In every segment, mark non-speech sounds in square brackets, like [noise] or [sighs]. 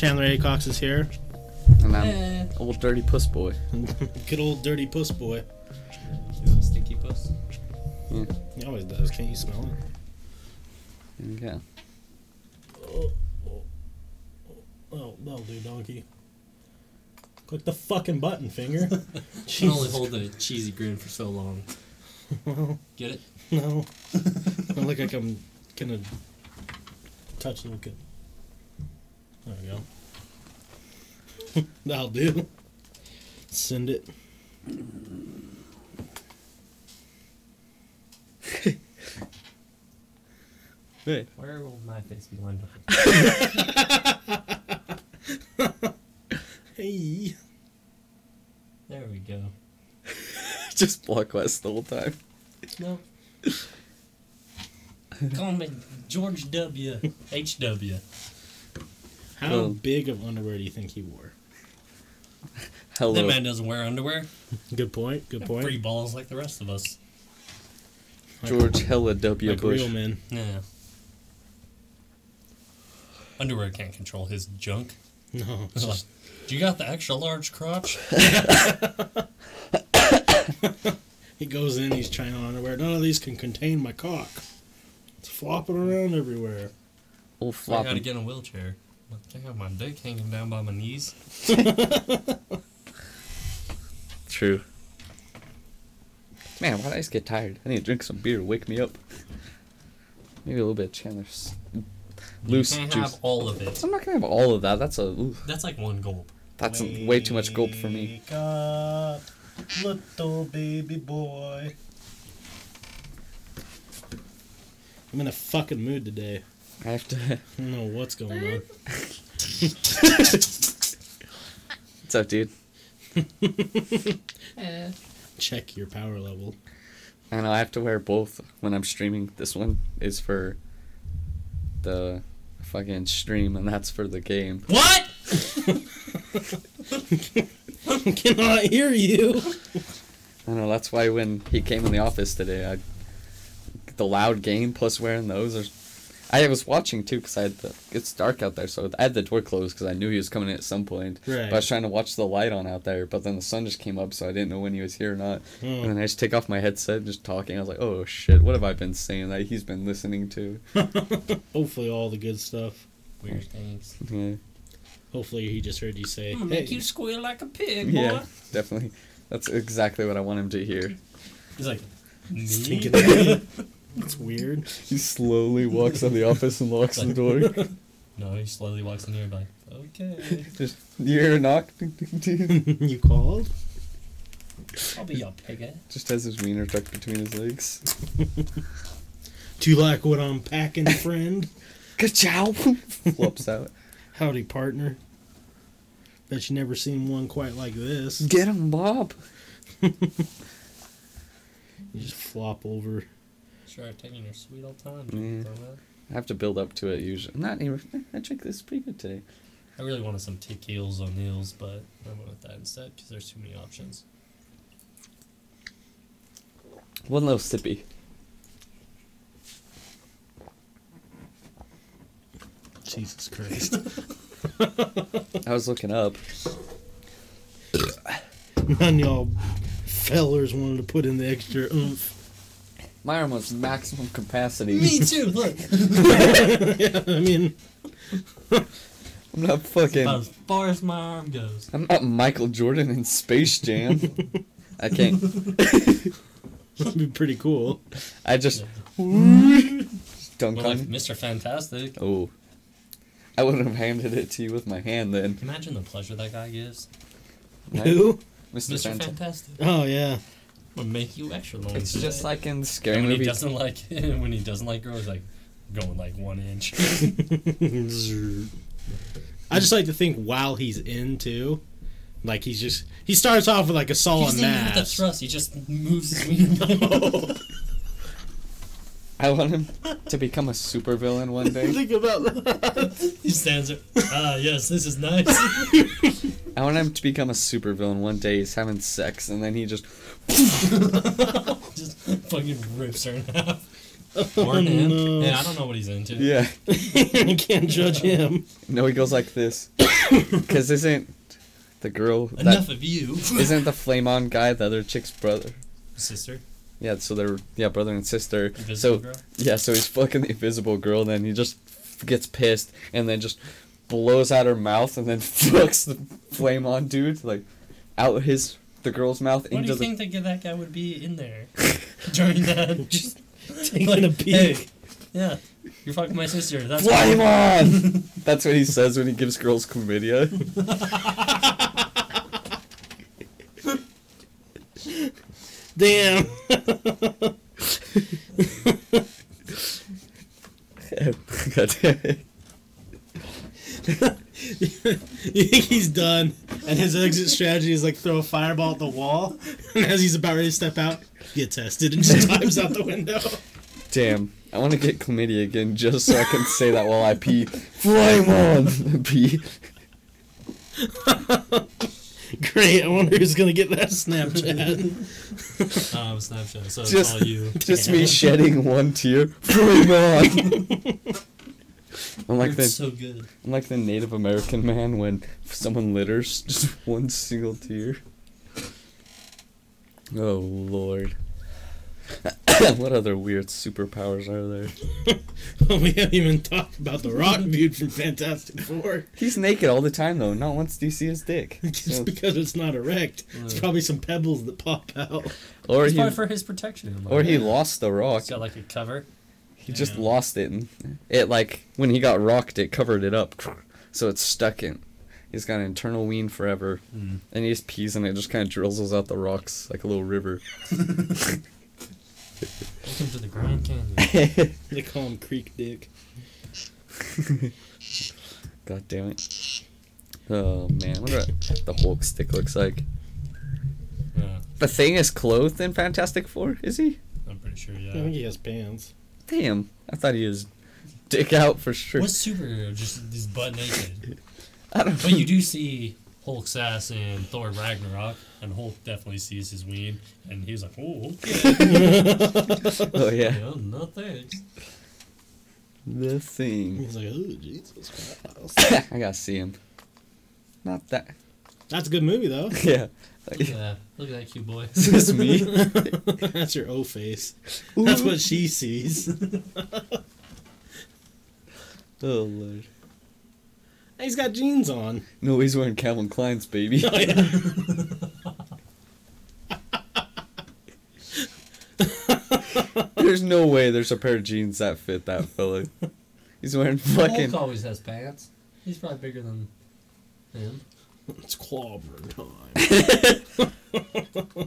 Chandler Acox is here. And I'm Eh. old dirty puss boy. [laughs] Good old dirty puss boy. Stinky puss. Yeah. He always does. Can't you smell it? Yeah. Oh, that'll do, donkey. Click the fucking button, finger. [laughs] [laughs] Can only hold a cheesy grin for so long. Well, Get it? no. I look like I'm gonna touch the kid. There we go. [laughs] That'll do. Send it. [laughs] Hey. Where will my face be lined up? [laughs] Hey. There we go. Just block west the whole time. No. Call me George W. H.W. How Well- big of underwear do you think he wore? Hello. That man doesn't wear underwear. Good point. Good point. Free balls like the rest of us. Like- George Hella W. like Bush. real men. Yeah. Underwear can't control his junk. No. [laughs] It's like, do you got the extra large crotch? [laughs] He goes in, he's trying on underwear. None of these can contain my cock. It's flopping around everywhere. Oh, Old I gotta get in a wheelchair. I have my dick hanging down by my knees. [laughs] True. Man, why did I just get tired? I need to drink some beer to wake me up. Maybe a little bit of Chandler's loose you can't juice. have all of it. I'm not gonna have all of that. That's a ooh, That's like one gulp. that's a, way too much gulp for me. Wake up, little baby boy. I'm in a fucking mood today. I have to. [laughs] I don't know what's going on. What's up, dude? [laughs] Uh. Check your power level. I know I have to wear both when I'm streaming. This one is for the fucking stream, and that's for the game. What? I cannot hear you. I know that's why when he came in the office today, I the loud game plus wearing those are. I was watching too because I had the. It's dark out there, so I had the door closed because I knew he was coming in at some point. Right. But I was trying to watch the light on out there, but then the sun just came up, so I didn't know when he was here or not. Oh. And then I just take off my headset, just talking. I was like, "Oh shit, what have I been saying that he's been listening to?" [laughs] Hopefully, all the good stuff. Weird things. Yeah, Hopefully, he just heard you say, I'm gonna "Hey, make you squeal like a pig, yeah, definitely. That's exactly what I want him to hear. He's like, me? [laughs] stinking idiot." It's weird. He slowly walks on the office and locks the door. No, he slowly walks in here and like, okay, [laughs] Just you hear a knock. Ding, ding, ding. you called? I'll be your pig. Just has his wiener tucked between his legs. Do you like what I'm packing, friend? Ka-chow! [laughs] Flops out. Howdy, partner. Bet you never seen one quite like this. Get him, Bob. [laughs] You just flop over. Sure, taking your sweet old time. Yeah. I have to build up to it usually. Not even. I drink this pretty good today. I really wanted some tequilas on meals, but I went with that instead because there's too many options. One little sippy. Jesus Christ. [laughs] I was looking up. None of y'all fellers wanted to put in the extra oomph. My arm was maximum capacity. Me too. Look, [laughs] yeah, I mean, [laughs] I'm not fucking. about as far as my arm goes. I'm not Michael Jordan in Space Jam. I can't. [laughs] that'd be pretty cool. I just Yeah. dunk Well, like. Mr. Fantastic. Oh. I wouldn't have handed it to you with my hand then. Imagine the pleasure that guy gives. Who? Mr. Mr. Fanta- Fantastic Oh, yeah. Would make you extra long. It's today. just like in the scary And when he doesn't like [laughs] when he doesn't like girls, like going like one inch. [laughs] I just like to think while he's in, too. Like, he's just. He starts off with like a he solid doesn't even hit the thrust. He just moves his wiener. [laughs] I want him to become a supervillain one day. [laughs] Think about that. he stands there. Ah, yes, this is nice. [laughs] I want him to become a supervillain one day. He's having sex and then he just [laughs] just fucking rips her in half. Or in him. no. Yeah, I don't know what he's into. yeah. you can't judge him. No, he goes like this. [coughs] Because isn't the girl that Enough of you. isn't the flame on guy the other chick's brother? Sister. Yeah, so they're yeah brother and sister. Invisible so girl. yeah, so he's fucking the invisible girl. Then he just gets pissed and then just blows out her mouth and then [laughs] fucks the flame on dude like out his the girl's mouth What do you the. think that that guy would be in there [laughs] during that? [laughs] Just Taking a peek. hey, yeah, you're fucking my sister. That's Flame on! That's what he says when he gives girls chlamydia. Damn. [laughs] God damn it. you think he's done, and his exit strategy is like throw a fireball at the wall, [laughs] and as he's about ready to step out, get tested and just dives out the window. Damn. I want to get chlamydia again just so I can say that while I pee. [laughs] Flame on! pee. Great. I wonder who's gonna get that Snapchat. [laughs] Um, Snapchat. So it's Just- all you. Just me shedding one tear. Flame on! [laughs] I'm like It's the so good. I'm like the Native American man when someone litters, just one single tear. Oh lord. [coughs] what other weird superpowers are there? [laughs] we haven't even talked about the Rock dude from Fantastic Four. He's naked all the time though. Not once do you see his dick. [laughs] Just So- because it's not erect, it's probably some pebbles that pop out. or It's he for his protection. or he lost the rock. It's got like a cover. He just lost it and it like when he got rocked it covered it up. So it's stuck in. He's got an internal wean forever. Mm. And he just pees and it just kind of drizzles out the rocks like a little river. [laughs] Welcome to the Grand Canyon. [laughs] They call him Creek Dick. [laughs] God damn it. Oh man, I wonder what the Hulk stick looks like. Yeah, The thing is clothed in Fantastic Four, is he? I'm pretty sure. Yeah. I think he has pants. Damn, I thought he was dick out for sure. What's superhero? Just this butt naked. [laughs] I don't But you do see Hulk's ass in Thor Ragnarok, and Hulk definitely sees his ween, and he's like, "Oh, okay, [laughs] Oh yeah, yeah, no thanks." the thing. He's like, oh, Jesus Christ. [coughs] I gotta see him. Not that. That's a good movie, though. [laughs] Yeah. Like, Yeah, look at that cute boy. [laughs] is this me? That's your O face. That's what she sees. Oh lord. He's got jeans on. No, he's wearing Calvin Klein's baby. Oh, yeah. There's no way there's a pair of jeans that fit that fella. He's wearing fucking. Hulk always has pants. He's probably bigger than him. It's clobber time.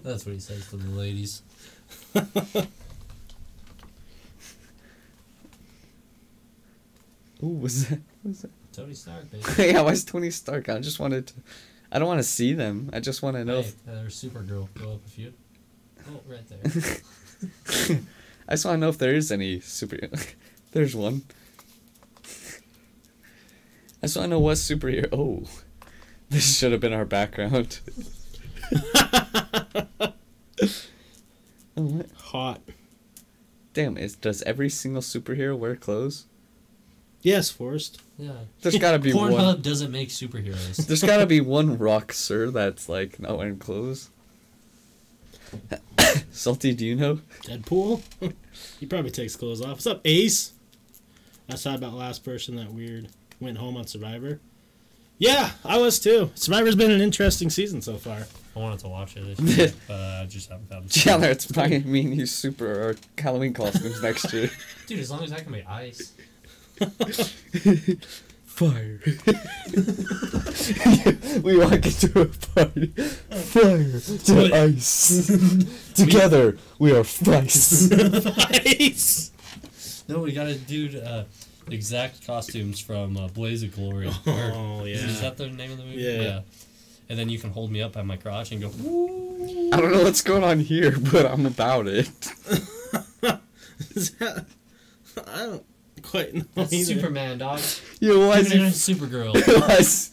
That's what he says to the ladies. Ooh, was that? Was that? Tony Stark, [laughs] baby. yeah, why's Tony Stark? I just wanted to. I don't want to see them. I just want to know. Hey, If, uh, there's Supergirl. Go up a few. Oh, right there. [laughs] I just want to know if there is any super. [laughs] There's one. I just want to know what superhero. Oh, this should have been our background. oh. Hot. Damn! Is does every single superhero wear clothes? Yes, Forrest. Yeah. There's gotta be one. Pornhub doesn't make superheroes. There's gotta be one rock sir that's like not wearing clothes. [coughs] Salty, do you know? Deadpool? [laughs] he probably takes clothes off. What's up, Ace? I saw about last person that weird went home on Survivor. Yeah, I was too. Survivor's been an interesting season so far. I wanted to watch it this [laughs] year, but uh, I just haven't found the time. Chandler, it's buying me new super or Halloween costumes next year. [laughs] Dude, as long as I can make ice. Fire. [laughs] we walk into a party. Fire to ice. [laughs] Together we are Feist. Ace! [laughs] No, we gotta do uh, exact costumes from uh, Blaze of Glory. Or- Oh, Is that the name of the movie? Yeah. And then you can hold me up at my crotch and go, woo. I don't know what's going on here, but I'm about it. Is that- I don't quite know That's either. Superman, dog. Yo, why is Even in he? Supergirl. was-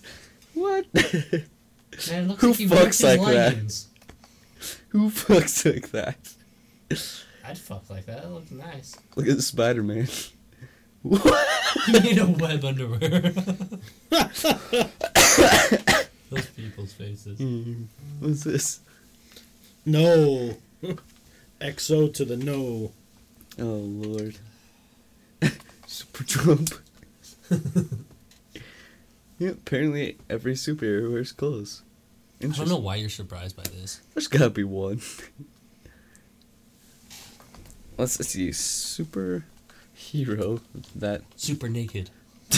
what? Man, it looks Who like he fucks his like that? Who fucks like that? I'd fuck like that. That looks nice. Look at the Spider Man. [laughs] What? He made a web underwear. [laughs] Those people's faces. Hmm, What's this? No. [laughs] XO to the no. Oh lord. Super Trump. [laughs] yeah, apparently every superhero wears clothes. I don't know why you're surprised by this. There's gotta be one. Let's see. Super hero that Super naked. [laughs]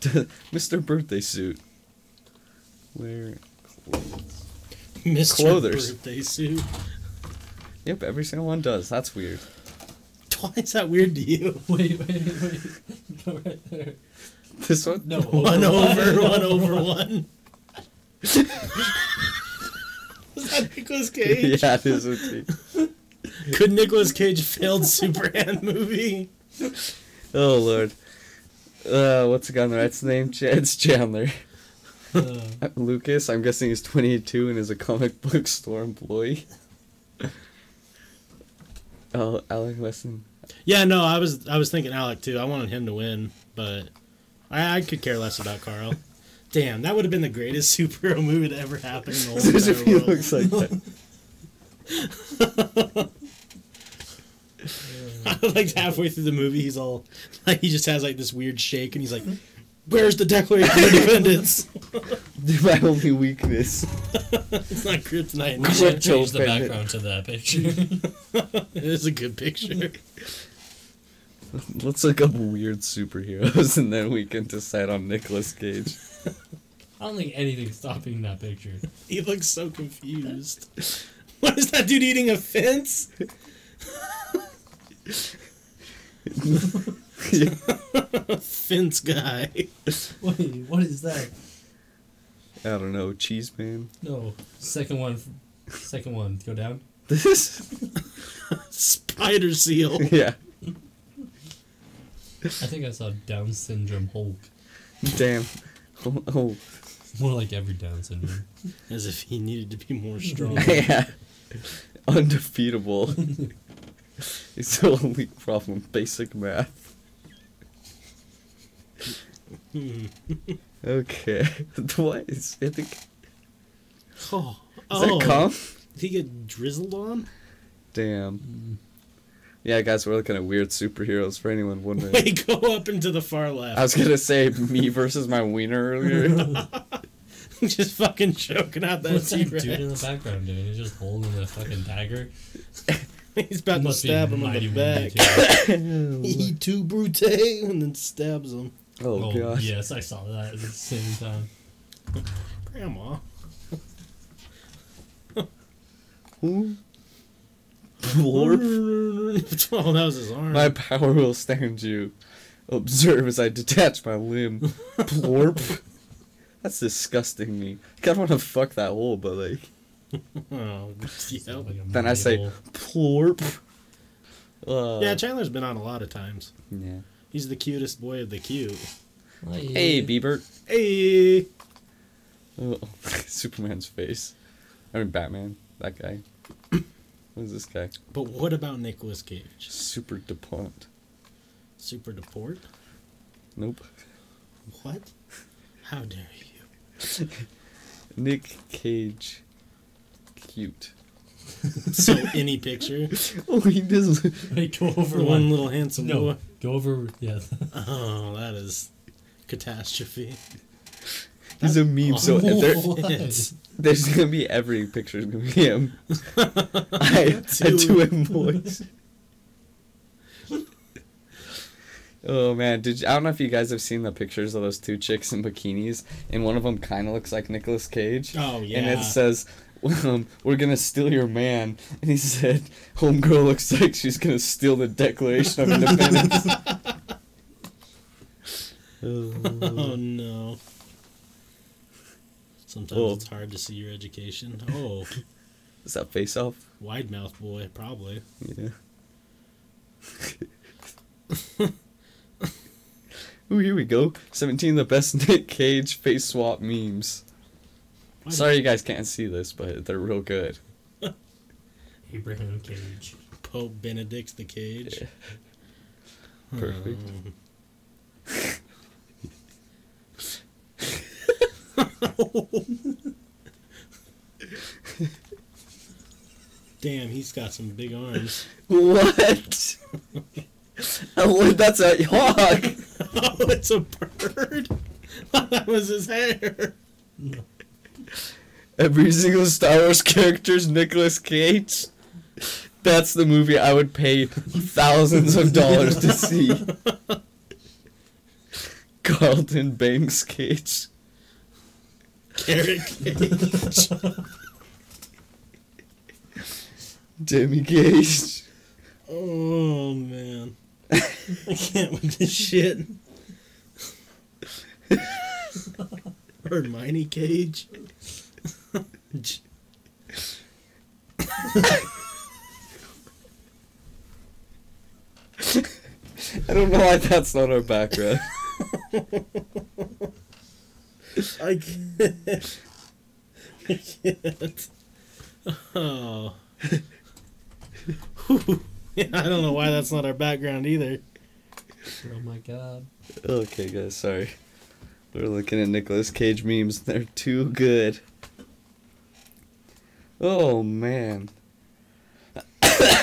Mr. Birthday Suit. Wear clothes. Mr. Clothers. Birthday suit. Yep, every single one does. That's weird. Why is that weird to you? [laughs] Wait, wait, wait. [laughs] Go right there. This one? No. One over, one over [laughs] one. Was that Nicolas Cage? yeah, it is a T. Could Nicolas Cage failed Superman movie? Oh lord. Uh, what's the guy on the right's name? Ch- It's Chandler. Uh, Lucas, I'm guessing he's 22 and is a comic book store employee. oh, Alec Weston. Yeah, no, I was I was thinking Alec too. I wanted him to win, but I, I could care less about Carl. [laughs] Damn, that would have been the greatest [laughs] superhero movie to ever happen in the whole As [laughs] if he world. looks like that. like halfway through the movie, he's all like he just has like this weird shake, and he's like, "Where's the Declaration of Independence?" My only weakness. it's not kryptonite. we should change the background to that picture. [laughs] it is a good picture. Let's look up weird superheroes [laughs] and then we can decide on Nicolas Cage. I don't think anything's stopping that picture. He looks so confused. [laughs] What is that dude eating a fence? [laughs] Fence guy. Wait, what is that? I don't know, Cheese Man. No, second one. Second one. Go down. This? Spider seal. [laughs] yeah. I think I saw Down syndrome Hulk. Damn. Oh. More like every Down syndrome. As if he needed to be more strong. [laughs] yeah. Undefeatable. it's the only problem. Basic math. [laughs] okay. [laughs] what is I think is Oh, that calm? Did he get drizzled on? Damn. Yeah, guys, we're looking at weird superheroes for anyone wondering. Wait, [laughs] go up into the far left. I was gonna say me versus my wiener earlier. just fucking choking out that What's that dude in the background doing? He's just holding the fucking dagger. He's about to stab him in the back. wounded, too. Two brute, and then stabs him. Oh, Oh, gosh. yes, I saw that at the same time. Grandma. Ooh. Blorp. oh, that was his arm. My power will stand you. Observe as I detach my limb. Plorp. That's disgusting me. I kind of want to fuck that hole, but like, [laughs] oh, yeah. a then I say medieval- plorp. Uh, yeah, Chandler's been on a lot of times. yeah. He's the cutest boy of the cute. Hey, Biebert. Hey, Oh, [laughs] Superman's face. I mean, Batman. That guy. [coughs] Who's this guy? but what about Nicolas Cage? Super DuPont. Super deport? Nope. What? How dare you? [laughs] Nick Cage. Cute. [laughs] So any picture, Oh, he does. look- Wait, go over the one. one little handsome No, boy. go over. Yeah. Oh, that is catastrophe. He's a meme. So if there, [laughs] It's- there's gonna be every picture is gonna be him. [laughs] I, I do him voice. Oh man, did you, I don't know if you guys have seen the pictures of those two chicks in bikinis, and one of them kind of looks like Nicolas Cage. Oh yeah. And it says, um, "We're gonna steal your man," and he said, "Homegirl looks like she's gonna steal the Declaration of Independence." [laughs] Oh no. Sometimes Oh. it's hard to see your education. Oh, [laughs] Is that face off? wide mouth boy, probably. Yeah. [laughs] Ooh, here we go. 17 of the best Nick Cage face swap memes. Why Sorry you guys can't see this, but they're real good. [laughs] Abraham Cage. Pope Benedict the Cage. [laughs] Perfect. Um, [laughs] Damn, he's got some big arms. What? oh, that's a hawk. oh, it's a bird. that was his hair. Every single Star Wars character's Nicolas Cage. That's the movie I would pay thousands of dollars to see. Carlton Banks Cage. Carrot cage. Demi Cage. Oh man, I can't with this shit. Hermione Cage. J- I don't know why that's not our background. I can't. I can't. Oh. yeah, I don't know why that's not our background either. Oh my god. okay, guys, sorry. We're looking at Nicolas Cage memes. [laughs] They're too good. Oh, man.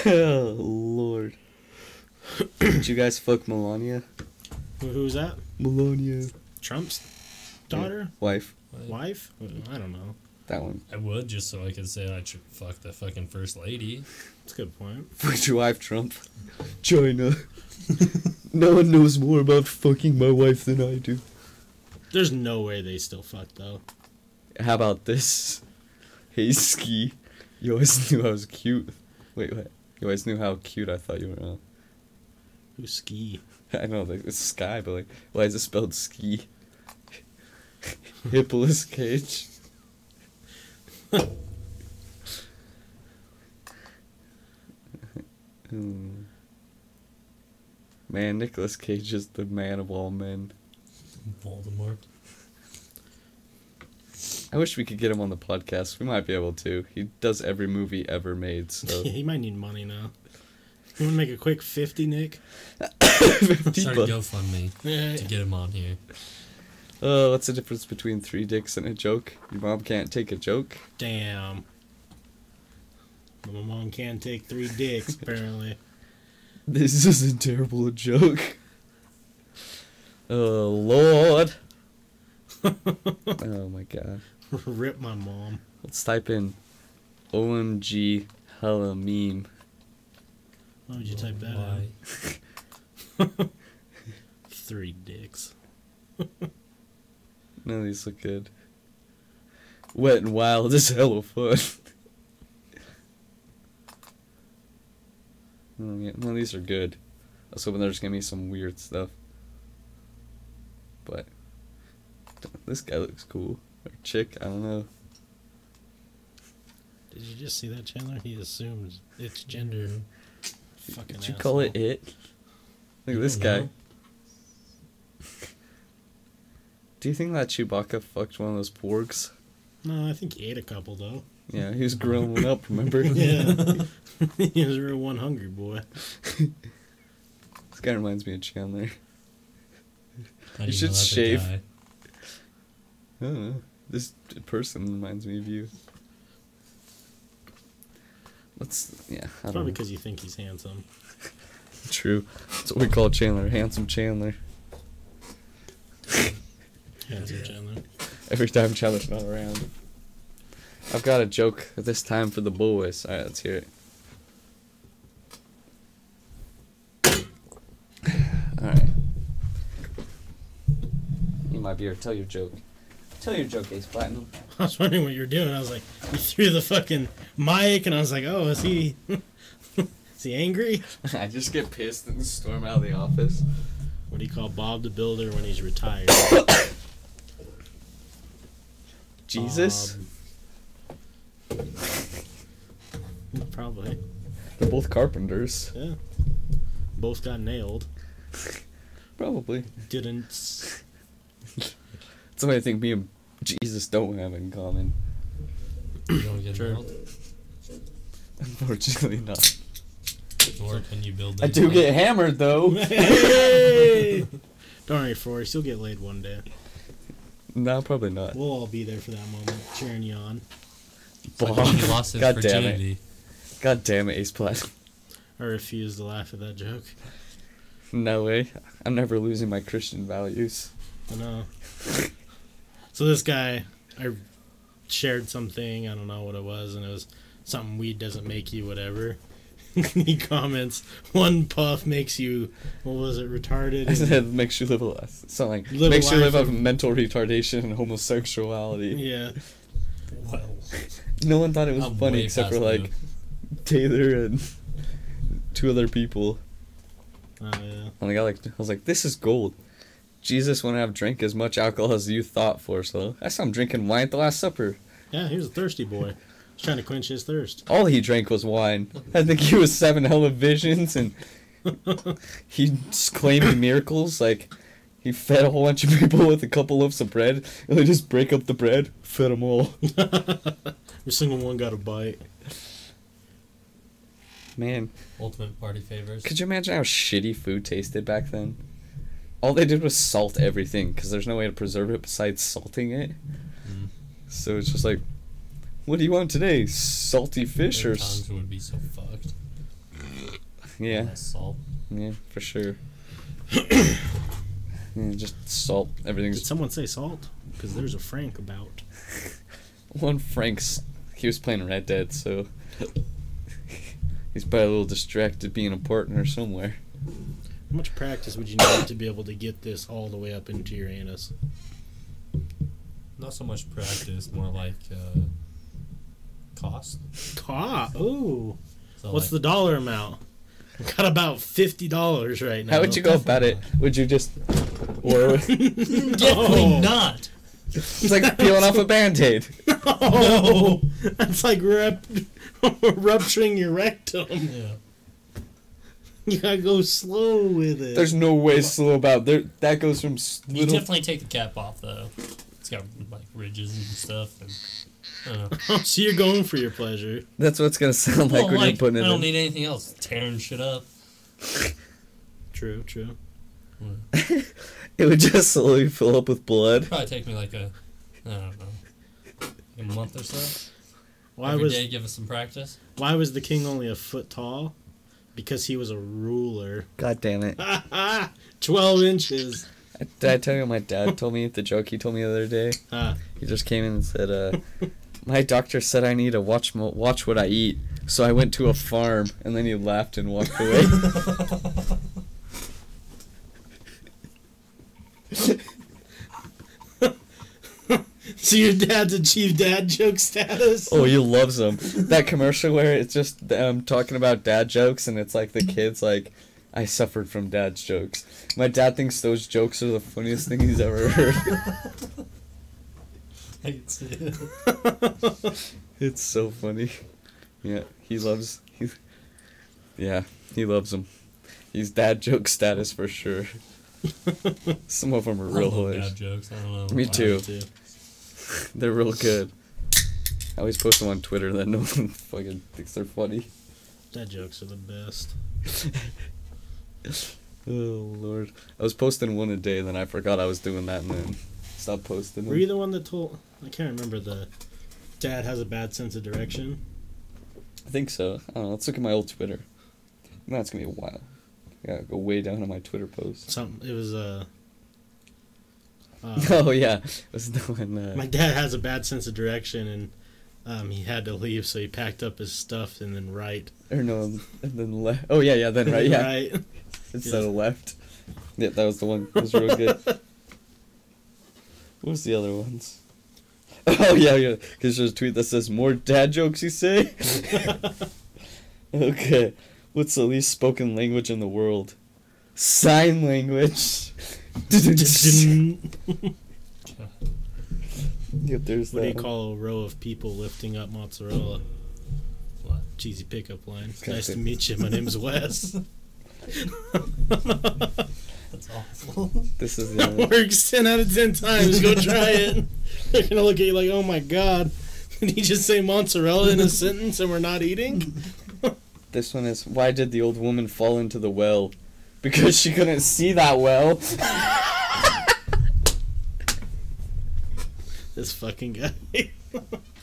oh, [coughs] Lord. Did you guys fuck Melania? Who's that? Melania. Trump's daughter? Wife. Wife? I don't know. That one. I would just so I could say I should fuck the fucking first lady. That's a good point. [laughs] Fucked your wife, Trump. China. [laughs] no one knows more about fucking my wife than I do. There's no way they still fuck though. How about this? [laughs] Hey, Ski. You always [laughs] knew I was cute. Wait, what? You always knew how cute I thought you were. Uh, Who ski? [laughs] I know, like, it's Sky, but like, why is it spelled Ski? Hippolytus Cage. Hmm. Man, Nicolas Cage is the man of all men. Voldemort. I wish we could get him on the podcast. We might be able to. He does every movie ever made, so. [laughs] he might need money now. You want to make a quick 50, Nick? [laughs] 50 Start a bucks. GoFundMe Yeah. to get him on here. Oh, what's the difference between three dicks and a joke? Your mom can't take a joke. Damn. My mom can't take three dicks, apparently. [laughs] This isn't terrible a joke. Oh Lord. [laughs] oh my god. [laughs] Rip my mom. Let's type in OMG hella meme. Why would you type that out? [laughs] Three dicks. Of these look good. Wet and wild is hella fun. Oh, yeah, none of these are good. I was hoping there's gonna be some weird stuff. But this guy looks cool. Or chick, I don't know. Did you just see that, Chandler? He assumes it's gender. Fucking Did you call it it? Look at this guy. know? [laughs] Do you think that Chewbacca fucked one of those porgs? No, I think he ate a couple, though. Yeah, he was grilling one up, remember? [laughs] Yeah. [laughs] he was a real one hungry boy. This guy reminds me of Chandler. How do You should shave. I don't know. This person reminds me of you. Let's, yeah, I don't Probably because you think he's handsome. [laughs] True. That's what we call Chandler. Handsome Chandler. [laughs] Handsome Chandler. Every time Chandler's not around. I've got a joke this time for the boys. Alright, let's hear it. Alright. You might be here. Tell your joke. Tell your joke, Ace Platinum. [laughs] I was wondering what you were doing. I was like, you threw the fucking mic, and I was like, oh, is he, [laughs] is he angry? [laughs] I just get pissed and storm out of the office. What do you call Bob the Builder when he's retired? [coughs] Jesus? Bob. Probably. They're both carpenters. Yeah. Both got nailed. Probably. Didn't. That's what I think me and Jesus don't have in common. You don't get Sure. nailed? Unfortunately not. Or can you build I do like- get hammered though. [laughs] Don't worry, Forrest. You'll get laid one day. No, probably not. We'll all be there for that moment, cheering you on. It's like he lost his God damn it. virginity. God damn it, Ace Plat. I refuse to laugh at that joke. No way. I'm never losing my Christian values. I know. [laughs] so this guy, I shared something. I don't know what it was, and it was something weed doesn't make you whatever. [laughs] he comments, "One puff makes you what was it? Retarded." I said makes you live a less. So like Live makes you live of of- mental retardation and homosexuality. yeah. Well, No one thought it was I'm funny except for like the- Taylor and two other people. Oh yeah. And I got like I was like, this is gold. Jesus wouldn't have drank as much alcohol as you thought for, so I saw him drinking wine at the Last Supper. Yeah, he was a thirsty boy. He's trying to quench his thirst. All he drank was wine. I think he was seven hella visions and [laughs] he just claimed miracles. Like he fed a whole bunch of people with a couple loaves of bread, and they just break up the bread, fed them all. [laughs] Every single one got a bite. Man, ultimate party favors. could you imagine how shitty food tasted back then? All they did was salt everything because there's no way to preserve it besides salting it. Mm. So it's just like, what do you want today? Salty fish Their or s- tongues would be so fucked. yeah, salt. yeah, for sure. [coughs] yeah, just salt. Everything. Did someone say salt? Because there's a Frank about. [laughs] one. Frank's he was playing Red Dead, so [laughs] he's probably a little distracted being a partner somewhere. How much practice would you need to be able to get this all the way up into your anus? Not so much practice, more like uh, cost. Ca- Ooh. So What's the dollar amount? I [laughs] got about fifty dollars right now. How would you go about it? Would you just or [laughs] Definitely Oh. not. it's like peeling off a band-aid. [laughs] Oh, that's like rep- rupturing your rectum. Yeah. [laughs] You gotta go slow with it. There's no way slow about there. That goes from s- You little. definitely take the cap off though. It's got like ridges and stuff. And, I don't know. Oh, [laughs] so you're going for your pleasure. That's what it's gonna sound like Well, when like, you're putting it I don't in. need anything else. Tearing shit up. True, true. [laughs] It would just slowly fill up with blood. Probably take me like a, I don't know, a month or so. Why Every was day, give us some practice. why was the king only a foot tall? Because he was a ruler. God damn it! [laughs] Twelve inches. Did I tell you my dad told me the joke he told me the other day? Ah, He just came in and said, uh, "My doctor said I need to watch watch what I eat." So I went to a farm, and then he laughed and walked away. [laughs] [laughs] [laughs] so your dad's achieved dad joke status. oh, he loves them. That commercial where it's just um talking about dad jokes, and it's like the kids like, "I suffered from dad's jokes." My dad thinks those jokes are the funniest thing he's ever heard. [laughs] I can see it. [laughs] It's so funny. Yeah, he loves. He, yeah, he loves them. He's dad joke status for sure. Some of them are real hilarious. bad jokes. I don't know. Me too. [laughs] They're real good. I always post them on Twitter, then no one [laughs] fucking thinks they're funny. Dad jokes are the best. [laughs] Oh lord, I was posting one a day, then I forgot I was doing that, and then stopped posting them. Were you the one that told? I can't remember the. Dad has a bad sense of direction. I think so. I don't know. Let's look at my old Twitter. That's gonna be a while. I gotta go way down on my Twitter posts. Something. It was uh. Uh [laughs] oh yeah, was the one. Uh, My dad has a bad sense of direction, and um, he had to leave, so he packed up his stuff and then right. Or no, and then left. Oh yeah, yeah, then [laughs] right, yeah. right. [laughs] Instead of left. Yeah, that was the one. That was real good. what was the other ones? Oh yeah, yeah. Because there's a tweet that says more dad jokes. You say? okay. What's the least spoken language in the world? Sign language. [laughs] yep, there's What do you one. call a row of people lifting up mozzarella? What? Cheesy pickup line. Okay. Nice to meet you. My name is [laughs] Wes. That's awful. This is [laughs] that the. works ten out of ten times. Go try it. They're gonna look at you like, "Oh my god." Did he just say mozzarella in a sentence and we're not eating? This one is why did the old woman fall into the well? [laughs] Because she couldn't see that well. This fucking guy. [laughs] I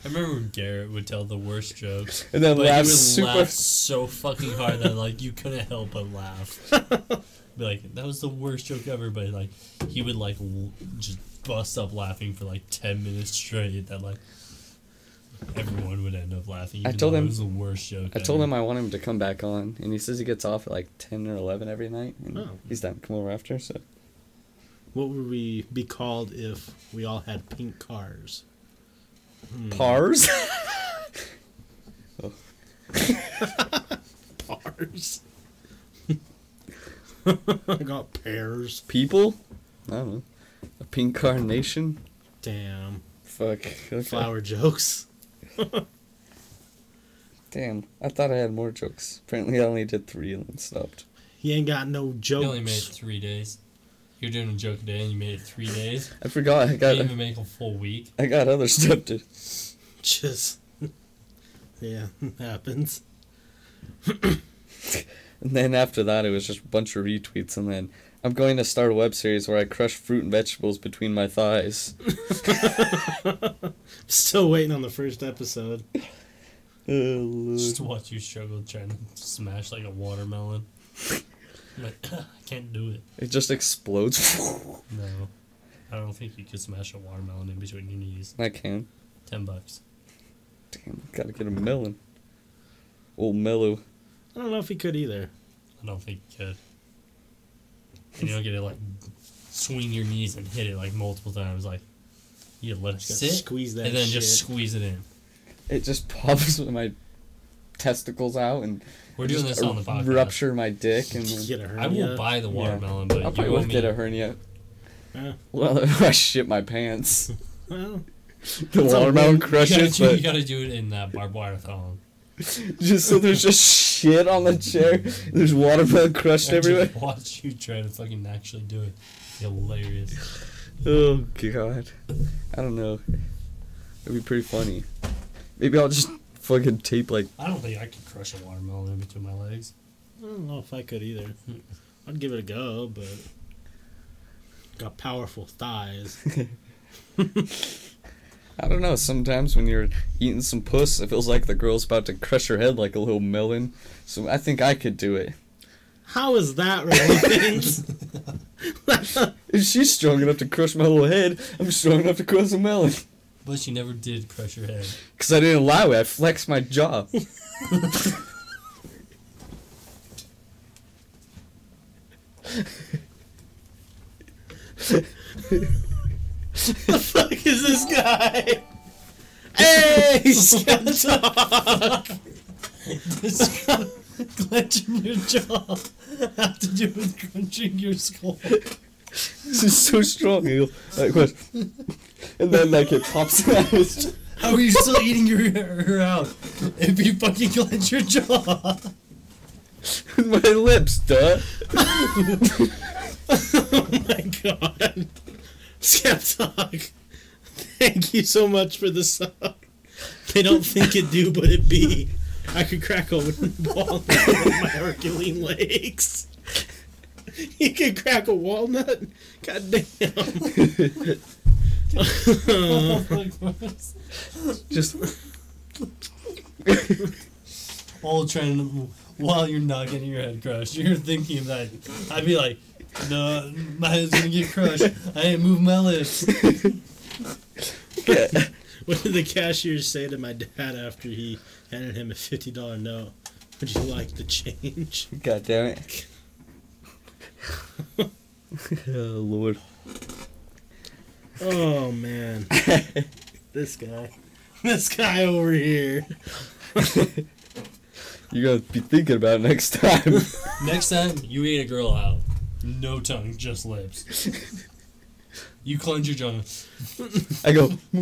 remember when Garrett would tell the worst jokes, And then but he laugh would super. laugh so fucking hard that like you couldn't help but laugh. [laughs] Be like, that was the worst joke ever, but like he would like l- just bust up laughing for like ten minutes straight. That like everyone would end up laughing. I told him- it was the worst joke. I told him I want him to come back on, and he says he gets off at like ten or eleven every night, and Oh. he's down to come over after. So What would we be called if we all had pink cars? Hmm. pars. Pars. [laughs] [laughs] [laughs] I got pears. People? I don't know. A pink carnation? Damn. Fuck. Okay. Flower jokes. [laughs] Damn. I thought I had more jokes. Apparently, I only did three and then stopped. He ain't got no You jokes. only made three days. You're doing a joke a day, and you made it three days. I forgot. I got. You got. didn't even make a full week. I got other stuff to. Just. [laughs] yeah, [laughs] happens. And then after that, it was just a bunch of retweets. And then I'm going to start a web series where I crush fruit and vegetables between my thighs. [laughs] Still waiting on the first episode. Oh, Just watch you struggle trying to smash like a watermelon. I'm [laughs] like, [laughs] I can't do it. It just explodes. No. I don't think you could smash a watermelon in between your knees. I can. Ten bucks. Damn, gotta get a melon. Old mellow. I don't know if he could either. I don't think he could. And you don't get to like swing your knees and hit it like multiple times. Like you let it Just sit squeeze that and then shit. just squeeze it in. It just [laughs] pops my testicles out and We're doing just this on the podcast. rupture my dick and Get a I hernia. will buy the watermelon, but I'll probably owe would me. get a hernia. Yeah. Well, [laughs] I shit my pants. Well, The watermelon weird- you, gotta crushes, do, you gotta do it in that barbed wire thong. [laughs] just so there's just shit on the chair. There's watermelon crushed I everywhere. just watch you try to fucking actually do it. Hilarious. Oh god, I don't know. It'd be pretty funny. Maybe I'll just fucking tape like I don't think I could crush a watermelon in between my legs. I don't know if I could either. [laughs] I'd give it a go, but got powerful thighs. [laughs] I don't know. Sometimes when you're eating some puss, it feels like the girl's about to crush her head like a little melon. So I think I could do it. How is that relevant? [laughs] If she's strong enough to crush my little head, I'm strong enough to crush a melon. But she never did crush your head. Because I didn't allow it. I flexed my jaw. [laughs] [laughs] the fuck is this guy? Hey, Scott! Does clenching your jaw have to do with crunching your skull? This is so strong. He'll, like, what? And then, like, it pops out. How are you still eating your her out if you fucking clench your jaw? with [laughs] my lips, duh. [laughs] oh my god. Skeptalk. Thank you so much for the song. They don't think it do, but it be. I could crack a walnut with my Herculean legs. You could crack a walnut? God damn. Just, All trying to, while you're not getting your head crushed, you're thinking of that. I'd be like, no, my head's gonna get crushed. I ain't move my lips. [laughs] yeah. [laughs] What did the cashier say to my dad after he handed him a $50 note? Would you like the change? God damn it. [laughs] oh, Lord. Oh, man. this guy. This guy over here. You gotta be thinking about it next time. Next time you eat a girl out, no tongue, just lips. [laughs] You cleanse your jaw. I go, [laughs]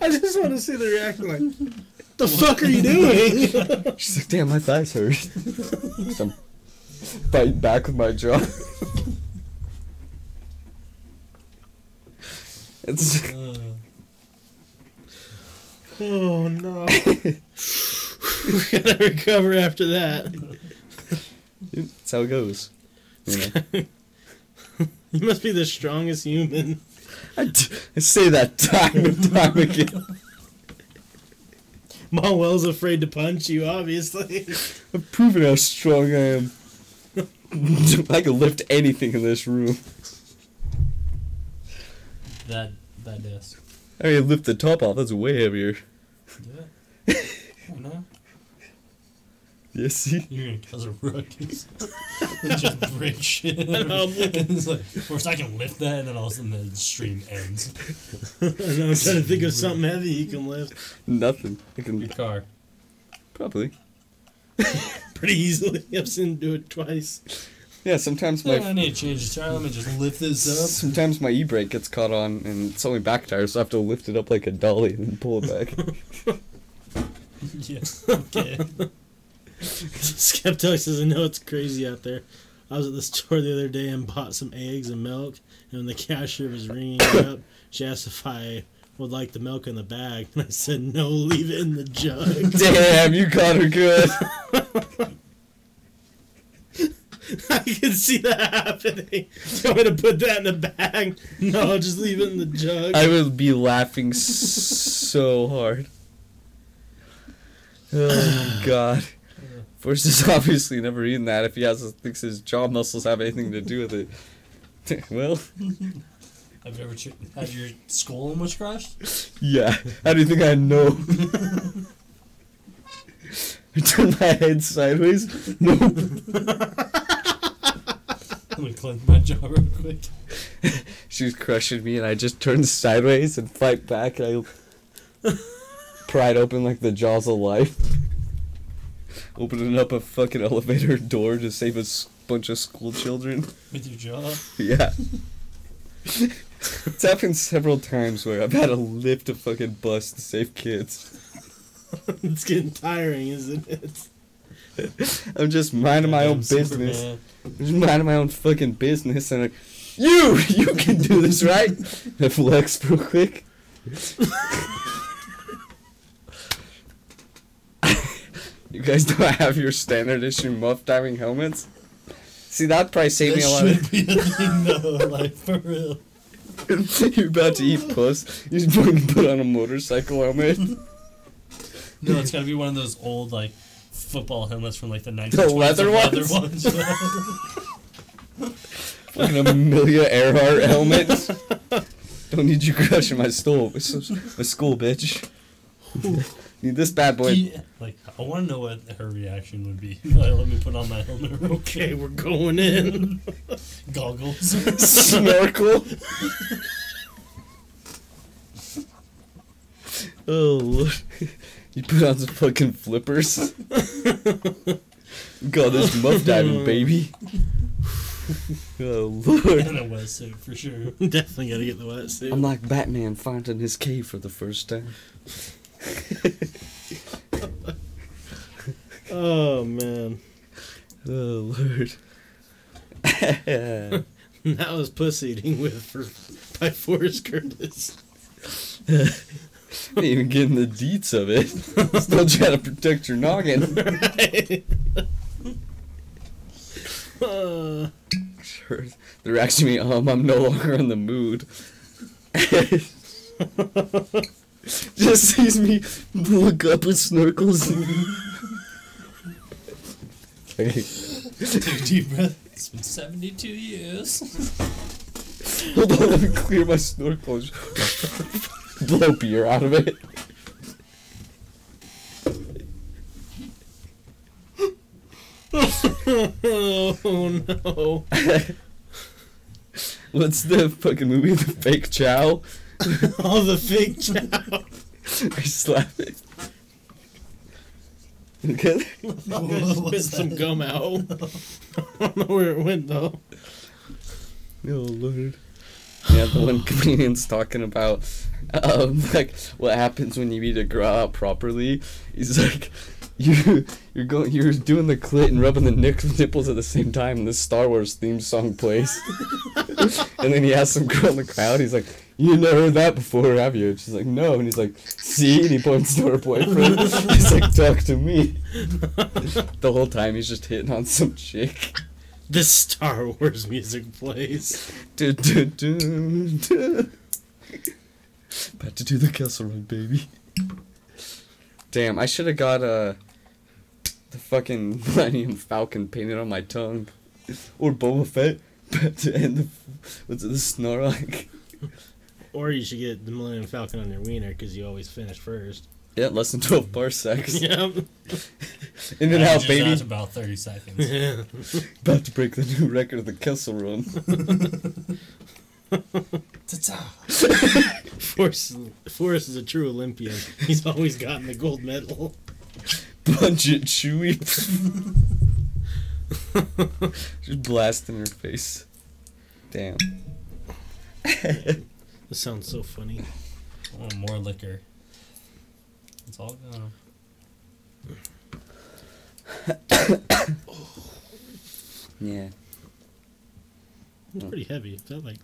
I just want to see the reaction like, the fuck are you doing? [laughs] she's like, damn, my thighs hurt. so I'm biting back with my jaw. it's, Uh, oh, no. [laughs] we gotta recover after that. that's how it goes. You know? [laughs] You must be the strongest human. I, t- I say that time and time again. [laughs] Manuel's afraid to punch you, obviously. I've proven how strong I am. I can lift anything in this room. That that desk. I mean, lift the top off. That's way heavier. Do it. No. See? [laughs] You're gonna cause a ruckus. and just break shit. I'm looking- [laughs] it's like, first I can lift that, and then all of a sudden the stream ends. [laughs] I know, I'm trying to think of something heavy you can lift Nothing. I Your can car. probably. pretty easily. I've seen him do it twice. Yeah, sometimes Yeah, my I need to change the tire. Let me just lift this up. sometimes my e-brake gets caught on and it's only back tire, so I have to lift it up like a dolly and then pull it back. yeah. Okay. Skeptox doesn't know it's crazy out there. I was at the store the other day and bought some eggs and milk, and when the cashier was ringing it up, she asked if I would like the milk in the bag, and I said no, leave it in the jug. [laughs] Damn, you got her good. [laughs] I can see that happening. I'm gonna put that in the bag? No, just leave it in the jug. I would be laughing so hard. Oh [sighs] god. Forrest has [laughs] obviously never eaten that if he has thinks his jaw muscles have anything to do with it. [laughs] well, Have you ever ch- had your skull almost crushed? yeah. How do you think I know? I turned my head sideways. No. gonna cleanse my jaw real quick. She was crushing me, and I just turned sideways and fight back. And I pried open like the jaws of life, opening up a fucking elevator door to save a s- bunch of school children. With your jaw. Yeah. [laughs] it's happened several times where I've had to lift a fucking bus to save kids. [laughs] it's getting tiring, isn't it? [laughs] I'm just minding my own business. I'm just minding my own fucking business, and like, you, you can do this, right? I flex real quick. You guys [laughs] don't have your standard issue muff diving helmets? See, that'd probably save That me a lot. Of- should be a thing though, [laughs] like for real. [laughs] You're about to eat puss. You just fucking put on a motorcycle helmet. No, it's gotta be one of those old like football helmets from like the 1920s. The leather the ones? ones. Fucking Amelia Earhart helmet. Don't need you crushing my stool. My school, bitch. Need this bad boy. Yeah, like I want to know what her reaction would be. [laughs] Like, let me put on my helmet. [laughs] Okay, we're going in. [laughs] Goggles. Snorkel. oh, Lord. You put on some fucking flippers. God, this muff diving, baby. Oh, Lord. and a wetsuit for sure. Definitely gotta get the wetsuit. I'm like Batman finding his cave for the first time. Oh man, Oh, Lord. [laughs] that was puss eating with for by Forrest Curtis. [laughs] Ain't even getting the deets of it. [laughs] Still trying to protect your noggin. Uh, Sure. They're asking me, um, I'm no longer in the mood. [laughs] Just sees me look up with snorkels. Take a deep breath. It's been 72 years. Hold on, let me clear my snorkel. Blow beer out of it. [laughs] oh no! [laughs] What's the fucking movie, The Fake Chow? [laughs] All the fake [laughs] chow. I slap it. Okay. What was Spit some that? gum out. [laughs] I don't know where it went though. Oh lord. Yeah, the one comedian's talking about um like what happens when you eat a girl out properly. He's like you you're going you're doing the clit and rubbing the nick- nipples at the same time and the Star Wars theme song plays. and then he has some girl in the crowd, he's like, You never heard that before, have you? And she's like, No and he's like, See and he points to her boyfriend. he's like, Talk to me. [laughs] the whole time he's just hitting on some chick. The Star Wars music plays. Du, du, du, du. About to do the Kessel Run, baby. Damn, I should have got uh, the fucking [laughs] Millennium Falcon painted on my tongue. Or Boba Fett. About to end the. What's it, the Sarlacc? Or you should get the Millennium Falcon on your wiener because you always finish first. Yeah, less than 12 parsecs. [laughs] Yep. In [laughs] and I out, just baby. asked about 30 seconds. [laughs] Yeah. About to break the new record of the Kessel Run. Ta-ta. Forrest, Forrest is a true Olympian. He's always gotten the gold medal. Punch it, Chewie. Just blast in her face. Damn. This sounds so funny. Oh, more liquor. It's all gone. [coughs] Yeah. It's pretty heavy. Is that like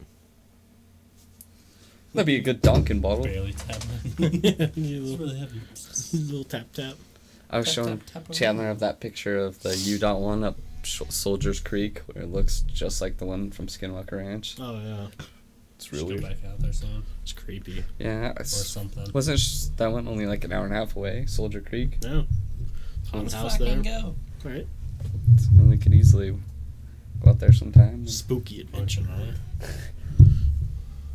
That'd be a good Dunkin' bottle. Barely tapping. [laughs] yeah, it's little, really heavy. [laughs] little tap tap? I was Tap, showing tap, tap, tap. Chandler of that picture of the U dot one up Soldiers Creek, where it looks just like the one from Skinwalker Ranch. Oh yeah, It's Just real go back out there soon. it's creepy. Yeah, Or something. wasn't sh- that one only like an hour and a half away? Soldier Creek. No, haunted Let's house there. go. Right, So we could easily go out there sometime. spooky adventure. Mention it.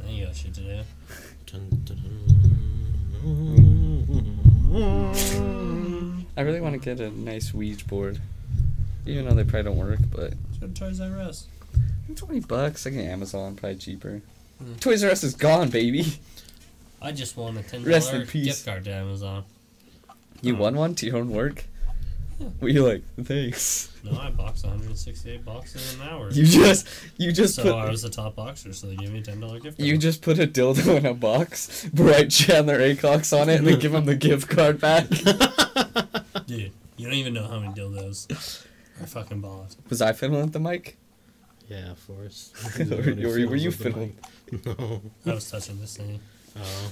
Then you got shit to do. Dun, dun, dun. I really want to get a nice Ouija board, even though they probably don't work. But Let's go to Toys R Us. twenty bucks, I can get Amazon probably cheaper. Hmm. Toys R Us is gone, baby. I just won a ten Rest in peace. gift card to Amazon. You Oh. won one to your own work. Yeah. Were you like, thanks? No, I boxed 168 boxes in an hour. You just, you just so put. I was the top boxer, so they gave me a ten dollar gift card. You just put a dildo in a box, write Chandler Acox on it, and then give him the gift card back. [laughs] dude, you don't even know how many dildos I fucking bought. Was I fiddling with the mic? Yeah, Forrest. Or- or were you fiddling? No. I was touching this thing. Oh.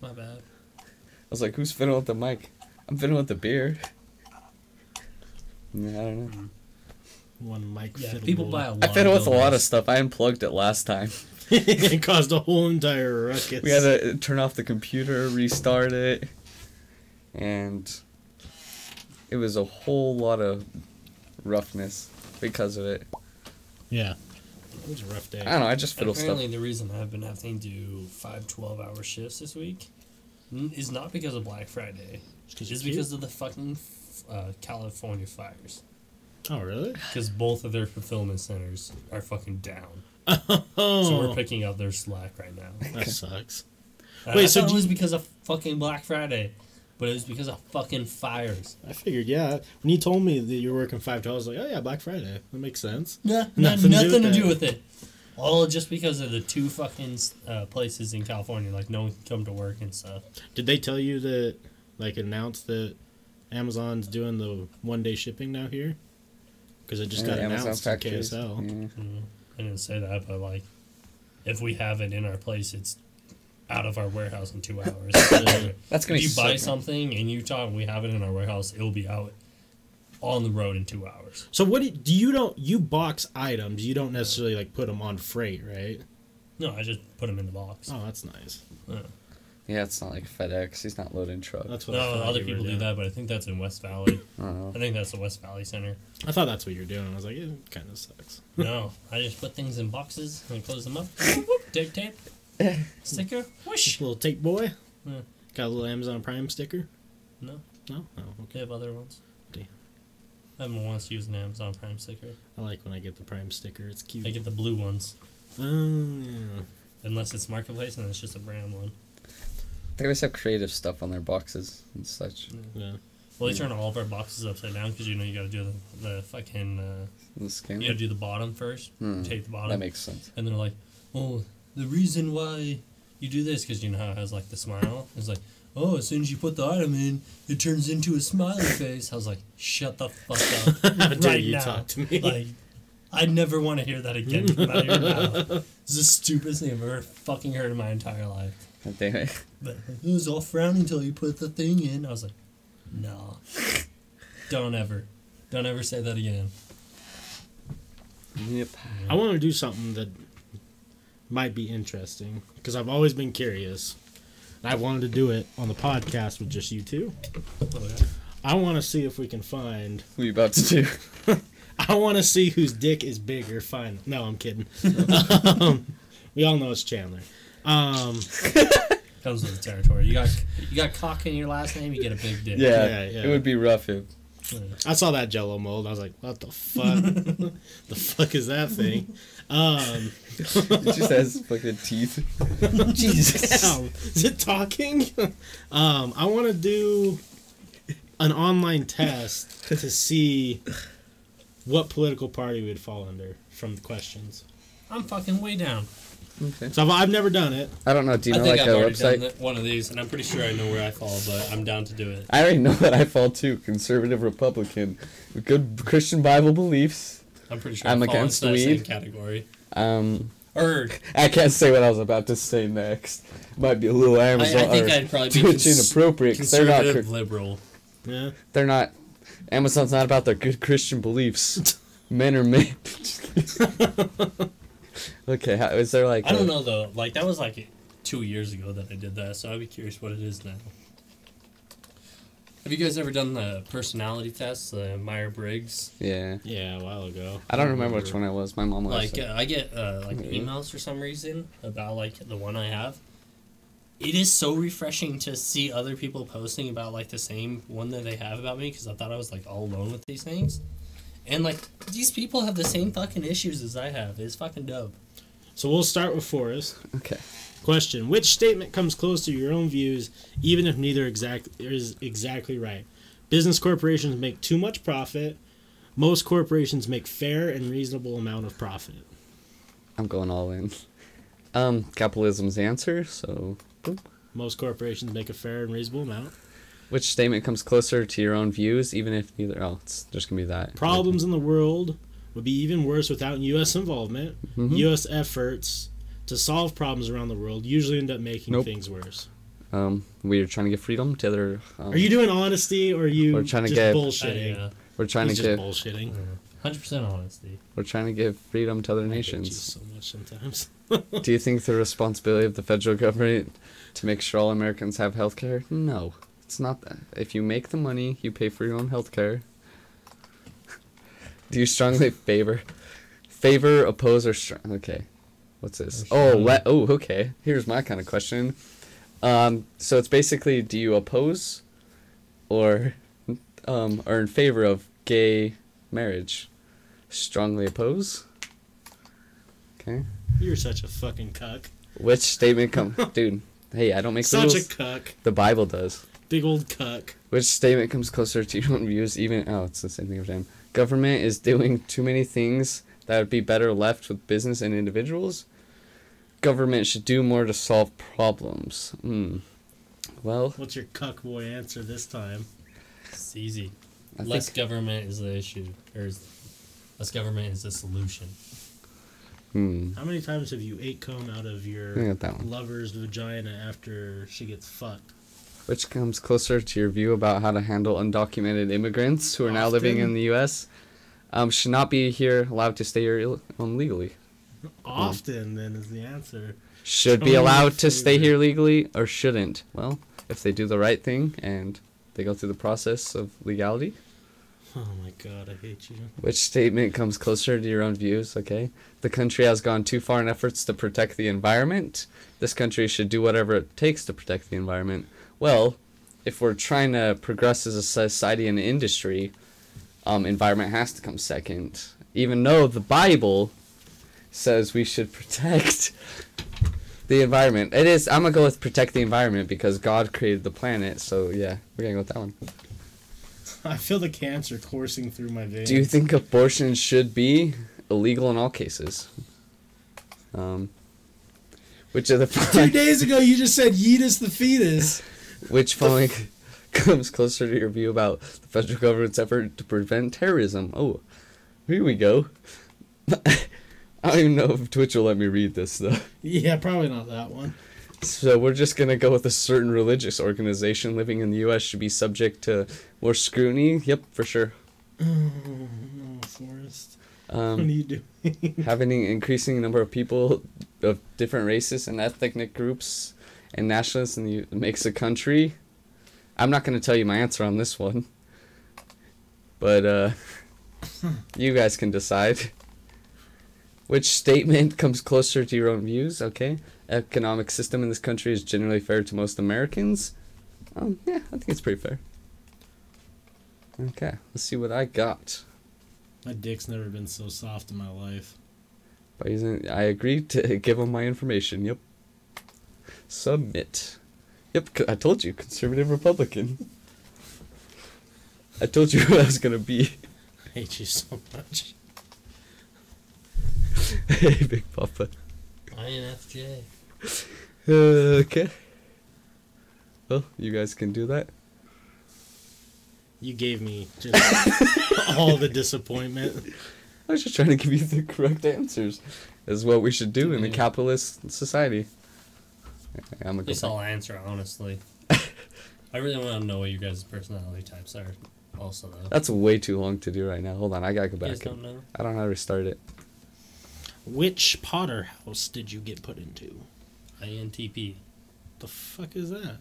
My bad. I was like, who's fiddling with the mic? I'm fiddling with the beer. Yeah, I don't know. Mm-hmm. One mic Yeah, fiddle people bowl. buy a lot. I fiddled with a lot of stuff. I unplugged it last time. [laughs] [laughs] it caused a whole entire ruckus. We had to turn off the computer, restart it, and it was a whole lot of roughness because of it. Yeah. It was a rough day. I don't know. I just fiddle Apparently, stuff. the reason I've been having to do five 12 hour shifts this week is not because of Black Friday. It's 'cause It's because of the fucking uh, California fires. Oh, really? Because both of their fulfillment centers are fucking down. Oh. So we're picking up their slack right now. that sucks. And Wait, I so thought it was you- because of fucking Black Friday, but it was because of fucking fires. I figured, yeah. When you told me that you were working five dollars, like, oh yeah, Black Friday. That makes sense. Yeah, Nothing [laughs] nothing, to do with to do with it. All just because of the two fucking uh, places in California, like no one can come to work and stuff. Did they tell you that, like, announce that Amazon's doing the one day shipping now here? Because it just got Yeah, Amazon announced in factories. KSL. Yeah. Mm, I didn't say that, but like, if we have it in our place, it's out of our warehouse in two [coughs] hours. That's gonna if you suck, buy man. something in Utah and we have it in our warehouse, it'll be out on the road in two hours. So what do, do you don't you box items? You don't necessarily like put them on freight, right? No, I just put them in the box. Oh, that's nice. Yeah. Yeah, it's not like FedEx. He's not loading truck. That's what No, thought other people do that, but I think that's in West Valley. I. I think that's the West Valley Center. I thought that's what you're doing. I was like, it kind of sucks. No, I just put things in boxes and close them up. Whoop, whoop, Duct tape, sticker, whoosh. Little tape boy. Yeah. Got a little Amazon Prime sticker. No, No, oh, they okay. have other ones. Damn. I haven't once used an Amazon Prime sticker. I like when I get the Prime sticker. It's cute. I get the blue ones, Oh yeah. unless it's Marketplace and it's just a brand one. They always have creative stuff on their boxes and such. Yeah. Well, they turn all of our boxes upside down because you know you got to do the, the fucking uh, The scan. you got to do the bottom first. Hmm, Take the bottom, That makes sense. and they're like, "Oh, the reason why you do this because you know how it has like the smile. It's like, oh, as soon as you put the item in, it turns into a smiley face. I was like, shut the fuck up [laughs] How dare right you now. talk to me? Like, I never want to hear that again come out of your mouth. It's the stupidest thing I've ever fucking heard in my entire life. God damn it. But it was all frowning until you put the thing in. I was like, nah. Don't ever. Don't ever say that again. Yep. I want to do something that might be interesting because I've always been curious. And I wanted to do it on the podcast with just you two. Oh, yeah. I want to see if we can find. What are you about to do? [laughs] I want to see whose dick is bigger. Fine. No, I'm kidding. um, we all know it's Chandler. Um, Comes with the territory. You got you got cock in your last name, you get a big dick. Yeah, Yeah, yeah. it would be rough if. I saw that Jello mold. I was like, "What the fuck? [laughs] the fuck is that thing?" Um, It just has fucking teeth. [laughs] Jesus. Ow. Is it talking? um, I want to do an online test to see what political party we'd fall under from the questions. I'm fucking way down. Okay. So I've, I've never done it. I don't know. Do you I know like I've a already done website? one of these, and I'm pretty sure I know where I fall, but I'm down to do it. I already know that I fall too. Conservative Republican, good Christian Bible beliefs. I'm pretty sure I'm I fall against into that same weed. category. Um, Or I can't say what I was about to say next. Might be a little I, I Amazon think I'd probably be Twitch cons- inappropriate because they're not. conservative Cr- liberal. Yeah. They're not. Amazon's not about their good Christian beliefs. [laughs] Men are men. [laughs] [laughs] okay, how, is there like? I don't know though. Like that was like two years ago that I did that, so I'd be curious what it is now. Have you guys ever done the personality test, the Meyer Briggs? Yeah, Yeah, a while ago. I don't remember which one it was. My mom was. Like uh, I get uh, like emails for some reason about like the one I have. It is so refreshing to see other people posting about like the same one that they have about me because I thought I was like all alone with these things, and like these people have the same fucking issues as I have. It's fucking dope. So we'll start with Forrest. Okay. Question: Which statement comes close to your own views, even if neither exact is exactly right? Business corporations make too much profit. Most corporations make fair and reasonable amount of profit. I'm going all in. Um, capitalism's the answer. So, Most corporations make a fair and reasonable amount. Which statement comes closer to your own views, even if neither? Oh, it's just gonna be that. Problems in the world would be even worse without U.S. involvement. Mhm. U.S. efforts to solve problems around the world usually end up making Nope. things worse. Um, we're trying to give freedom to other. Um, Are you doing honesty or are you We're trying to just get- bullshitting? I, uh, We're trying He's to just give. bullshitting. Hundred percent honesty. We're trying to give freedom to other I hate you nations. so much sometimes. Do you [laughs] think the responsibility of the federal government to make sure all Americans have health care? No, it's not that. If you make the money, you pay for your own health care. Do you strongly favor, favor, oppose, or strong? Okay, what's this? Oh, let. Oh, okay. Here's my kind of question. Um, so it's basically, do you oppose, or, um, are in favor of gay marriage? Strongly oppose. Okay. You're such a fucking cuck. Which statement come, [laughs] dude? Hey, I don't make the Such a cuck. The Bible does. Big old cuck. Which statement comes closer to your own views? Even oh, it's the same thing every time. Government is doing too many things that would be better left with business and individuals. Government should do more to solve problems. Hmm. Well, What's your cuck boy answer this time? It's easy. I less think. government is the issue, or is, less government is the solution. Hmm. How many times have you ate comb out of your I got that one. lover's vagina after she gets fucked? Which comes closer to your view about how to handle undocumented immigrants who are now living in the U.S. Um, should not be here allowed to stay here Ill- illegally. Often, then, is the answer. should be allowed to stay here legally or shouldn't. Well, if they do the right thing and they go through the process of legality, Oh my god, I hate you. which statement comes closer to your own views, okay? The country has gone too far in efforts to protect the environment. This country should do whatever it takes to protect the environment. Well, if we're trying to progress as a society and industry, um, environment has to come second. Even though the Bible says we should [laughs] protect the environment. It is. I'm gonna go with protect the environment because God created the planet. So yeah, we're gonna go with that one. [laughs] I feel the cancer coursing through my veins. Do you think abortion should be illegal in all cases? Um, which of the Two [laughs] days ago, you just said Yeetus the fetus. Which following [laughs] comes closer to your view about the federal government's effort to prevent terrorism? Oh, here we go. [laughs] I don't even know if Twitch will let me read this though. Yeah, probably not that one. So we're just gonna go with a certain religious organization living in the U.S. should be subject to more scrutiny. Yep, for sure. [sighs] Oh, no, Forrest. what are Um, you doing? [laughs] having an increasing number of people of different races and ethnic groups and nationalists the, makes a country. I'm not going to tell you my answer on this one, but uh, [laughs] you guys can decide. Which statement comes closer to your own views? Okay, economic system in this country is generally fair to most Americans. Um, yeah, I think it's pretty fair. Okay, let's see what I got. My dick's never been so soft in my life. Using, I agreed to [laughs] give him my information. Yep. Submit. Yep, I told you, conservative Republican. I told you who I was gonna be. I hate you so much. [laughs] hey, Big Papa. INFJ. Uh, okay. Well, you guys can do that. You gave me just [laughs] all the disappointment. I was just trying to give you the correct answers. Is what we should do in a capitalist society. I'm gonna At go least back. I'll answer honestly. [laughs] I really want to know what you guys' personality types are. Also, though. That's way too long to do right now. Hold on, I gotta go you guys back. don't know. I don't know how to restart it. Which Potter house did you get put into? INTP. The fuck is that?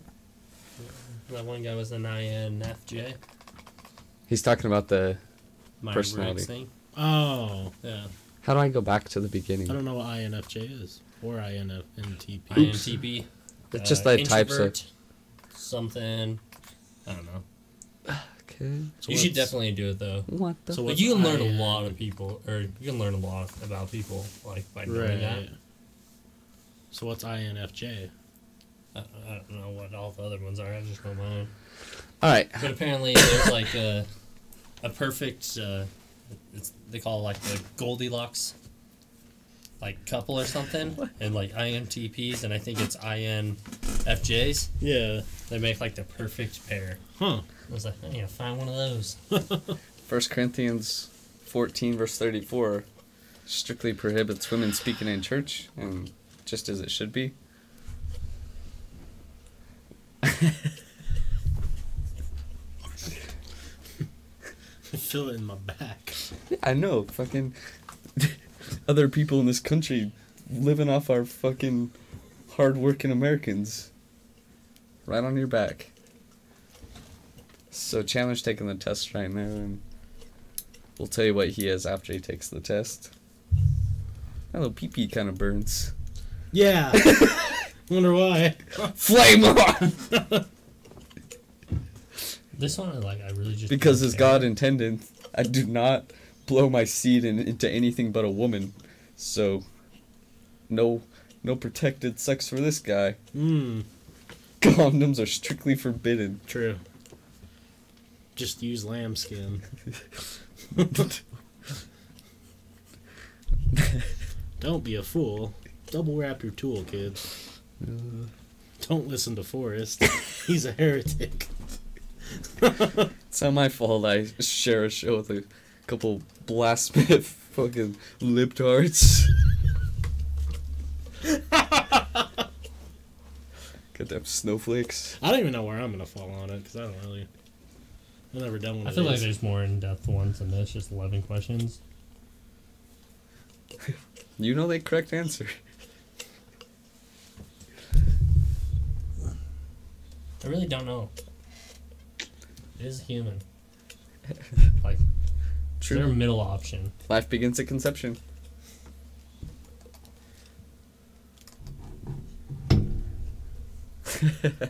That one guy was an INFJ. He's talking about the. My Personality. thing. Oh, Yeah. How do I go back to the beginning? I don't know what INFJ is or INFNTP. Oops. INTP. It's just uh, that types of. Something. I don't know. Okay. So you should definitely do it though. What the? So what's you can learn IN? a lot of people, or you can learn a lot about people, like by doing that. Right. So what's INFJ? I, I don't know what all the other ones are. I just know mine. All right. But apparently, there's like a a perfect. Uh, it's they call it like the Goldilocks, like couple or something, [laughs] and like INTPs, and I think it's INFJs. Yeah. They make like the perfect pair. Huh. I was like, I need to find one of those. [laughs] First Corinthians 14 verse 34 strictly prohibits women speaking in church, and just as it should be. [laughs] Feel it in my back. I know, fucking other people in this country living off our fucking hard-working Americans. Right on your back. So Chandler's taking the test right now, and we'll tell you what he has after he takes the test. That little pee-pee kind of burns. Yeah. [laughs] Wonder why. Flame on! This one, I like, I really just because as. God intended, I do not blow my seed in, into anything but a woman. So, no, no protected sex for this guy. Hmm. [laughs] Condoms are strictly forbidden. True. Just use lambskin. [laughs] Don't be a fool. Double wrap your tool, kids. Don't listen to Forrest. He's a heretic. [laughs] It's not my fault I share a show with a couple blasphemous [laughs] fucking lip libtards. Goddamn snowflakes. I don't even know where I'm gonna fall on it because I don't really. I've never done one I of feel like there's more in-depth ones than this. Just 11 questions. [laughs] You know the correct answer. I really don't know. It is human. [laughs] like, is there a True. middle option? Life begins at conception. [laughs]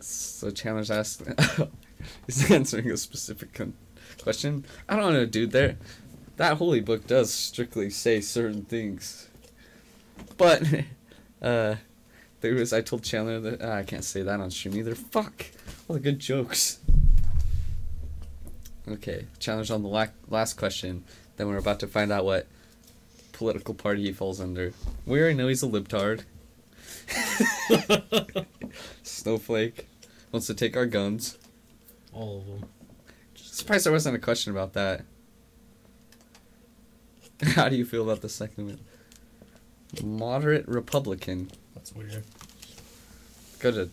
so Chandler's asked, [laughs] he's answering a specific con- question. I don't know, dude. There, that holy book does strictly say certain things, but [laughs] uh, there was. I told Chandler that ah, I can't say that on stream either. Fuck, all the good jokes. Okay, challenge on the la- last question. Then we're about to find out what political party he falls under. We already know he's a libtard. [laughs] Snowflake wants to take our guns. All of them. Surprised there wasn't a question about that. [laughs] How do you feel about the second one? Moderate Republican. That's weird. Go to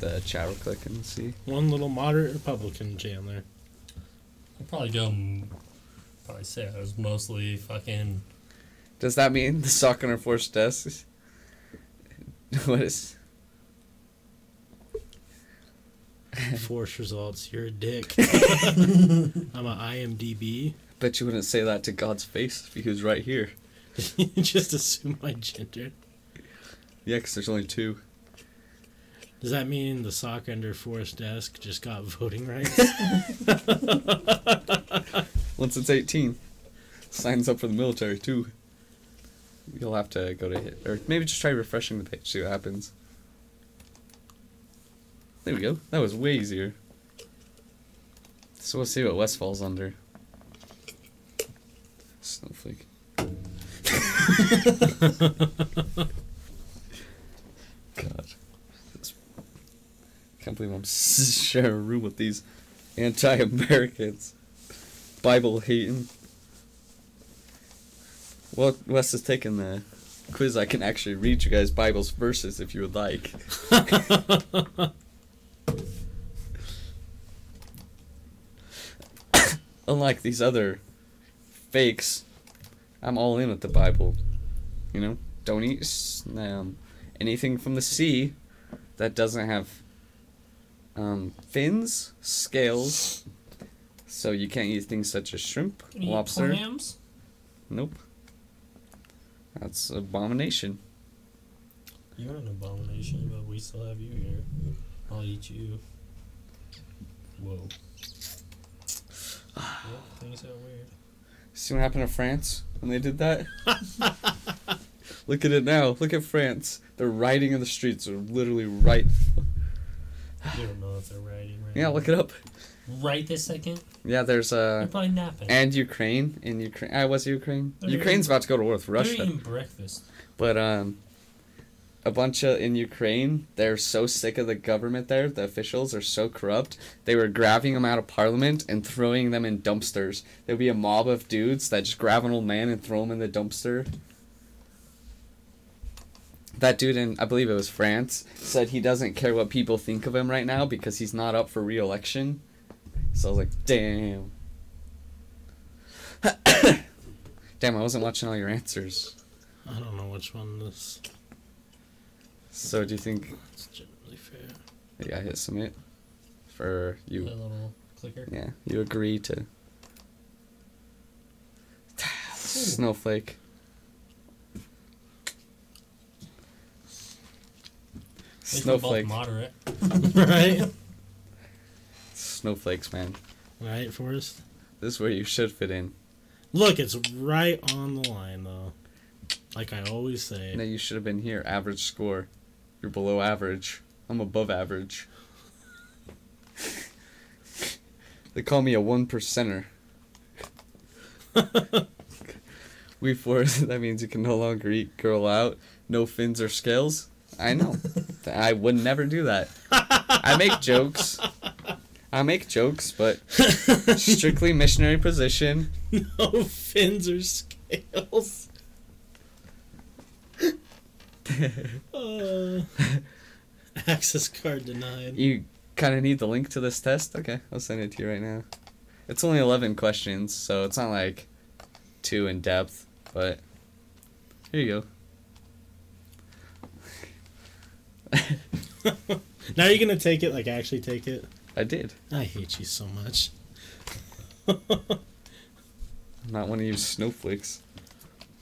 the chat real quick and see. One little moderate Republican Chandler. I'd probably go probably say I was mostly fucking. Does that mean the sock on our forced desk? what is? [laughs] Force results. You're a dick. [laughs] I'm a IMDb. Bet you wouldn't say that to God's face if he was right here. [laughs] Just assume my gender. Yeah, 'cause there's only two. Does that mean the sock under Force desk just got [laughs] voting rights? Once it's 18, signs up for the military too. You'll have to go to hit, or maybe just try refreshing the page, see what happens. There we go. That was way easier. So we'll see what Wes falls under. Snowflake. [laughs] God. Can't believe I'm [laughs] sharing a room with these anti Americans. Bible hating. Well, Wes has taken the quiz. I can actually read you guys Bible's verses if you would like. [laughs] Unlike these other fakes, I'm all in with the Bible. You know, don't eat um, anything from the sea that doesn't have um, fins, scales. So you can't eat things such as shrimp, Can you eat lobster. clams? Nope. That's abomination. You're an abomination, but we still have you here. I'll eat you. Whoa. [sighs] yep, things are weird. See what happened to France when they did that? [laughs] Look at it now. Look at France. They're riding in the streets. They're literally right. You don't know if they're riding right Yeah, now. look it up. Right this second? Yeah, there's They're uh probably napping. and Ukraine in Ukraine. I was Ukraine. They're Ukraine's about to go to war with They're Russia. eating breakfast. But um, a bunch of in Ukraine, they're so sick of the government there. The officials are so corrupt. They were grabbing them out of parliament and throwing them in dumpsters. There'd be a mob of dudes that just grab an old man and throw him in the dumpster. That dude in, I believe it was France, said he doesn't care what people think of him right now because he's not up for re-election. So I was like, damn. [coughs] damn, I wasn't watching all your answers. I don't know which one this. So do you think It's generally fair. Yeah, I hit submit for The you. little clicker. Yeah, you agree to snowflake. At least we're both Snowflake. moderate. [laughs] right? Snowflakes, man. Right, Forrest? This is where you should fit in. Look, it's right on the line, though. Like I always say. No, you should have been here. Average score. You're below average. I'm above average. [laughs] they call me a one percenter. [laughs] we force that means you can no longer eat girl out, no fins or scales. I know. I would never do that. I make [laughs] jokes. I make jokes, but strictly missionary position. no fins or scales. uh, access card denied. You kind of need the link to this test? Okay, I'll send it to you right now. It's only 11 questions, so it's not like too in depth, but here you go. [laughs] Now you're gonna take it, like actually take it. I did. I hate you so much. I'm [laughs] not one of you snowflakes.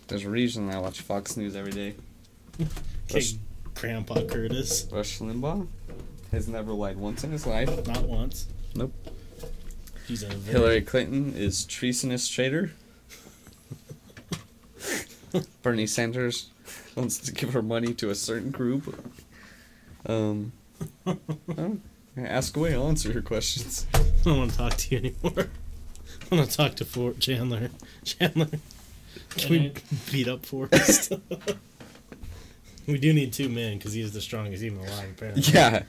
There's a reason I watch Fox News every day. [laughs] Rush, Grandpa Curtis. Rush Limbaugh has never lied once in his life. Not once. Nope. He's a very, Hillary Clinton is treasonous traitor. Bernie Sanders wants to give her money to a certain group. Um, ask away. I'll answer your questions. [laughs] I don't want to talk to you anymore. I want to talk to Fort Chandler. Chandler, can we beat up Forrest? [laughs] we do need two men because he's the strongest even alive. Apparently, [laughs] Yeah,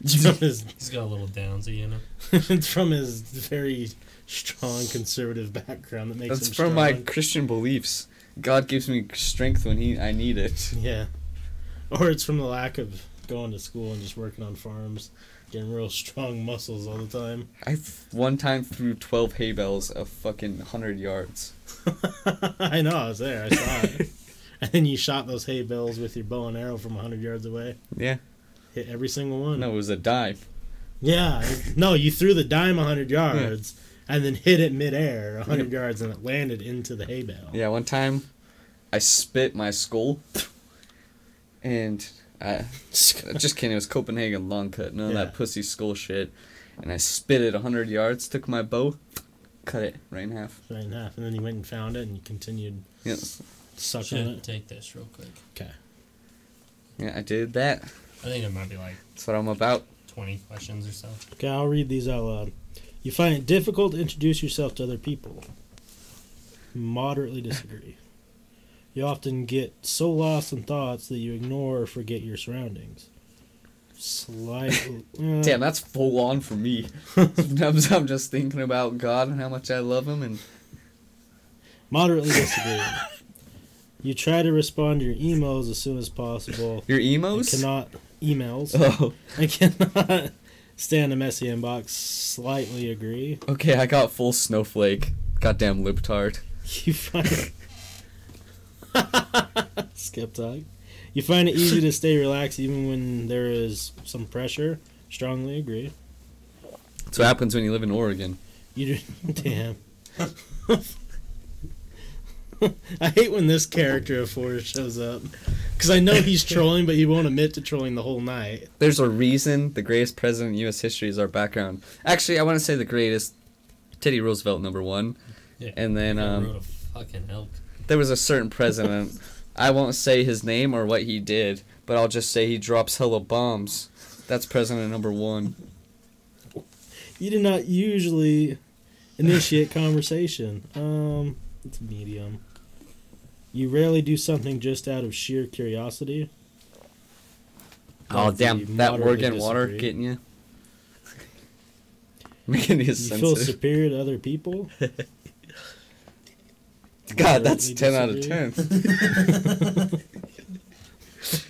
it's from his He's got a little downsy, you know. it's from his very strong conservative background that makes that's him from strong. my Christian beliefs. God gives me strength when he I need it. Yeah, or it's from the lack of going to school and just working on farms. Getting real [laughs] strong muscles all the time. I one time threw 12 hay bales of fucking 100 yards. [laughs] I know, I was there. I saw it. [laughs] and then you shot those hay bales with your bow and arrow from 100 yards away. Yeah. Hit every single one. No, it was a dive. Yeah. No, you threw the dime 100 yards and then hit it midair 100 yards and it landed into the hay bale. Yeah, one time I spit my Skoal and I just kidding, it was Copenhagen long cut, none of that pussy Skoal shit. And I spit it 100 yards, took my bow, cut it right in half. Right in half. And then you went and found it and you continued Yes. sucking Should it. take this real quick. Okay. Yeah, I did that. I think it might be like That's what I'm about. 20 questions or so. Okay, I'll read these out loud. You find it difficult to introduce yourself to other people. Moderately disagree. You often get so lost in thoughts that you ignore or forget your surroundings. Slightly. [laughs] uh, Damn, that's full on for me. Sometimes I'm just thinking about God and how much I love Him, and Moderately disagree. you try to respond to your emails as soon as possible. your I emos. cannot emails. Oh, I cannot stand a messy inbox. Slightly agree. okay. I got full snowflake. Goddamn libtard. You find [laughs] skip talk. You find it easy to stay relaxed even when there is some pressure. Strongly agree. That's what happens when you live in Oregon. You do, [laughs] damn. I hate when this character of Forrest shows up because I know he's trolling, but he won't admit to trolling the whole night. There's a reason the greatest president in U.S. history is our background. Actually, I want to say the greatest, Teddy Roosevelt, number one. Yeah. And then I um, wrote a fucking elk. There was a certain president. I won't say his name or what he did, but I'll just say he drops hella bombs. That's president number one. You do not usually initiate conversation. Um, it's medium. You rarely do something just out of sheer curiosity. Oh That'd damn, that moderately Oregon water getting you. [laughs] Making you You feel superior to other people. [laughs] [laughs] God, that's ten out of ten. [laughs]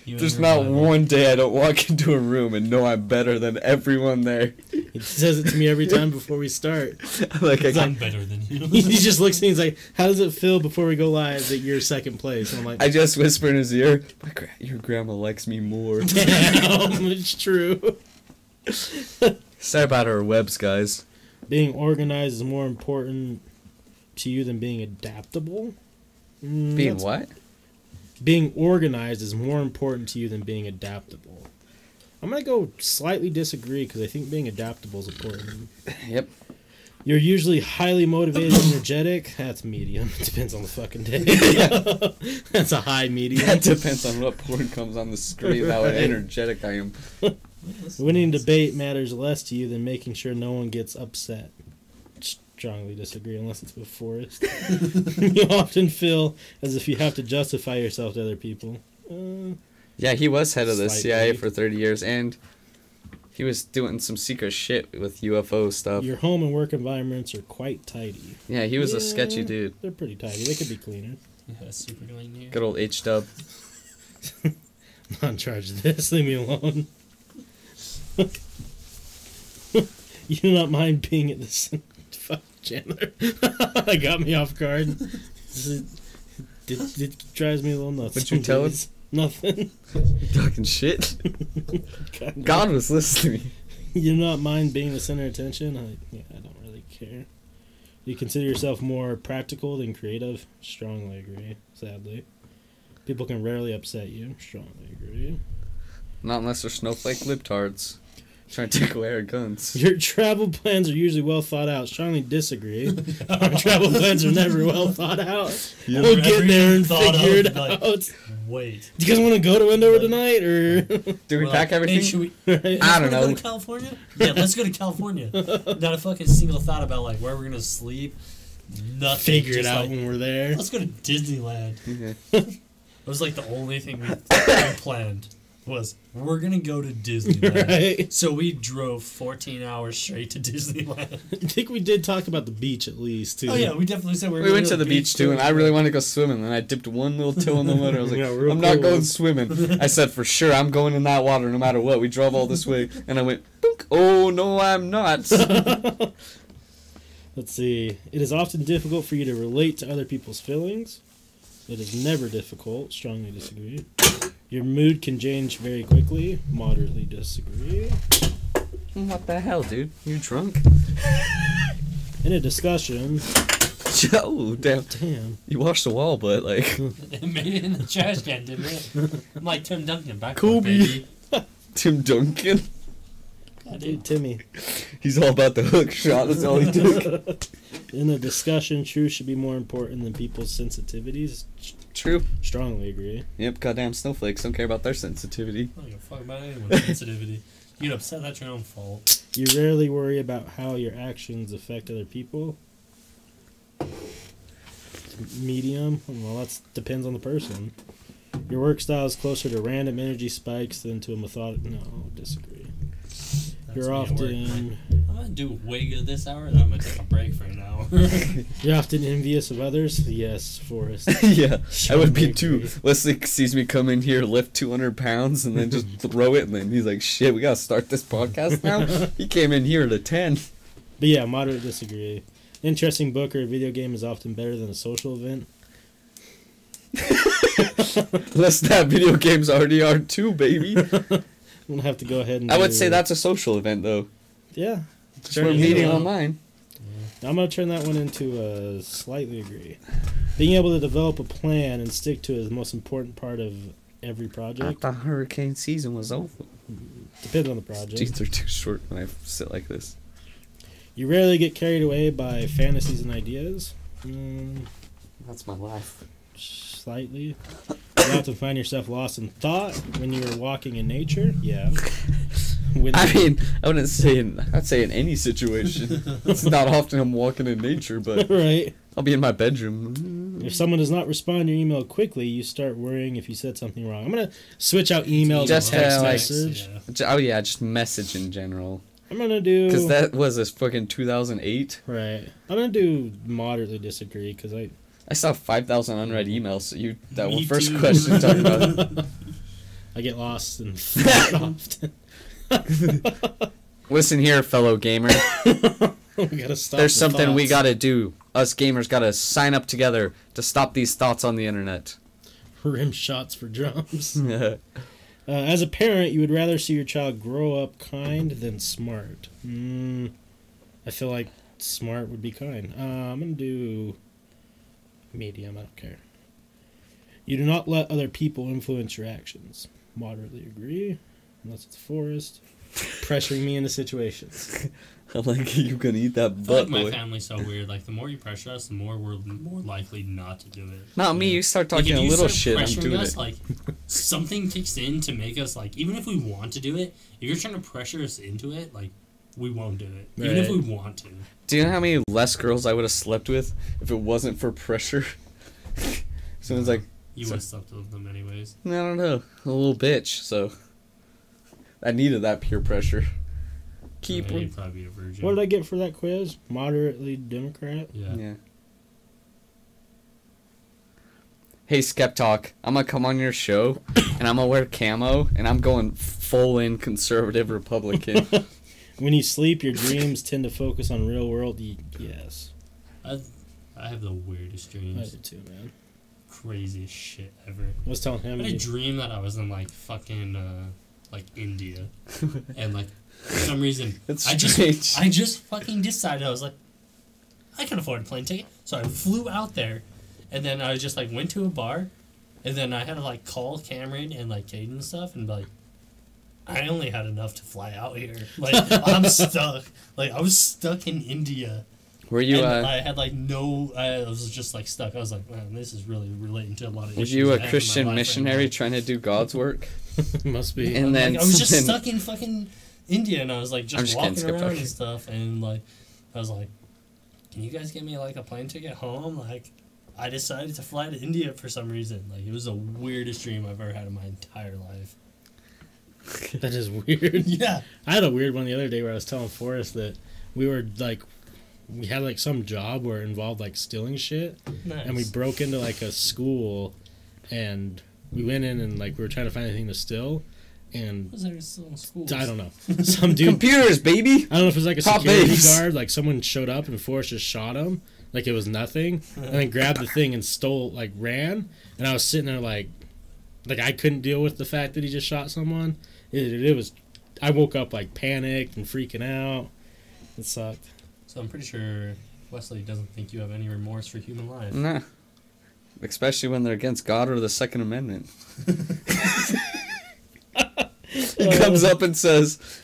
There's not one day I don't walk [laughs] into a room and know I'm better than everyone there. He says it to me every time before we start. like I I'm better than you. He just looks at me. He's like, "How does it feel before we go live that you're second place?" And I'm like, I just whisper in his ear, My gra- "Your grandma likes me more." "Damn, it's true." Sorry about our webs, guys. Being organized is more important to you than being adaptable. Mm, Being what? Being organized is more important to you than being adaptable. I'm gonna go slightly disagree because I think being adaptable is important. [coughs] Yep. You're usually highly motivated and energetic. That's medium. [laughs] It depends on the fucking day. [laughs] [laughs] That's a high medium. That depends on what porn comes on the screen, how Right. energetic I am. Winning debate matters less to you than making sure no one gets upset. Strongly disagree, unless it's with Forrest. [laughs] you often feel as if you have to justify yourself to other people. Uh, Yeah, he was head of the Slightly. CIA for 30 years, and he was doing some secret shit with UFO stuff. your home and work environments are quite tidy. Yeah, he was a sketchy dude. They're pretty tidy. They could be cleaner. Yeah, super clean here. Good old H Dub. [laughs] not in charge of this. Leave me alone. [laughs] you do not mind being at this. Chandler. [laughs] that got me off guard. Is- It, it drives me a little nuts. What'd you tell sometimes. [laughs] Nothing. Talking shit. God, [laughs] God was listening. You do not mind being the center of attention. I, yeah, I don't really care. You consider yourself more practical than creative. Strongly agree. Sadly, people can rarely upset you. Strongly agree. Not unless they're snowflake libtards. Trying to take away our guns. [laughs] Your travel plans are usually well thought out. Strongly disagree. Our travel plans are never well thought out. Yeah. We'll get there and Thought out, figure it like- out. Wait. Do you guys want to go to Wendover tonight, or Do we We're pack everything? Hey, should we? [laughs] Right? I don't Wanna Go know. to California? Yeah, let's go to California. [laughs] Not a fucking single thought about like where we're gonna sleep. Nothing. figure it out like, when we're there? Let's go to Disneyland. Okay. It was like the only thing we, we planned was we're gonna go to Disneyland. [laughs] Right. So we drove 14 hours straight to Disneyland. [laughs] I think we did talk about the beach at least too. Oh yeah, we definitely said we were We gonna went go to the beach too, and I really wanted to go swimming. And I dipped one little toe in the water. I was like, [laughs] Yeah, I'm not cool. going swimming. I said, for sure, I'm going in that water no matter what. We drove all this way, and I went, boop. Oh no, I'm not. Let's see. It is often difficult for you to relate to other people's feelings. It is never difficult. Strongly disagree. Your mood can change very quickly. Moderately disagree. what the hell, dude? You drunk? [laughs] In a discussion, Joe, damn. damn. You washed the wall, but like [laughs] It made it in the trash can, didn't it? I'm like Tim Duncan back Kobe. baby. [laughs] Tim Duncan. God, Dude, Timmy. He's all about the hook shot. That's all he took. In a discussion, truth should be more important than people's sensitivities. True. Strongly agree. Yep. Goddamn snowflakes don't care about their sensitivity. I don't give a fuck about anyone's [laughs] sensitivity. You get upset, that's your own fault. You rarely worry about how your actions affect other people. Medium, well, that depends on the person. Your work style is closer to random energy spikes than to a method. No, disagree. That's You're me at often I'm [laughs] gonna do way good this hour, then I'm gonna take a break for an hour. [laughs] you're often envious of others. Yes, Forrest. [laughs] yeah, I would be too. agree. Leslie sees me come in here, lift 200 pounds, and then just throw it, and then he's like, "Shit, we gotta start this podcast now." he came in here at a 10. But yeah, moderate disagree. Interesting book or video game is often better than a social event. Unless that video games already are too, baby. I'm gonna have to go ahead and. I would say that's a social event, though. Yeah, Just we're meeting online. I'm gonna turn that one into a slightly agree. Being able to develop a plan and stick to it is the most important part of every project. I thought hurricane season was over. Depends on the project. Jeans are too short when I sit like this. You rarely get carried away by fantasies and ideas. Mm, That's my life. slightly. You often find yourself lost in thought when you are walking in nature. Yeah. [laughs] When I mean, I wouldn't say in, I'd say in any situation. [laughs] it's not often I'm walking in nature, but [laughs] right. I'll be in my bedroom. If someone does not respond to your email quickly, you start worrying if you said something wrong. I'm gonna switch out email Just, to text like- message. Yeah. Oh yeah, just message in general. I'm gonna do Because that was a fucking 2008. right. I'm gonna do moderately disagree because I I saw 5,000 unread emails. So you that Me was first too. question talking about. [laughs] I get lost and thought [laughs] often. Listen here, fellow gamer. [laughs] we gotta stop. There's the something we gotta do. Us gamers gotta sign up together to stop these thoughts on the internet. rim shots for drums. Uh, as a parent, you would rather see your child grow up kind than smart. Mm, I feel like smart would be kind. Uh, I'm gonna do medium. I don't care. You do not let other people influence your actions. Moderately agree, unless it's Forrest, pressuring me into situations. [laughs] I'm like, you gonna eat that I feel butt, like my boy. family's so weird. Like the more you pressure us, the more we're more likely not to do it. Not me. You start Like, talking if a you little start shit, I'm doing us, it. Like something kicks in to make us like, even if we want to do it, if you're trying to pressure us into it, like we won't do it, even if we want to. Do you know how many less girls I would have slept with if it wasn't for pressure? [laughs] Someone's like, You So- would have slept with them anyways. I don't know, a little bitch. So I needed that peer pressure. Keep. Yeah, you'd probably be a virgin. What did I get for that quiz? Moderately Democrat. Yeah. Yeah. Hey Skeptalk, I'm gonna come on your show and I'm gonna wear camo and I'm going full in conservative Republican. [laughs] When you sleep, your dreams tend to focus on real world. Y- yes, I, I have the weirdest I dreams. do too, man. Craziest shit ever. I was telling I him. had a dream that I was in like fucking uh, like India, [laughs] and like for some reason [laughs] That's I just strange. I just fucking decided I was like I can afford a plane ticket, so I flew out there, and then I just like went to a bar, and then I had to like call Cameron and like Caden and stuff, and like. I only had enough to fly out here. Like [laughs] I'm stuck. Like I was stuck in India. Were you and uh, I had like no. I was just like stuck. I was like, man, this is really relating to a lot of. were issues you I a have in my Christian life right missionary trying to do God's work? [laughs] must be. And then Like, I was just something- stuck in fucking India, and I was like just, just walking around Talk. and stuff, and like I was like, "Can you guys get me like a plane ticket home?" Like, I decided to fly to India for some reason. Like, it was the weirdest dream I've ever had in my entire life. [laughs] That is weird. [laughs] Yeah, I had a weird one the other day where I was telling Forrest that we were like, we had like some job where it involved like stealing shit, nice. and we broke into like a school, and we went in and like we were trying to find anything to steal, and Was there still in schools? I don't know. [laughs] Some dude Computers, baby. I don't know if it was like a Top security base. guard, like someone showed up and Forrest just shot him, like it was nothing, and then grabbed the thing and stole, like ran. And I was sitting there like, like I couldn't deal with the fact that he just shot someone. It, it, was, I woke up like panicked and freaking out. It sucked. So I'm pretty sure Wesley doesn't think you have any remorse for human life. Nah. Especially when they're against God or the Second Amendment. [laughs] he comes up and says,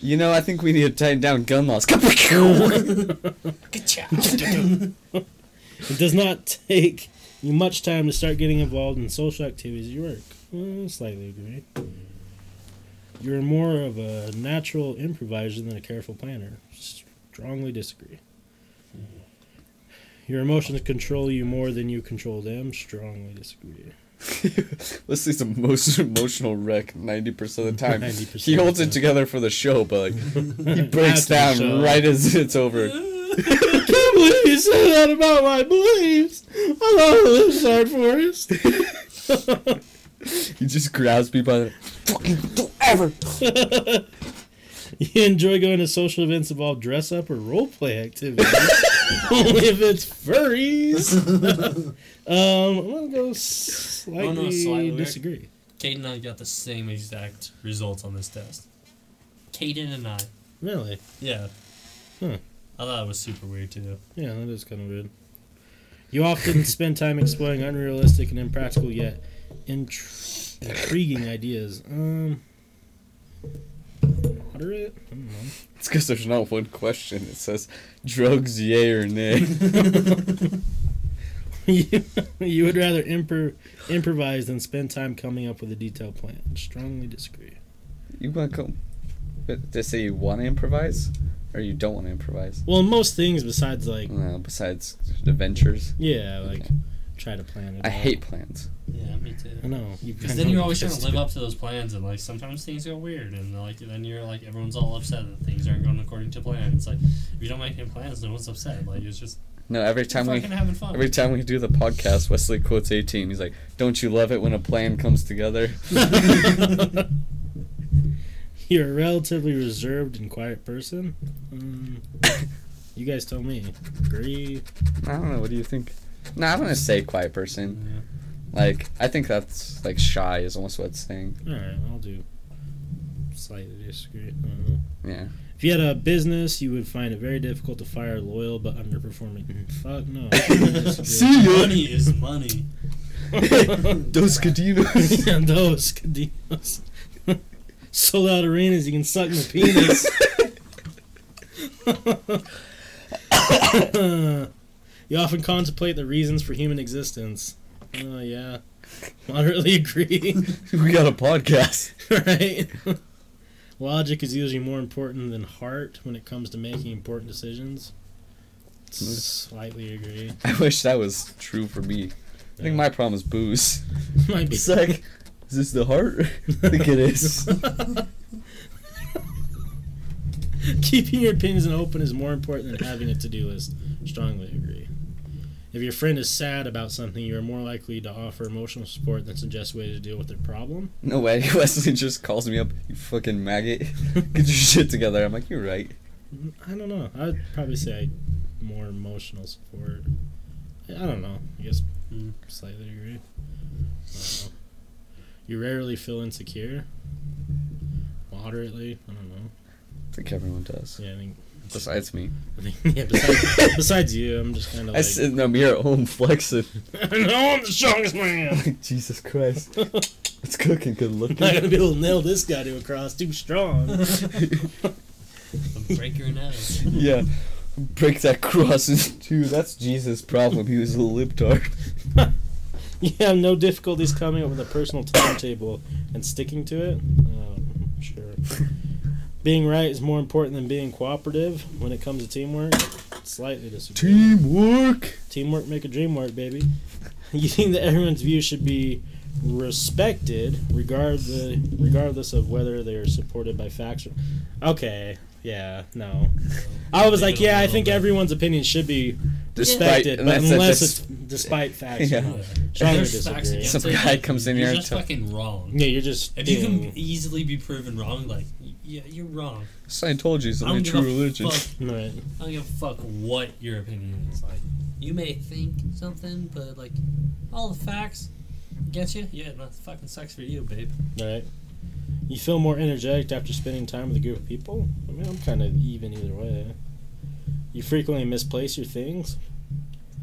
"You know, I think we need to tighten down gun laws." [laughs] Good job. It does not take you much time to start getting involved in social activities at your work. Well, slightly agree. You're more of a natural improviser than a careful planner. Strongly disagree. Your emotions control you more than you control them. Strongly disagree. [laughs] Leslie's the most [laughs] emotional wreck ninety percent of the time. [laughs] He holds it together for the show, but like he breaks down right as it's over. I can't believe you said that about my beliefs. I love this hard Forrest. He just grabs me by the fucking don't ever. You enjoy going to social events involve dress up or role play activities. Only if it's furries. um, I'm gonna go slightly, Oh, no, slightly disagree. Kate and I got the same exact results on this test. Kaden and I. Really? Yeah. Huh. I thought it was super weird too. Yeah, that is kind of weird. You often spend time exploring unrealistic and impractical yet intr- intriguing ideas. Um, moderate. I don't know. It's because there's not one question. It says drugs, yay or nay. you, [laughs] you would rather impro- improvise than spend time coming up with a detailed plan. Strongly disagree. you want to come? But they say you want to improvise, or you don't want to improvise. Well, most things besides like Uh, besides adventures, yeah, like Okay. Try to plan it. I out. hate plans. Yeah, me too. I know. You Because then you're always trying to live up to those plans, and like sometimes things go weird, and like then you're like everyone's all upset that things aren't going according to plan. It's like if you don't make any plans, no one's upset. Like it's just No, every time we fun. every time we do the podcast, Wesley quotes A-Team. He's like, "Don't you love it when a plan comes together?" [laughs] You're a relatively reserved and quiet person. Um, you guys tell me. Agree. I don't know. What do you think? No, I'm gonna say quiet person. Yeah. Like, I think that's like shy is almost what it's saying. All right, I'll do. Slightly disagree. I don't know. Yeah. If you had a business, you would find it very difficult to fire loyal but underperforming. Fuck no. See ya. Money is money. Dos cadinos. yeah, those cadinos. Sold out arenas, you can suck my penis. You often contemplate the reasons for human existence. Oh, yeah. Moderately agree. [laughs] we got a podcast. [laughs] right? Logic is usually more important than heart when it comes to making important decisions. Slightly agree. I wish that was true for me. I think my problem is booze. [laughs] Might be. It's like, is this the heart? I think it is. Keeping your opinions open is more important than having a to-do list. Strongly agree. If your friend is sad about something, you are more likely to offer emotional support than suggest ways to deal with their problem. No way. [laughs] Wesley just calls me up. You fucking maggot. [laughs] Get your shit together. I'm like, you're right. I don't know. I'd probably say more emotional support. I don't know. I guess Mm. slightly agree. I don't know. You rarely feel insecure. Moderately, I don't know. I think everyone does. Yeah, I think. Besides me. [laughs] Yeah. Besides, besides you, I'm just kind of I like. sit in the mirror at home flexing. [laughs] I know I'm the strongest man. [laughs] Jesus Christ. It's cooking good I'm looking. not gonna be able to nail this guy to a cross. Too strong. Break your nose. yeah. Break that cross in two. That's Jesus' problem. He was a libtard. you have no difficulties coming up with a personal timetable and sticking to it. Um, sure. Being right is more important than being cooperative when it comes to teamwork. Slightly disagree. Teamwork. Teamwork make a dream work, baby. [laughs] You think that everyone's view should be respected, regard the, regardless of whether they are supported by facts. Or, okay, yeah, no. I was like, yeah, I think everyone's opinion should be Despite it, but unless unless it's- it's despite facts. Yeah. or not. Yeah. Strongly facts disagree. Some it, guy comes in you're here just to- fucking wrong. Yeah, you're just. If you can easily be proven wrong, like y- yeah, you're wrong. Scientology is the I only don't true give a religion. fuck. Right. I don't give a fuck what your opinion is. Like, you may think something, but like, all the facts against you. Yeah, no, it's fucking sucks for you, babe. Right. You feel more energetic after spending time with a group of people? I mean, I'm kind of even either way. You frequently misplace your things?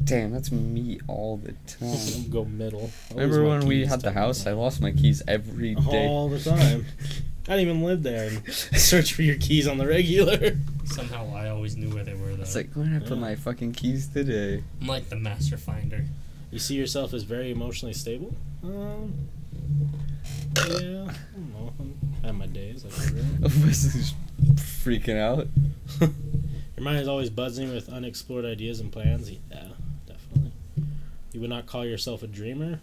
Damn, that's me all the time. [laughs] go middle. I lose Remember my when we had the type house? I lost my keys every day. All the time. [laughs] I didn't even live there and search for your keys on the regular. Somehow I always knew where they were though. It's like, where did I put Yeah. my fucking keys today? I'm like the master finder. You see yourself as very emotionally stable? Um, yeah, I don't know. I'm- have my days. I figure it. [laughs] Wesley's freaking out. Your mind is always buzzing with unexplored ideas and plans. Yeah, definitely. You would not call yourself a dreamer?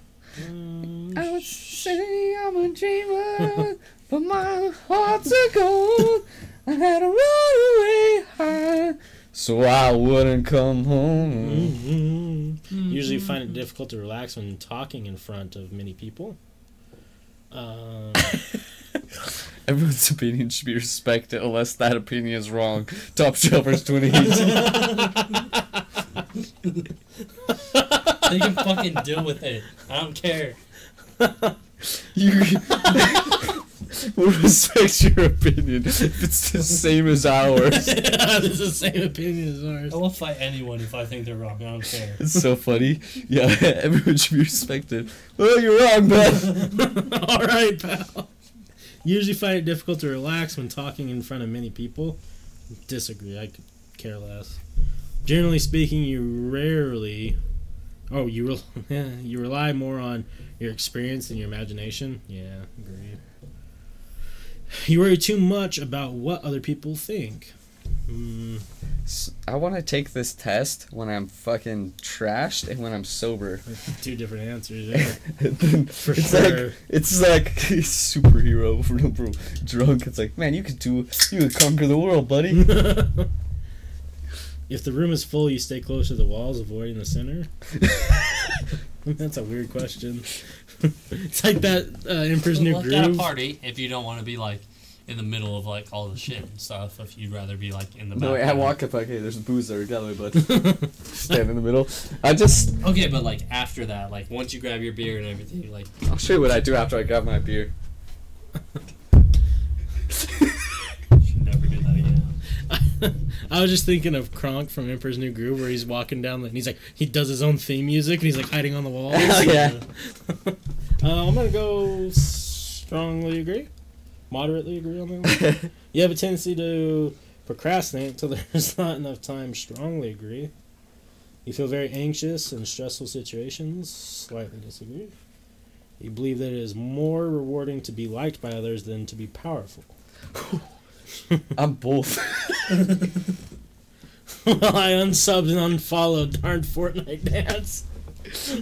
Um, I would say I'm a dreamer, [laughs] but my heart's a gold. I had to run away high, so I wouldn't come home. Mhm. Usually find it difficult to relax when talking in front of many people. Um, [laughs] Everyone's opinion should be respected unless that opinion is wrong. Top Shelfers 2018. [laughs] [laughs] They can fucking deal with it. I don't care. [laughs] you [laughs] we'll respect your opinion if it's the same as ours. it's the same opinion as ours. I ours. will fight anyone if I think they're wrong. I don't care. It's so funny. Yeah, everyone should be respected. Well, you're wrong, bud. All right, pal. Usually find it difficult to relax when talking in front of many people. Disagree. I could care less. Generally speaking, you rarely. Oh, you re- [laughs] you rely more on your experience than your imagination. Yeah, agreed. You worry too much about what other people think. Hmm. S- I want to take this test when I'm fucking trashed and when I'm sober. [laughs] two different answers [laughs] there. For it's sure. like it's like superhero for. Drunk, it's like man, you could do, you could conquer the world, buddy. If the room is full, you stay close to the walls, avoiding the center. [laughs] That's a weird question. [laughs] it's like that uh, Emperor's New like at a party, if you don't want to be like in the middle of like all the shit and stuff, if you'd rather be like in the no, wait, I background. walk up like, hey, there's booze there, gather, but [laughs] Stand in the middle. I just, Okay, but like after that, like once you grab your beer and everything, like I'll show you what I do after I grab my beer. you should never do that again. [laughs] I was just thinking of Kronk from Emperor's New Groove, where he's walking down the, and he's like, he does his own theme music, and he's like hiding on the walls. Oh, yeah. [laughs] uh, I'm gonna go strongly agree, moderately agree on that one. [laughs] You have a tendency to procrastinate until there's not enough time. Strongly agree. You feel very anxious in stressful situations. Slightly disagree. You believe that it is more rewarding to be liked by others than to be powerful. I'm both. [laughs] well, I unsubbed and unfollowed darn Fortnite dance.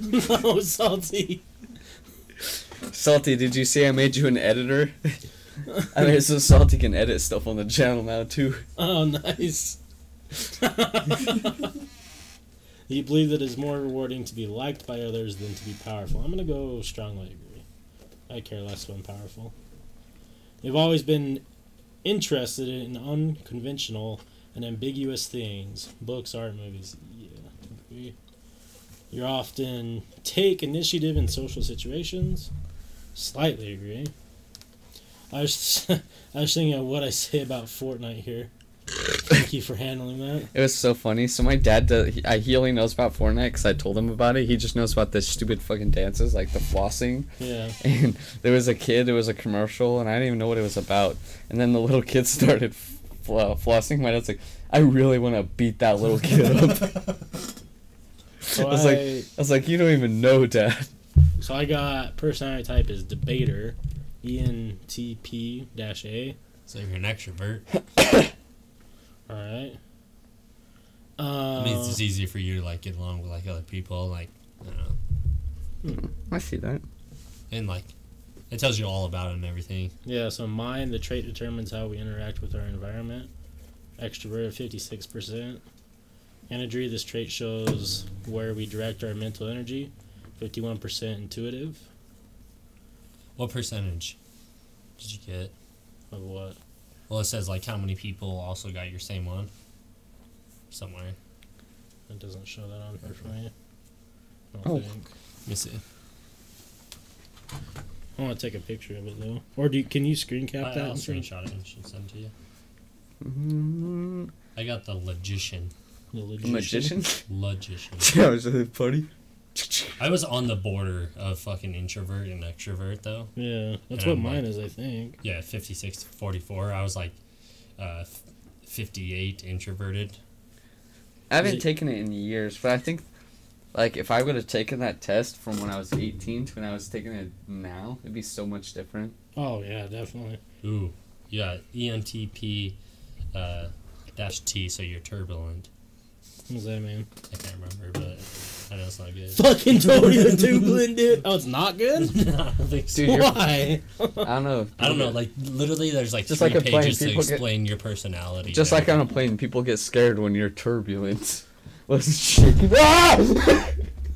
no, [laughs] oh, salty. Salty, did you see I made you an editor? I mean, so Salty can edit stuff on the channel now too. Oh, nice. [laughs] you believe that it's more rewarding to be liked by others than to be powerful. I'm gonna go strongly agree. I care less when powerful. You've always been interested in unconventional and ambiguous things, books, art, movies. Yeah, agree. You often take initiative in social situations. Slightly agree. I was [laughs] I was thinking of what I say about Fortnite here. Thank you for handling that. It was so funny. So my dad, does, he, I, he only knows about Fortnite because I told him about it. He just knows about the stupid fucking dances, like the flossing. Yeah. And there was a kid, it was a commercial, and I didn't even know what it was about. And then the little kid [laughs] started fl- uh, flossing. My dad's like, I really want to beat that little kid up. So [laughs] I was like, I was like, you don't even know, dad. So I got personality type is debater, E ENTP dash A. So you're an extrovert. [coughs] All right. I Uh, mean, it's just easier for you to like get along with like other people, like I don't know, I see that. and like it tells you all about it and everything. yeah. So mine, the trait determines how we interact with our environment. Extroverted, fifty six percent. Energy. This trait shows where we direct our mental energy. 51% intuitive. What percentage did you get? Of what? Well, it says like how many people also got your same one. Somewhere. It doesn't show that on here for me. I don't Oh. think. Let me see. I want to take a picture of it though. Or do you, can you screen cap I, that? I'll and send- screenshot it and should send it to you. Mm, I got the logician. The a magician? Logician. [laughs] yeah, was that funny? I was on the border of fucking introvert and extrovert though. Yeah, that's And what I'm mine like- is, I think. Yeah, 56 to 44. I was like uh, 58 introverted. I haven't it- taken it in years, but I think, like, if I would have taken that test from when I was 18 to when I was taking it now, it'd be so much different. Oh yeah, definitely. Ooh, yeah, ENTP uh, dash T, so you're turbulent. What does that mean? I can't remember, but I know it's not good. Fucking totally tubulant, dude. Oh, it's not good. [laughs] no, I don't think so. Dude, you're- Why? I don't know. I don't know, like literally, there's like Just three like a plane, pages to people get- explain your personality. Just there. like on a plane, people get scared when you're turbulent. [laughs] What's shaking? [laughs] Ah!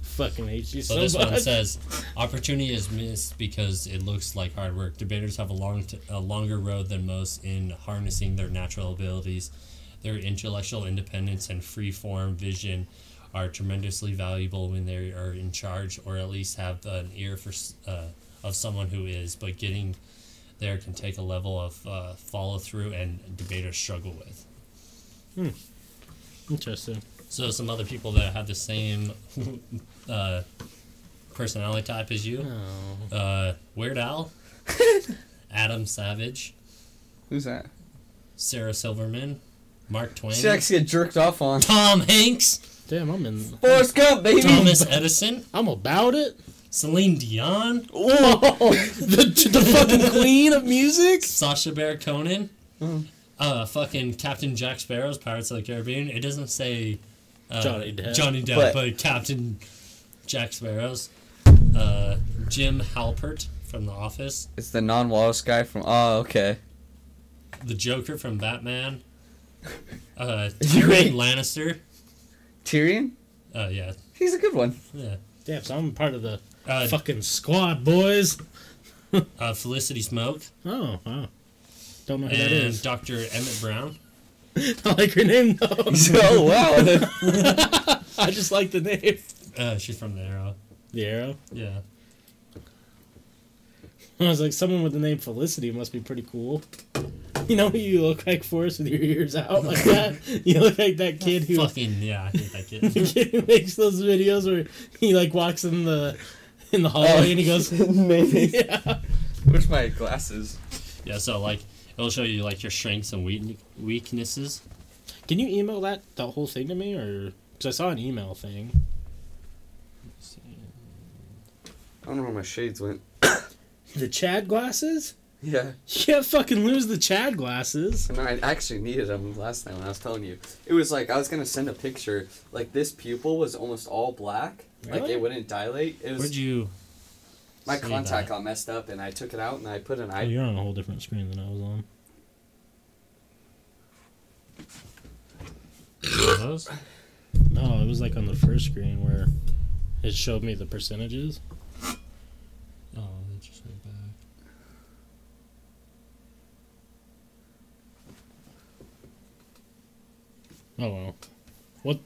Fucking hate you So so, this much. one says, opportunity is missed because it looks like hard work. Debaters have a long, t- a longer road than most in harnessing their natural abilities. Their intellectual independence and free-form vision are tremendously valuable when they are in charge, or at least have an ear for uh, of someone who is. But getting there can take a level of uh, follow-through, and debaters struggle with. Hmm. Interesting. So some other people that have the same [laughs] uh, personality type as you. Oh. Uh, Weird Al, [laughs] Adam Savage, Who's that? Sarah Silverman, Mark Twain, She actually get jerked off on. Tom Hanks, Damn, I'm in. Forrest Gump, baby! Thomas Edison, I'm about it. Celine Dion, Whoa, the the fucking queen of music. Sasha Baron Conan, Mhm. uh, fucking Captain Jack Sparrow's Pirates of the Caribbean. It doesn't say uh, Johnny Depp. Johnny Depp, But- but, Captain Jack Sparrow's. Uh, Jim Halpert from The Office, It's the non Wallace guy from. Oh, okay. the Joker from Batman, uh, [laughs] You Tyrion ain't- Lannister. Tyrion? Uh, yeah, He's a good one. yeah. Damn, so I'm part of the Uh, fucking squad, boys. [laughs] uh, Felicity Smoak Oh, wow. Don't know who that and is. Dr. Emmett Brown. [laughs] I like her name though. oh, wow. I just like the name. Uh, she's from the Arrow. The Arrow. Yeah. I was like, someone with the name Felicity must be pretty cool. You know who you look like, Forrest, with your ears out like [laughs] that? You look like that kid who, Fucking yeah, I hate that [laughs] kid. the kid. kid who makes those videos where he like walks in the in the hallway and he goes, [laughs] Maybe. yeah. Where's my glasses? yeah, so like it'll show you like your strengths and weak- weaknesses. Can you email that the whole thing to me, or because I saw an email thing? I don't know where my shades went. [coughs] [coughs] The Chad glasses? Yeah. You can't fucking lose the Chad glasses. And I actually needed them last night when I was telling you. It was like I was gonna send a picture. Like this pupil was almost all black. Like it wouldn't dilate. It was Where'd you? my contact that? got messed up, and I took it out and I put an Oh, eye. you're on a whole different screen than I was on. Those? No, it was like on the first screen where it showed me the percentages. Oh, they just went back. Oh well. What?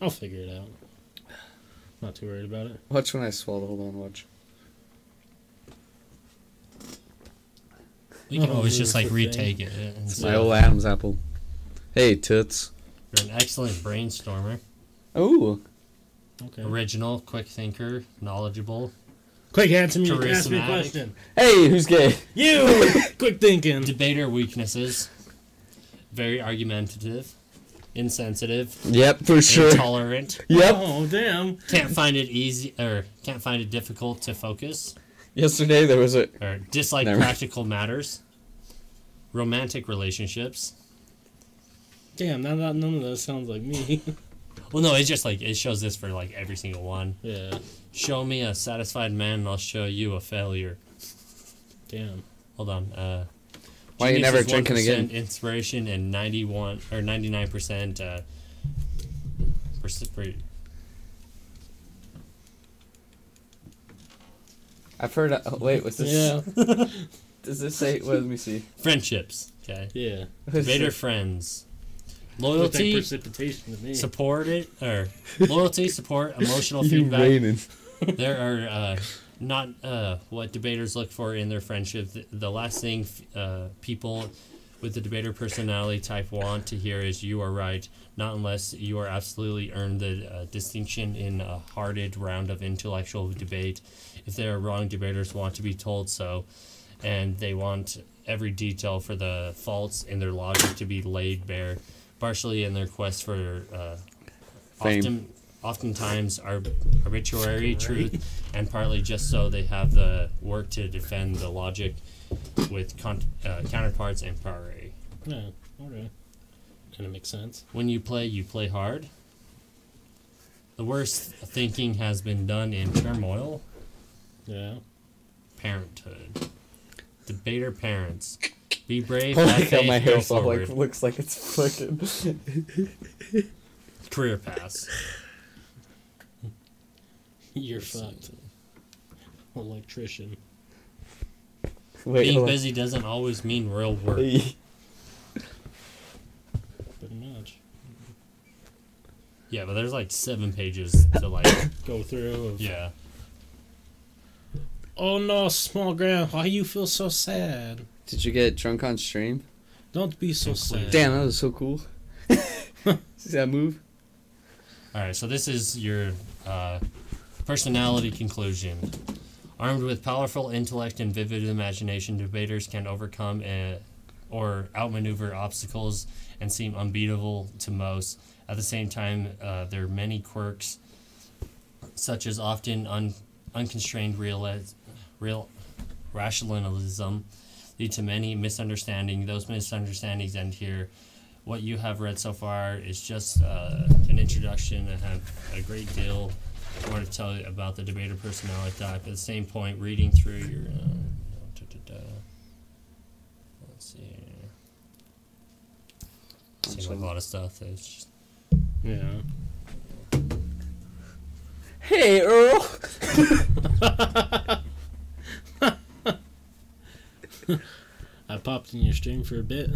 I'll figure it out. Not too worried about it. Watch when I swallow. Hold on, watch. You can Oh, always just like here's the thing. retake it. And It's my old Adam's apple. Hey, toots. You're an excellent brainstormer, Ooh. Okay. original, quick thinker, knowledgeable, Quick, answer me. Ask me a question. Hey, who's gay? You. [laughs] Quick thinking. debater weaknesses, very argumentative, insensitive, Yep, for sure. intolerant, [laughs] Yep. Oh damn. can't find it easy or can't find it difficult to focus, Yesterday there was a. or dislike Never. practical matters, romantic relationships. Damn. None, none none of that sounds like me. [laughs] Well, no, it's just like it shows this for like every single one. yeah. Show me a satisfied man, and I'll show you a failure. Damn. Hold on. Uh, Why you never is drinking 1% again? Inspiration and ninety-one or ninety-nine percent uh, Reciprocate. I've heard. Uh, wait, what's this? Yeah. [laughs] Does this say? Well, let me see. Friendships. Okay. Yeah. What does it Debater say? friends. Looked like Loyalty, precipitation to me. support it, or loyalty, support, emotional [laughs] You feedback. raining. there are uh, not uh, what debaters look for in their friendship. The, the last thing uh, people with the debater personality type want to hear is "you are right," not unless you are absolutely earned the uh, distinction in a hearted round of intellectual debate. If they are wrong, debaters want to be told so, and they want every detail for the faults in their logic to be laid bare, partially in their quest for uh, Fame. often oftentimes ar- arbitrary truth, and partly just so they have the work to defend the logic with con- uh, counterparts and parry. Yeah. Okay. Kind of makes sense. When you play, you play hard. The worst thinking has been done in turmoil. Yeah. Parenthood. Debater parents. Be brave. I have like how faith, my go hair's like looks like it's fucking. Career paths. [laughs] You're fucked. Electrician. Wait, Being hold on. busy doesn't always mean real work. [laughs] Pretty much. Yeah, but there's like seven pages to like. [coughs] Go through. Of, Yeah. Oh no, small ground. Why you feel so sad? Did you get drunk on stream? Don't be so sad. Damn, that was so cool. [laughs] See that move? All right, so this is your uh, personality conclusion. Armed with powerful intellect and vivid imagination, debaters can overcome uh or outmaneuver obstacles and seem unbeatable to most. At the same time, uh, there are many quirks, such as often un- unconstrained real rationalism, lead to many misunderstandings. Those misunderstandings end here. What you have read so far is just uh, an introduction. I have a great deal more to tell you about the debater personality type. At the same point, reading through your. Uh, da, da, da. Let's see. Seems like a lot of stuff. It's just, Yeah. Hey, Earl. [laughs] I popped in your stream for a bit.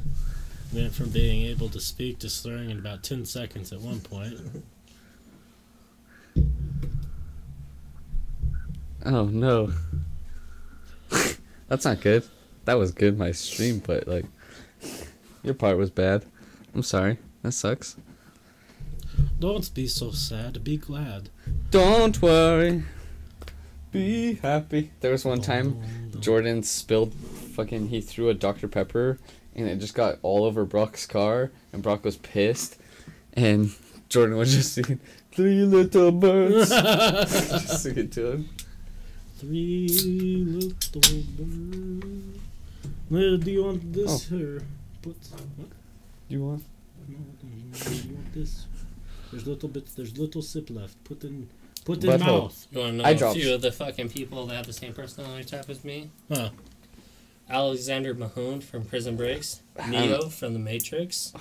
Went from being able to speak to slurring in about 10 seconds at one point. Oh no. That's not good. That was good, my stream, but like, your part was bad. I'm sorry. That sucks. Don't be so sad. Be glad. Don't worry. Be happy. There was one time Jordan spilled fucking he threw a Dr. Pepper and it just got all over Brock's car and Brock was pissed and Jordan was just [laughs] Three little birds [laughs] just singing to him. Three little birds. Where do you want this here? Put. What? You want? No, do you want this? There's little bits. There's little sip left. Put in. Put in Butthole. mouth. you want to know Eye a drops. few of the fucking people that have the same personality type as me? Huh. Alexander Mahone from Prison Breaks, [sighs] Neo from The Matrix,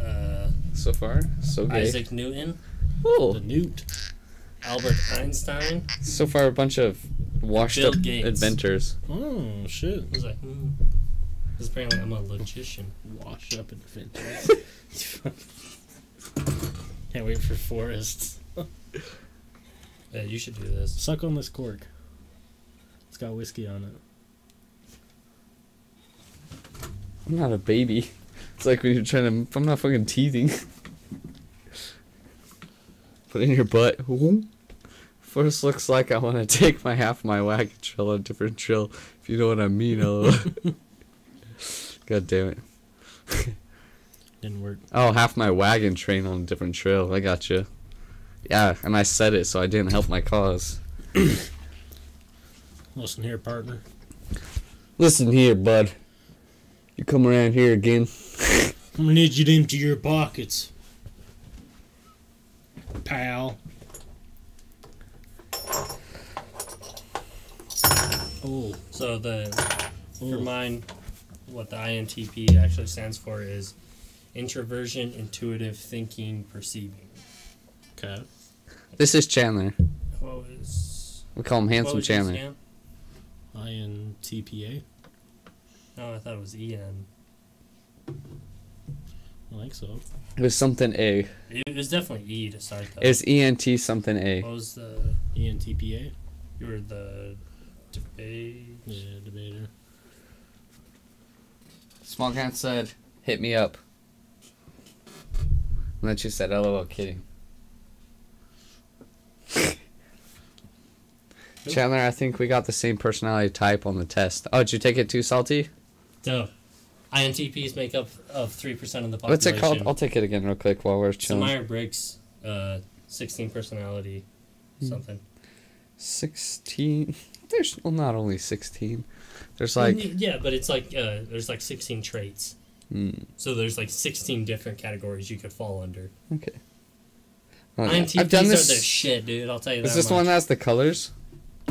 uh, So far, so gay. Isaac Newton, The Oh, newt. Albert Einstein. so far a bunch of washed Bill up Gates. inventors. Oh shit. I was like, hmm. Because apparently I'm a logician. Washed up in fences. [laughs] Can't wait for forests. [laughs] Yeah, you should do this. Suck on this cork. It's got whiskey on it. I'm not a baby. It's like when you're trying to. I'm not fucking teething. [laughs] Put in your butt. First looks like I want to take my half my wagon trail on a different trail. If you know what I mean. [laughs] God damn it. [laughs] Didn't work. Oh, half my wagon train on a different trail. I got you. Yeah, and I said it, so I didn't help my cause. [coughs] Listen here, partner. Listen here, bud. You come around here again. I'm gonna need you to empty your pockets. Pal. Oh, So the for oh. mine, what the INTP actually stands for is introversion, intuitive thinking, perceiving. Okay. This is Chandler. What was We call him what Handsome was Chandler. Cam? INTPA. No, I thought it was EN. I think so. It was something A. It was definitely E to start though. It was ENT something A. what was the ENTPA. you were the debate? Yeah, debater. Small Cat said, "Hit me up." And then she said, "LOL, kidding." Chandler, I think we got the same personality type on the test. Oh, did you take it too salty? So, INTPs make up of three percent of the population. What's it called? I'll take it again real quick while we're So chilling. Meyer Briggs, uh, sixteen personality, Hmm. something. Sixteen. There's well, not only sixteen. There's like yeah, but it's like uh, there's like sixteen traits. hmm, So there's like sixteen different categories you could fall under. okay. Oh, INTPs I've done are this. the shit, dude. I'll tell you that. Is this much. one that has the colors?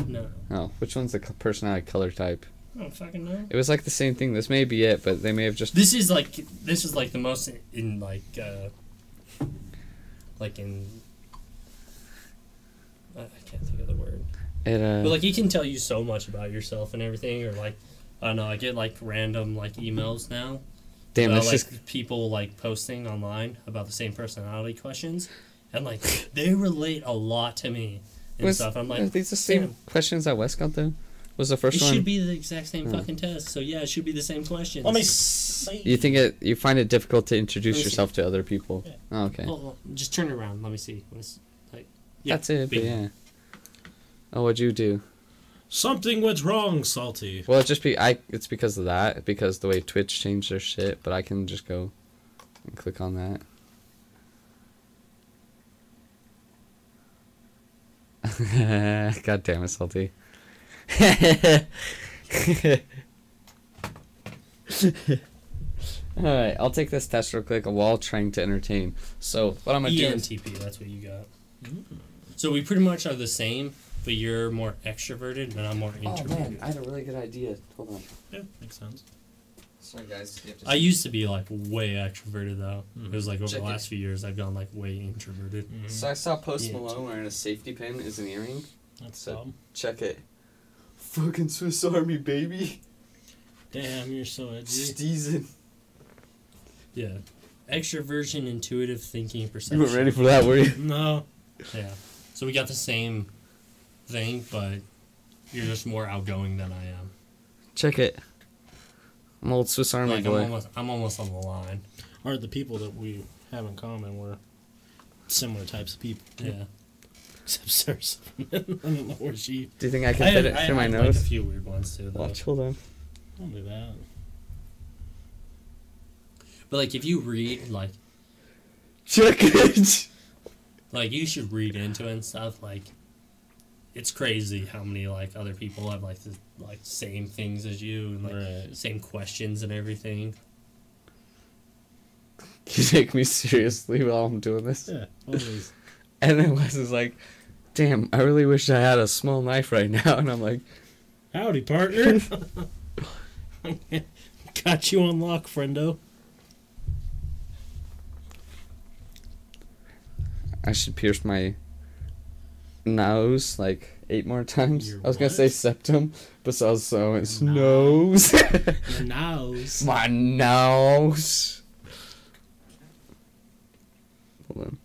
No, Oh, which one's the personality color type? I don't fucking know. It was like the same thing. This may be it, but they may have just. This is like this is like the most in, in like uh, like in. I I can't think of the word. It uh. But like he can tell you so much about yourself and everything, or like I don't know. I get like random like emails now damn, about this like is. people like posting online about the same personality questions, and like they relate a lot to me and Was, stuff. I'm are like, these the same damn. questions that West got though? Was the first it one? should be the exact same Hmm. fucking test. So yeah, it should be the same question. Let me see. You think it? You find it difficult to introduce Let see. yourself to other people? Yeah. Oh, okay. Oh, just turn it around. Let me see. What's like? Yeah, That's it. But yeah. Oh, what'd you do? Something went wrong, Salty. Well, it just be I. It's because of that. Because the way Twitch changed their shit. But I can just go and click on that. [laughs] God damn it, salty. [laughs] All right, I'll take this test real quick while trying to entertain. So what I'm gonna do? is- ENTP. That's what you got. So we pretty much are the same, but you're more extroverted and I'm more introverted. Oh introverted. man, I had a really good idea. Hold on. Yeah, makes sense. Sorry guys. You have to I used to be like way extroverted though. Mhm. It was like over Check the it. last few years I've gone like way introverted. So I saw Post Yeah. Malone wearing a safety pin as an earring. That's So- dumb. Check it. Fucking Swiss Army baby. Damn, you're so edgy. Steezin. Yeah. Extroversion, intuitive thinking, You perception. weren't ready for that, were you? No. Yeah. So we got the same thing, but you're just more outgoing than I am. Check it. I'm old Swiss Army Like I'm boy. almost I'm almost on the line. Are the people that we have in common were similar types of people. Yeah. Except Sarah's. I don't know where she. Do you think I can I fit had, it I through my had, nose? Like a few weird ones too. Though. Watch, hold on. Don't do that. But like if you read like Check it. like you should read into it and stuff like it's crazy how many like other people have like the like same things as you and like Right. same questions and everything. You take me seriously while I'm doing this. Yeah, always. [laughs] And then Wes is like, damn, I really wish I had a small knife right now. And I'm like, Howdy, partner. [laughs] Got you on lock, friendo. I should pierce my nose like eight more times. Your I was gonna say septum, but so so it's No. nose. Your [laughs] nose. my nose. Hold on.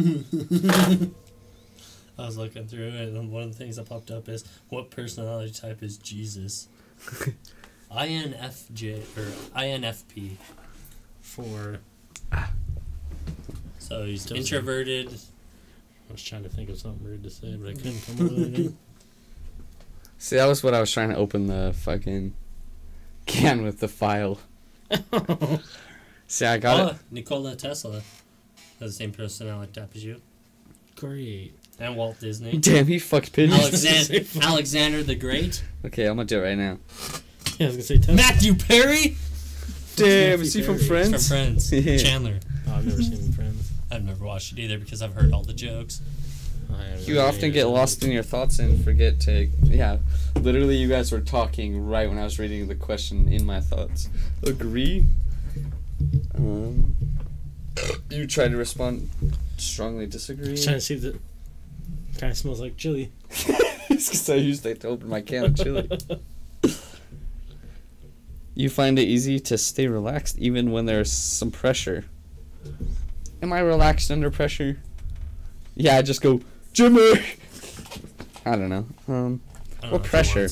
[laughs] I was looking through it and one of the things that popped up is what personality type is Jesus? [laughs] INFJ or INFP. For. So he's Doesn't- introverted. I was trying to think of something weird to say, but I couldn't come up with anything. [laughs] See, that was what I was trying to open the fucking can with the file. See, I got oh, it. Nikola Tesla has the same personality type as you. Great. And Walt Disney. [laughs] Damn, he fucked pigeons. Alexander, [laughs] Alexander the Great. okay, I'm gonna do it right now. Yeah, I was gonna say Tesla. Matthew Perry. Damn, Matthew is he from Perry? He's Friends? from Friends. [laughs] Yeah. Chandler. Oh, I've never seen Friends. I've never watched it either because I've heard all the jokes. You really often get lost in your thoughts and forget to. Yeah, literally, you guys were talking right when I was reading the question in my thoughts. Agree? Um, you try to respond. Strongly disagree. Just trying to see if it kind of smells like chili. because I used it to open my can of chili. you find it easy to stay relaxed even when there's some pressure. Am I relaxed under pressure? Yeah, I just go, Jimmy! I don't know. Um, I don't What know you pressure?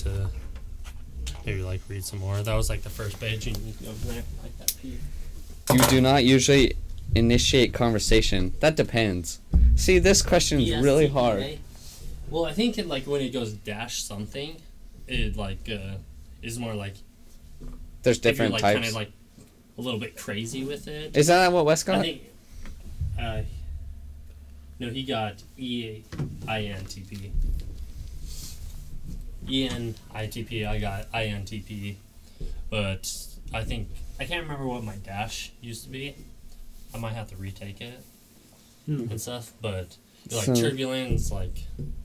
maybe like read some more. That was like the first page, and you can open it like that. You do not usually initiate conversation. That depends. See, this question is really hard. Well, I think it like when it goes dash something, it like uh, is more like There's different like types. kind of like a little bit crazy with it. Is that what Wes I got? think. Uh, no, he got E I N T P. E N I T P. I got I N T P, but I think I can't remember what my dash used to be. I might have to retake it Hmm. and stuff. But like So- turbulence, like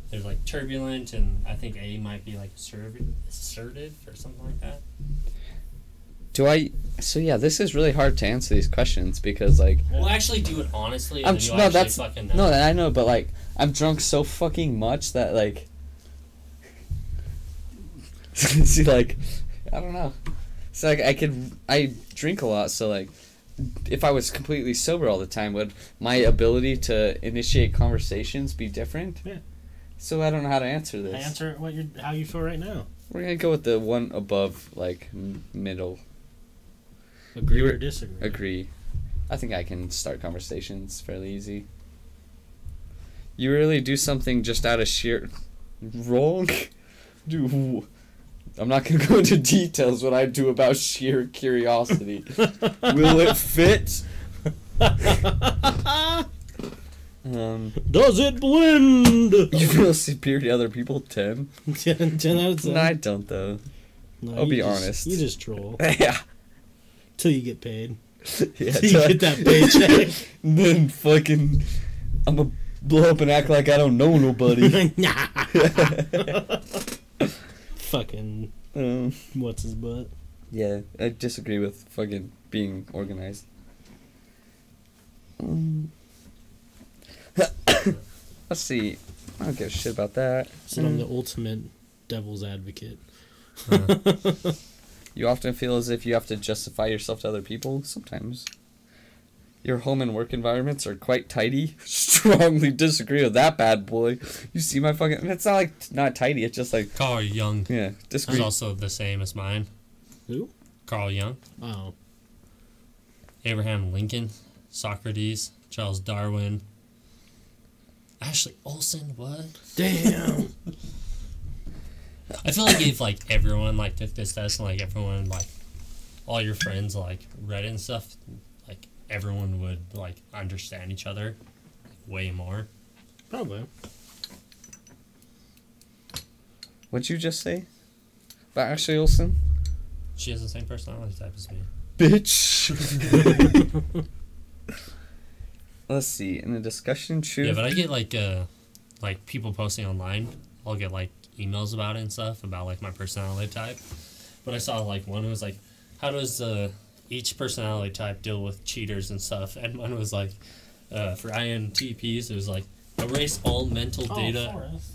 there's like turbulent, and I think A might be like assertive, assertive or something like that. Do I? So yeah, this is really hard to answer these questions because like Well, actually, do it honestly. I'm and tr- you'll no, that's- fucking know. no, I know, but like I'm drunk so fucking much that like [laughs] see like I don't know. It's like I could I drink a lot, so like if I was completely sober all the time, would my ability to initiate conversations be different? Yeah. So I don't know how to answer this. Answer what you how you feel right now. We're gonna go with the one above, like m- middle. Agree were- or disagree. Agree. I think I can start conversations fairly easy. You really do something just out of sheer [laughs] wrong. [laughs] Do I'm not gonna [laughs] go into details what I do about sheer curiosity. [laughs] Will it fit? Um, Does it blend? [laughs] you feel superior to other people. Ten. 10, 10 out of 10. No, I don't though. No, I'll be just- honest. You just troll yeah. till you get paid. Yeah. Till you get that paycheck. then fucking, I'm gonna blow up and act like I don't know nobody. Nah. Fucking um, what's his butt? yeah, I disagree with fucking being organized. Um, [coughs] let's see. I don't give a shit about that. So I'm the Mm. ultimate devil's advocate. [laughs] You often feel as if you have to justify yourself to other people. Sometimes. Your home and work environments are quite tidy. [laughs] Strongly disagree with that bad boy. You see my fucking. It's not like not tidy. It's just like Carl Jung. yeah. is Disagree. also the same as mine. Who? Carl Jung. Oh, Abraham Lincoln, Socrates, Charles Darwin, Ashley Olsen. What? damn. [laughs] [laughs] I feel like if like everyone like took this test and like everyone like all your friends like read it and stuff, like everyone would like understand each other way more. Probably. What'd you just say? About Ashley Olsen? She has the same personality type as me. Bitch. [laughs] Let's see. In the discussion, choose. Yeah, but I get like uh like people posting online. I'll get like emails about it and stuff about like my personality type. But I saw like one who was like, how does uh each personality type deal with cheaters and stuff? And one was like, uh, for INTPs, it was like erase all mental data. Forrest.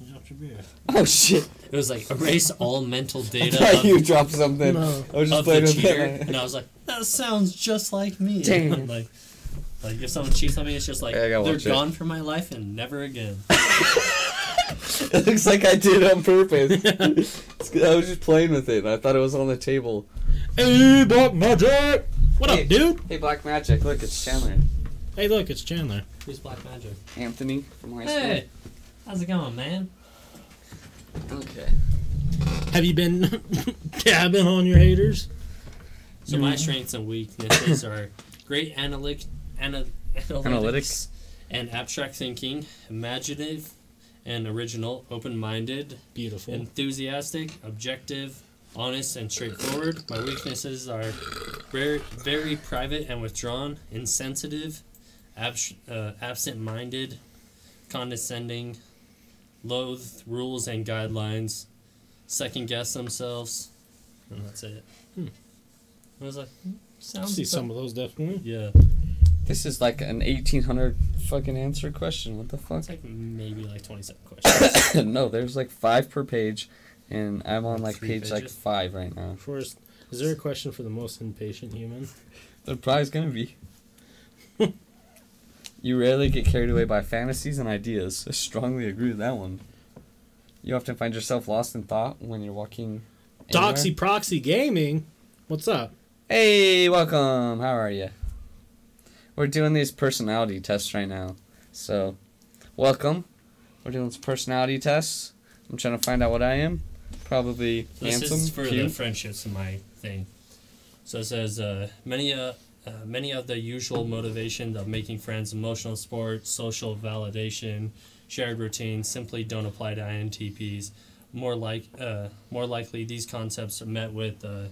You dropped your beer. oh shit! It was like erase all mental data. [laughs] I data thought of, you dropped something. No. I was just of playing the with cheater, that. and I was like, that sounds just like me. [laughs] Damn. like, like if someone cheats on me, it's just like I gotta they're watch it. gone from my life and never again. [laughs] It looks like I did it on purpose. It's 'cause I was just playing with it, and I thought it was on the table. Hey, Black Magic! What Hey. up, dude? Hey, Black Magic! Look, it's Chandler. Hey, look, it's Chandler. Who's Black Magic? Anthony from high school. Hey, how's it going, man? Okay. Have you been [laughs] dabbing on your haters? So my strengths and weaknesses are great analytic, ana, analytics, Analytics. and abstract thinking, imaginative and original, open-minded, Beautiful. enthusiastic, objective, honest, and straightforward. My weaknesses are very, very private and withdrawn, insensitive, abs- uh, absent-minded, condescending, loathe rules and guidelines, second guess themselves, and that's it. Hmm. I was like, hmm, Sounds see some of those definitely. Yeah, This is like an 1800 fucking answer question. What the fuck? it's like maybe like twenty-seven [coughs] questions. no, there's like five per page, and I'm on like page like five right now. First, is there a question for the most impatient human? [laughs] There probably gonna be. [laughs] you rarely get carried away by fantasies and ideas. I strongly agree with that one. You often find yourself lost in thought when you're walking. anywhere. Doxy Proxy Gaming. What's up? Hey, welcome. How are you? We're doing these personality tests right now. So, welcome. We're doing some personality tests. I'm trying to find out what I am. Probably This handsome, is for the friendships in my thing. So it says uh, many uh, uh, many of the usual motivations of making friends, emotional support, social validation, shared routines simply don't apply to INTPs. More like uh, more likely, these concepts are met with uh,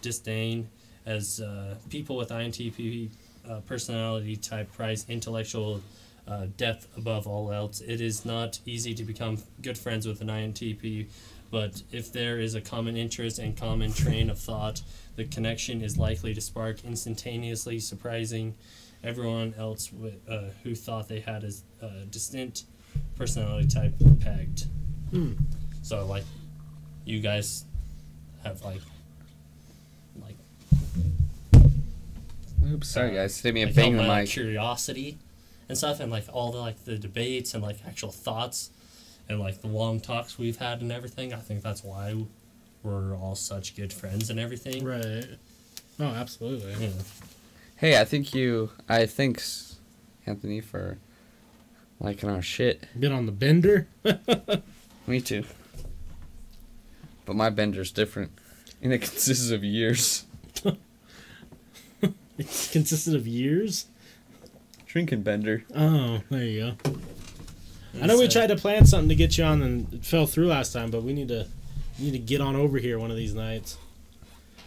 disdain, as uh, people with INTP uh, personality type prize intellectual uh, depth above all else. It is not easy to become good friends with an INTP, but if there is a common interest and common train of thought, the connection is likely to spark instantaneously surprising everyone else uh, who thought they had a uh, distinct personality type pegged. Hmm. So like, you guys have like, like, Oops, sorry guys. Didn't mean like bang all my like, curiosity and stuff, and like all the like the debates and like actual thoughts, and like the long talks we've had and everything. I think that's why we're all such good friends and everything. Right. Oh, absolutely. Yeah. Hey, I think you. I thanks, Anthony, for liking our shit. Been on the bender. [laughs] Me too. But my bender's different, and it consists of years. [laughs] it consisted of years. Drinking bender. Oh, there you go. I know we tried to plan something to get you on and it fell through last time, but we need to we need to get on over here one of these nights.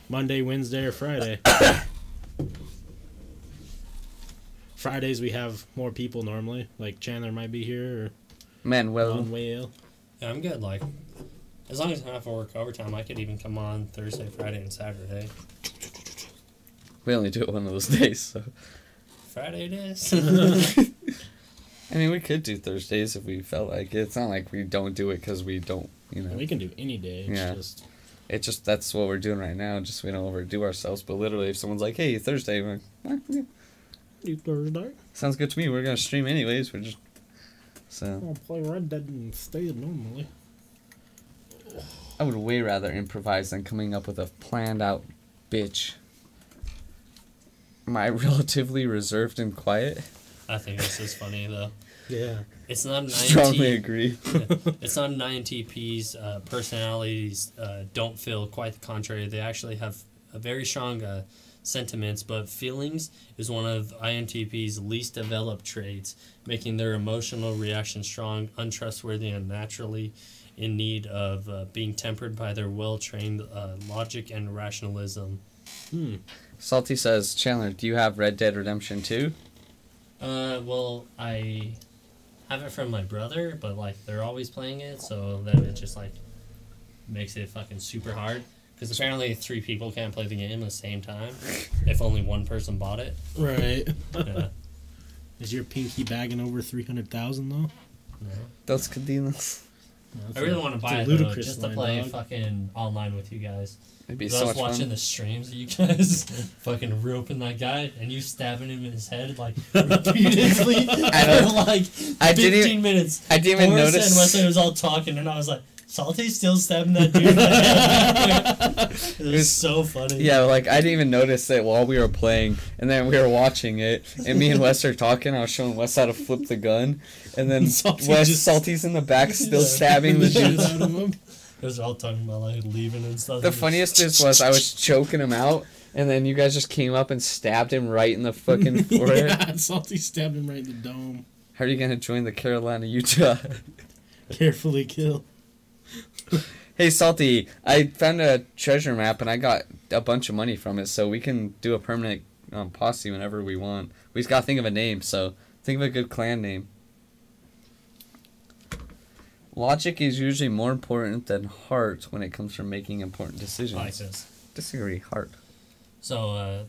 Monday, Wednesday, or Friday. Fridays we have more people normally. Like Chandler might be here Manuel. or Manuel. Yeah, I'm good. Like, as long as I don't have to work overtime, I could even come on Thursday, Friday, and Saturday. We only do it one of those [laughs] days, so. Friday it is. [laughs] [laughs] I mean, we could do Thursdays if we felt like it. It's not like we don't do it because we don't, you know. We can do any day. It's Yeah. just It just that's what we're doing right now. Just we don't overdo ourselves. But literally, if someone's like, "Hey, Thursday," we're like, "Eh, yeah, Thursday. sounds good to me. We're gonna stream anyways. We're just so I'll play Red Dead instead normally. I would way rather improvise than coming up with a planned out bitch. Am I [laughs] relatively reserved and quiet? I think this is funny though. Yeah. It's not an Strongly INT agree. it's not an INTP's uh, personalities uh, don't feel quite the contrary. They actually have a very strong uh, sentiments, but feelings is one of INTP's least developed traits, making their emotional reaction strong, untrustworthy, and naturally in need of uh, being tempered by their well trained uh, logic and rationalism. Hmm. Salty says, Chandler, do you have Red Dead Redemption 2? Uh, well, I have it from my brother, but like they're always playing it, so then it just like makes it fucking super hard. Because apparently three people can't play the game at the same time if only one person bought it. Right. Yeah. [laughs] Is your pinky bagging over three hundred thousand though? No. Dos Cadinos. No, that's I really a- want to buy a it though, just to play dog. fucking online with you guys. It'd be 'Cause I was much watching fun. the streams of you guys [laughs] fucking roping that guy and you stabbing him in his head like repeatedly [laughs] I know. [laughs] for like I 15 didn't even- minutes. I didn't even Horace notice. and Wesley was all talking, and I was like, "Salty's still stabbing that dude." the head." it was was- so funny. Yeah, like I didn't even notice it while we were playing, and then we were watching it, and me and [laughs] Wes are talking. I was showing Wes how to flip the gun, and then [laughs] Salty Wes just- Salty's in the back, [laughs] still Yeah. stabbing the dude. out of him. it was all talking about like leaving and stuff. The funniest is was I was choking him out, and then you guys just came up and stabbed him right in the fucking forehead. yeah, Salty stabbed him right in the dome. How are you gonna join the Carolina Utah? Carefully kill. [laughs] hey Salty, I found a treasure map and I got a bunch of money from it, so we can do a permanent um, posse whenever we want. We just gotta think of a name. So think of a good clan name. Logic is usually more important than heart when it comes from making important decisions. Disagree. Heart. So, uh,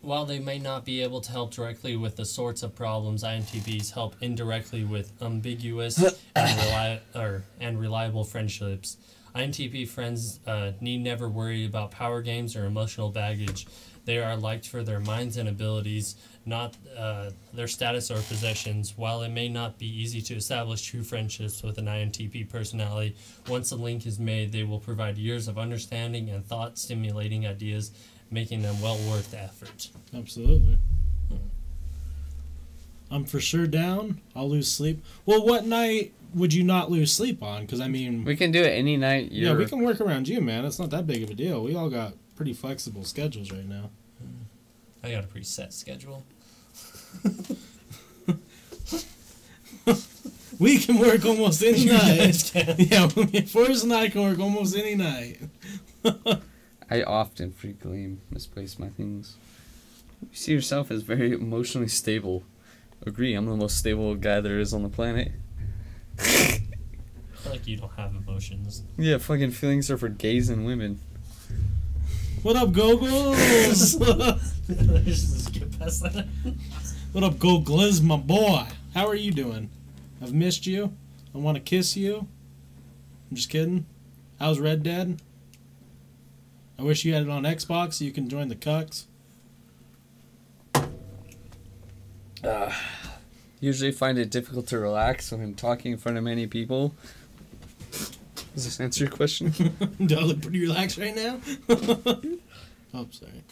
While they may not be able to help directly with the sorts of problems INTPs help indirectly with ambiguous and, [coughs] reli- or, and reliable friendships, INTP friends uh, need never worry about power games or emotional baggage. They are liked for their minds and abilities, not uh, their status or possessions. While it may not be easy to establish true friendships with an INTP personality, once a link is made, they will provide years of understanding and thought stimulating ideas, making them well worth the effort. Absolutely. I'm for sure down. I'll lose sleep. Well, what night would you not lose sleep on? Because I mean, We can do it any night. yeah, You're, we can work around you, man. It's not that big of a deal. We all got pretty flexible schedules right now. I got a pretty set schedule. [laughs] We can work almost any [laughs] night. guys can. [laughs] yeah, Forrest and I can work almost any night. I often frequently misplace my things. You see yourself as very emotionally stable. Agree, I'm the most stable guy there is on the planet. I feel like you don't have emotions. Yeah, fucking feelings are for gays and women. What up, Gogos? Just [laughs] skip past that. what up, Gogliz, my boy? How are you doing? I've missed you. I want to kiss you. I'm just kidding. How's Red Dead? I wish you had it on Xbox so you can join the cucks. Uh, usually find it difficult to relax when I'm talking in front of many people. Does this answer your question? [laughs] Do I look pretty relaxed right now? [laughs] oh, sorry.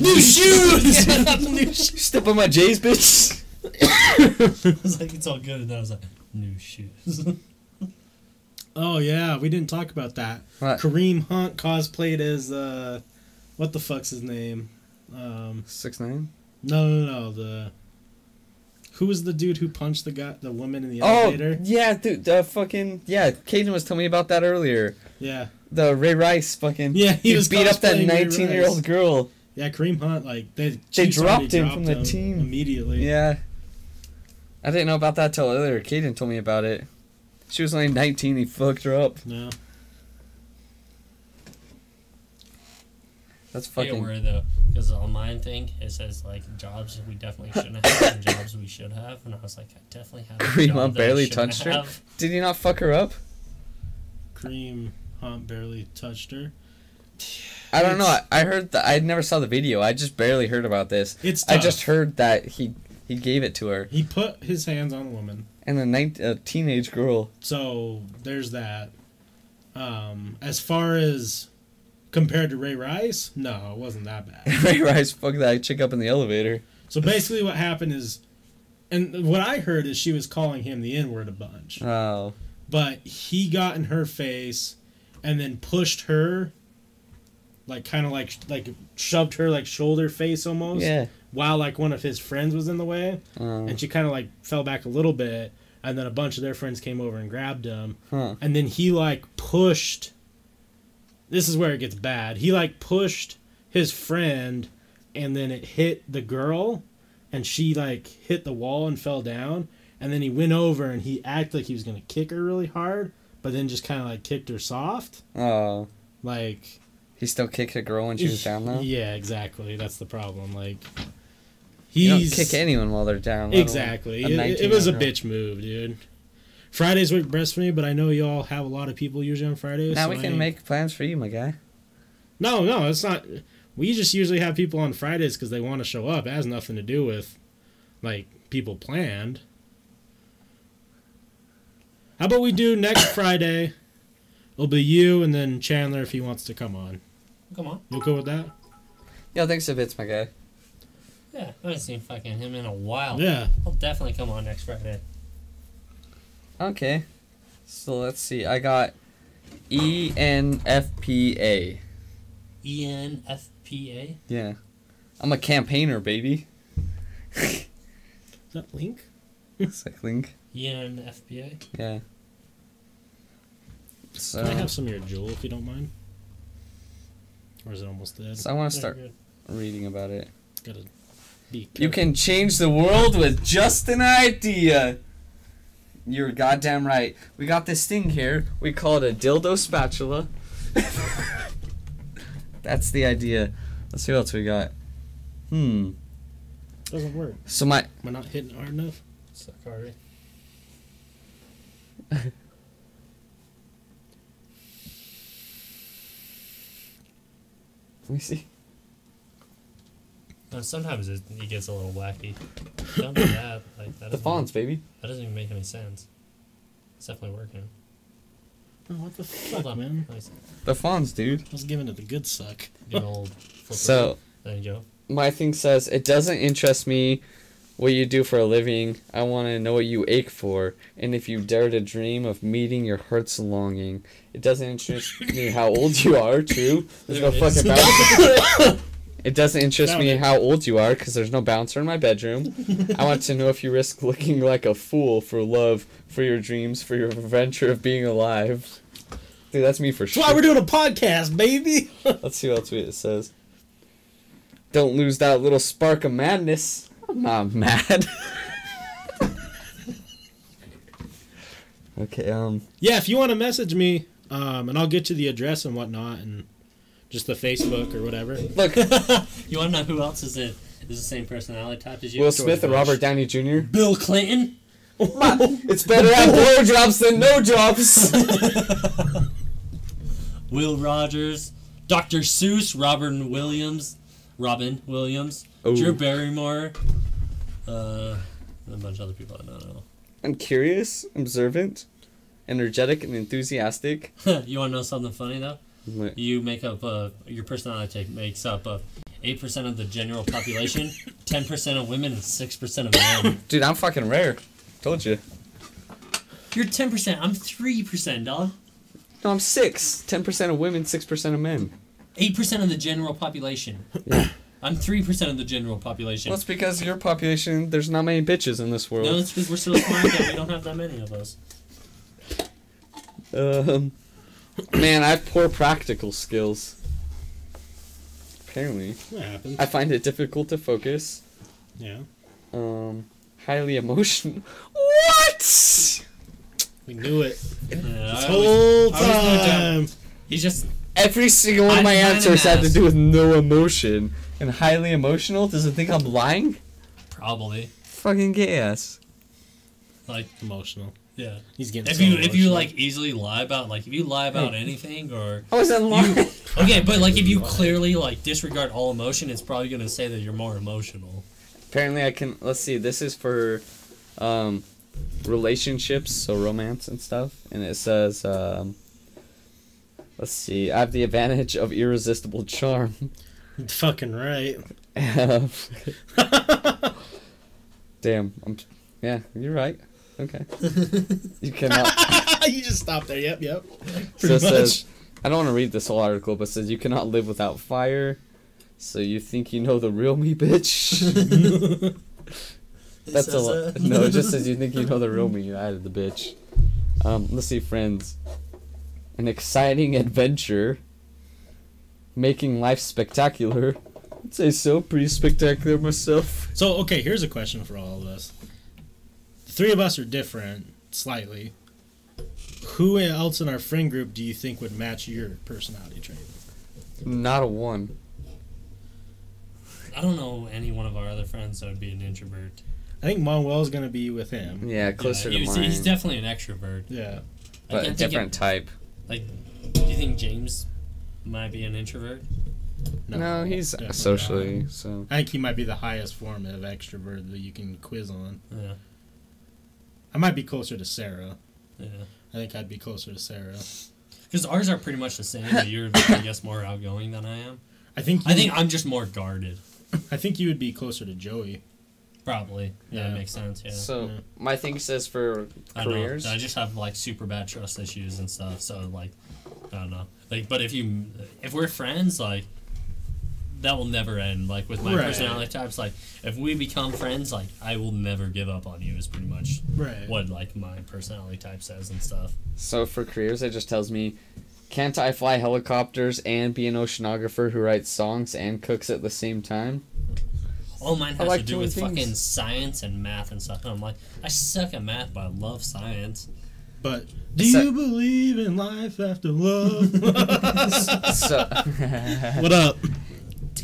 New shoes! [laughs] New shoes! Step on my J's, bitch! I was like, it's all good, and then I was like, new shoes. Oh, yeah, we didn't talk about that. What? Kareem Hunt cosplayed as, uh, what the fuck's his name? Um, Six nine. no, no, no, the. Who was the dude who punched the guy, the woman in the Oh elevator? yeah, dude. The fucking yeah. Caden was telling me about that earlier. Yeah, The Ray Rice fucking. Yeah, he was beat up that nineteen year old girl. yeah, Kareem Hunt, like they, They dropped him from the team. immediately. Yeah. I didn't know about that till earlier. Caden told me about it. She was only nineteen. He fucked her up. No, That's I get fucking. worried though, because on mine thing it says like jobs we definitely shouldn't have and [laughs] jobs we should have, and I was like, I definitely have. A Kareem job Hunt that barely shouldn't touched her? have. Did he not fuck her up? Kareem Hunt barely touched her. I don't know. I, I heard that. I never saw the video. I just barely heard about this. It's I just heard that he he gave it to her he put his hands on a woman. And a, nine, a teenage girl. So there's that. Um, as far as compared to Ray Rice, no, it wasn't that bad. [laughs] Ray Rice fucked that chick up in the elevator. So basically, what happened is, and what I heard is she was calling him the N word a bunch, Oh. but he got in her face, and then pushed her, like kind of like like shoved her like shoulder face almost, Yeah. While like one of his friends was in the way, Oh. and she kind of like fell back a little bit, and then a bunch of their friends came over and grabbed him, Huh. and then he like pushed this is where it gets bad he like pushed his friend and then it hit the girl and she like hit the wall and fell down and then he went over and he acted like he was gonna kick her really hard but then just kind of like kicked her soft Oh. like He still kicked a girl when she was down though. [laughs] yeah exactly that's the problem like You don't kick anyone while they're down. Exactly. It, it was a year old girl. bitch move, dude. Fridays work best for me, but I know y'all have a lot of people usually on Fridays. Now so we can ain't- make plans for you, my guy. No, no, it's not. We just usually have people on Fridays because they want to show up. It has nothing to do with like people planned. How about we do next [coughs] Friday? It'll be you and then Chandler if he wants to come on. Come on. You cool with that? Yeah, thanks a bit, my guy. Yeah, I haven't seen fucking him in a while. Yeah. I'll definitely come on next Friday. Okay. So let's see. I got E ENFPA. E ENFPA. Yeah. I'm a campaigner, baby. Is that Link? It's like Link. E ENFPA. Yeah. So, Can I have some of your Juul if you don't mind? Or is it almost dead? so I want to start reading about it. Gotta be You can change the world with just an idea. You're goddamn right. We got this thing here. We call it a dildo spatula. [laughs] That's the idea. Let's see what else we got. Hmm. Doesn't work. So my Am I not hitting hard enough? Suck harder. let me see. Uh, sometimes it, it gets a little wacky. Don't do that. Like, that The doesn't- fonts, baby. That doesn't even make any sense. It's definitely working. Oh, what the Hold fuck, on. man? Nice. The fonts, dude. I was giving it the good suck. Good old. [laughs] So There you go. my thing says it doesn't interest me what you do for a living. I want to know what you ache for, and if you dare to dream of meeting your heart's longing. It doesn't interest me how old you are. True, there's no There it is. fucking bouncer. [laughs] [laughs] It doesn't interest me it. how old you are because there's no bouncer in my bedroom. I want to know if you risk looking like a fool for love, for your dreams, for your adventure of being alive. Dude, that's me for That's sure. why we're doing a podcast, baby. [laughs] Let's see what else it says. Don't lose that little spark of madness. I'm not mad. [laughs] okay, um, yeah, if you want to message me, um, and I'll get you the address and whatnot, and just the Facebook or whatever. look, [laughs] You want to know who else is it? Is the same personality type as you? Will Smith and Robert Downey Jr. Bill Clinton. It's better at [laughs] blowjobs than no jobs. [laughs] Will Rogers. Dr. Seuss. Robin Williams. Robin Williams. Oh. Drew Barrymore. Uh, and a bunch of other people I don't know. I'm curious, observant, energetic, and enthusiastic. you want to know something funny though? What? You make up uh, your personality type makes up of eight percent of the general population, [coughs] ten percent of women, and six percent of men. [coughs] Dude, I'm fucking rare. Told you. You're ten percent. I'm three percent, dog. No, I'm six. Ten percent of women, six percent of men. Eight percent of the general population. [coughs] I'm three percent of the general population. Well, it's because your population. There's not many bitches in this world. no, it's because we're so smart that we don't have that many of us. [laughs] Um, man, I have poor practical skills. Apparently, What happened? I find it difficult to focus. Yeah, Um, highly emotional. [laughs] What? we knew it Yeah, this I whole I always time. He's just Every single one of my answers had to do with no emotion. And highly emotional? Does it think I'm lying? probably Fucking gay ass. like Emotional. Yeah. He's getting. If so you if you like easily lie about like if you lie about anything or I wasn't lying. [laughs] okay, but like if you clearly like disregard all emotion, it's probably gonna say that you're more emotional. Apparently, I can. Let's see. This is for um, relationships, so romance and stuff. And it says, um, let's see. I have the advantage of irresistible charm. [laughs] fucking right. [laughs] Damn. I'm. Yeah, you're right. Okay. [laughs] You cannot. [laughs] you just stop there. Yep, yep. So Pretty it much. says, I don't want to read this whole article, but it says you cannot live without fire. So you think you know the real me, bitch? [laughs] That's a lot. that? No, it just says you think you know the real me. You added the bitch. Um, let's see, friends. An exciting adventure. Making life spectacular. I'd say so. Pretty spectacular myself. So okay, here's a question for all of us. The three of us are different slightly. Who else in our friend group do you think would match your personality trait? Not a one. I don't know any one of our other friends that would be an introvert. I think Manuel's gonna be with him. Yeah, closer yeah, to he's, mine. he's definitely an extrovert. Yeah. But a different of- type. like, do you think James might be an introvert? No, he's socially not. so. I think he might be the highest form of extrovert that you can quiz on. Yeah, I might be closer to Sarah. yeah. I think I'd be closer to Sarah. Because ours are pretty much the same. But you're, I guess, more outgoing than I am. I think. I think I'm just more guarded. [laughs] I think you would be closer to Joey. Probably. Yeah, Yeah. that makes sense. Yeah. So Yeah. my thing says for I careers. I just have like super bad trust issues and stuff. So like, I don't know. Like, but if you, if we're friends, like, that will never end. Like with my Right. personality types, like if we become friends, like I will never give up on you. Is pretty much Right. what like my personality type says and stuff. So for careers, it just tells me, can't I fly helicopters and be an oceanographer who writes songs and cooks at the same time? Oh, mine has like to do with things. fucking science and math and stuff. And I'm like, I suck at math, but I love science. But do Is that- you believe in life after love? [laughs] [laughs] so what up?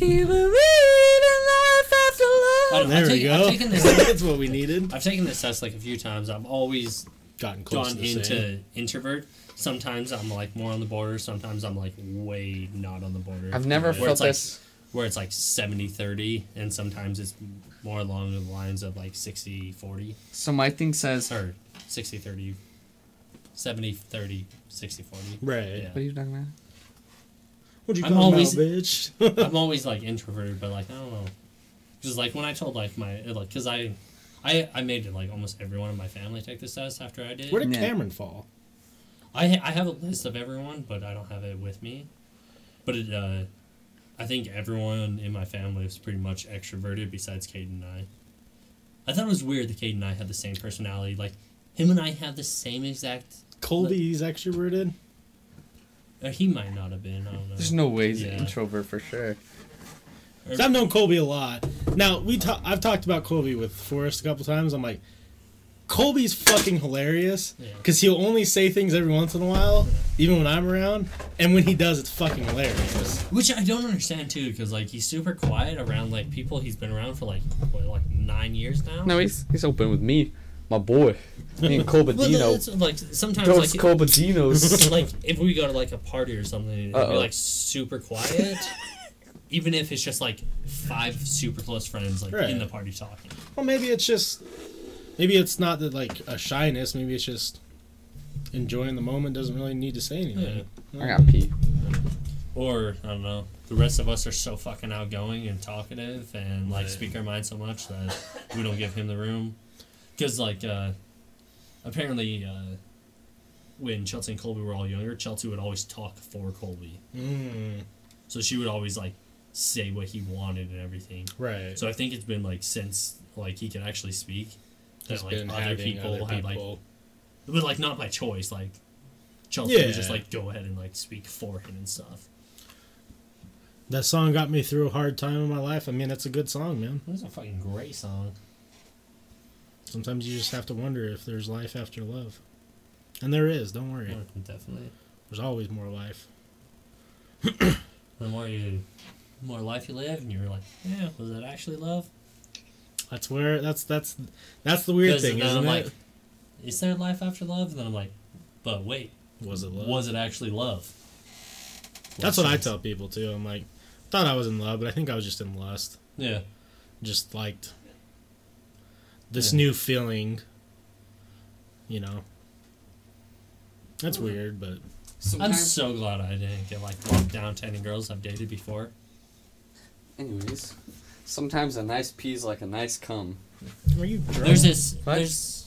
Do you believe in after I love. don't- There I've we taken- go. I've taken this- [laughs] That's what we needed. I've taken this test like a few times. I've always Gotten close gone to into same. introvert. Sometimes I'm like more on the border. Sometimes I'm like way not on the border. I've never Where felt it's like- this. Where it's like 70 30, and sometimes it's more along the lines of like 60 40. So my thing says, Or 60 30, 70 30, 60 40. Right. Yeah. what are you talking about? What you I'm calling always- about, bitch? [laughs] I'm [laughs] always like introverted, but like I don't know, because like when I told like my like because I, I I made it like almost everyone in my family take this test after I did. Where did Yeah. Cameron fall? I I have a list of everyone, but I don't have it with me. But it, uh, I think everyone in my family is pretty much extroverted besides Kate and I. I thought it was weird that Kate and I had the same personality. Like him and I have the same exact. Colby's extroverted. Uh, he might not have been. I don't know. There's no way he's Yeah. an introvert for sure. 'Cause I've known Colby a lot. Now we ta- I've talked about Colby with Forrest a couple times. I'm like, Colby's fucking hilarious Yeah. because he'll only say things every once in a while, even when I'm around, and when he does, it's fucking hilarious. Which I don't understand too, because like he's super quiet around like people he's been around for like what, like nine years now. No, he's he's open with me, my boy, me and [laughs] Well, Colbadino. it's, like sometimes Ghost like Colbadinos. [laughs] like if we go to like a party or something, it'd be like super quiet. [laughs] even if it's just like five super close friends like Right. in the party talking. Well, maybe it's just, maybe it's not that like a shyness. Maybe it's just enjoying the moment. Doesn't really need to say anything. I got pee. Or I don't know. The rest of us are so fucking outgoing and talkative and like Right. speak our mind so much that we don't give him the room. Because like uh, apparently uh, when Chelsea and Colby were all younger, Chelsea would always talk for Colby. Mm, So she would always like say what he wanted and everything. right. So I think it's been like since like he can actually speak that He's like other people other have like but like not by choice like Chelsea Yeah. would just like go ahead and like speak for him and stuff. That song got me through a hard time in my life. I mean, it's a good song, man. That's a fucking great song. Sometimes you just have to wonder if there's life after love. And there is, don't worry. Definitely. There's always more life. [coughs] The more you, the more life you live, and you're like, yeah, was that actually love? That's where that's that's that's the weird thing, isn't I'm it? like, is there life after love? And then I'm like, but wait, was it love? was it actually love? that's what I tell people too. I'm like, thought I was in love, but I think I was just in lust. Yeah. Just liked this Yeah. new feeling. You know. That's mm-hmm. weird, but I'm so glad I didn't get like locked down to any girls I've dated before. anyways, sometimes a nice pee is like a nice cum. are you drunk? There's this. What? There's.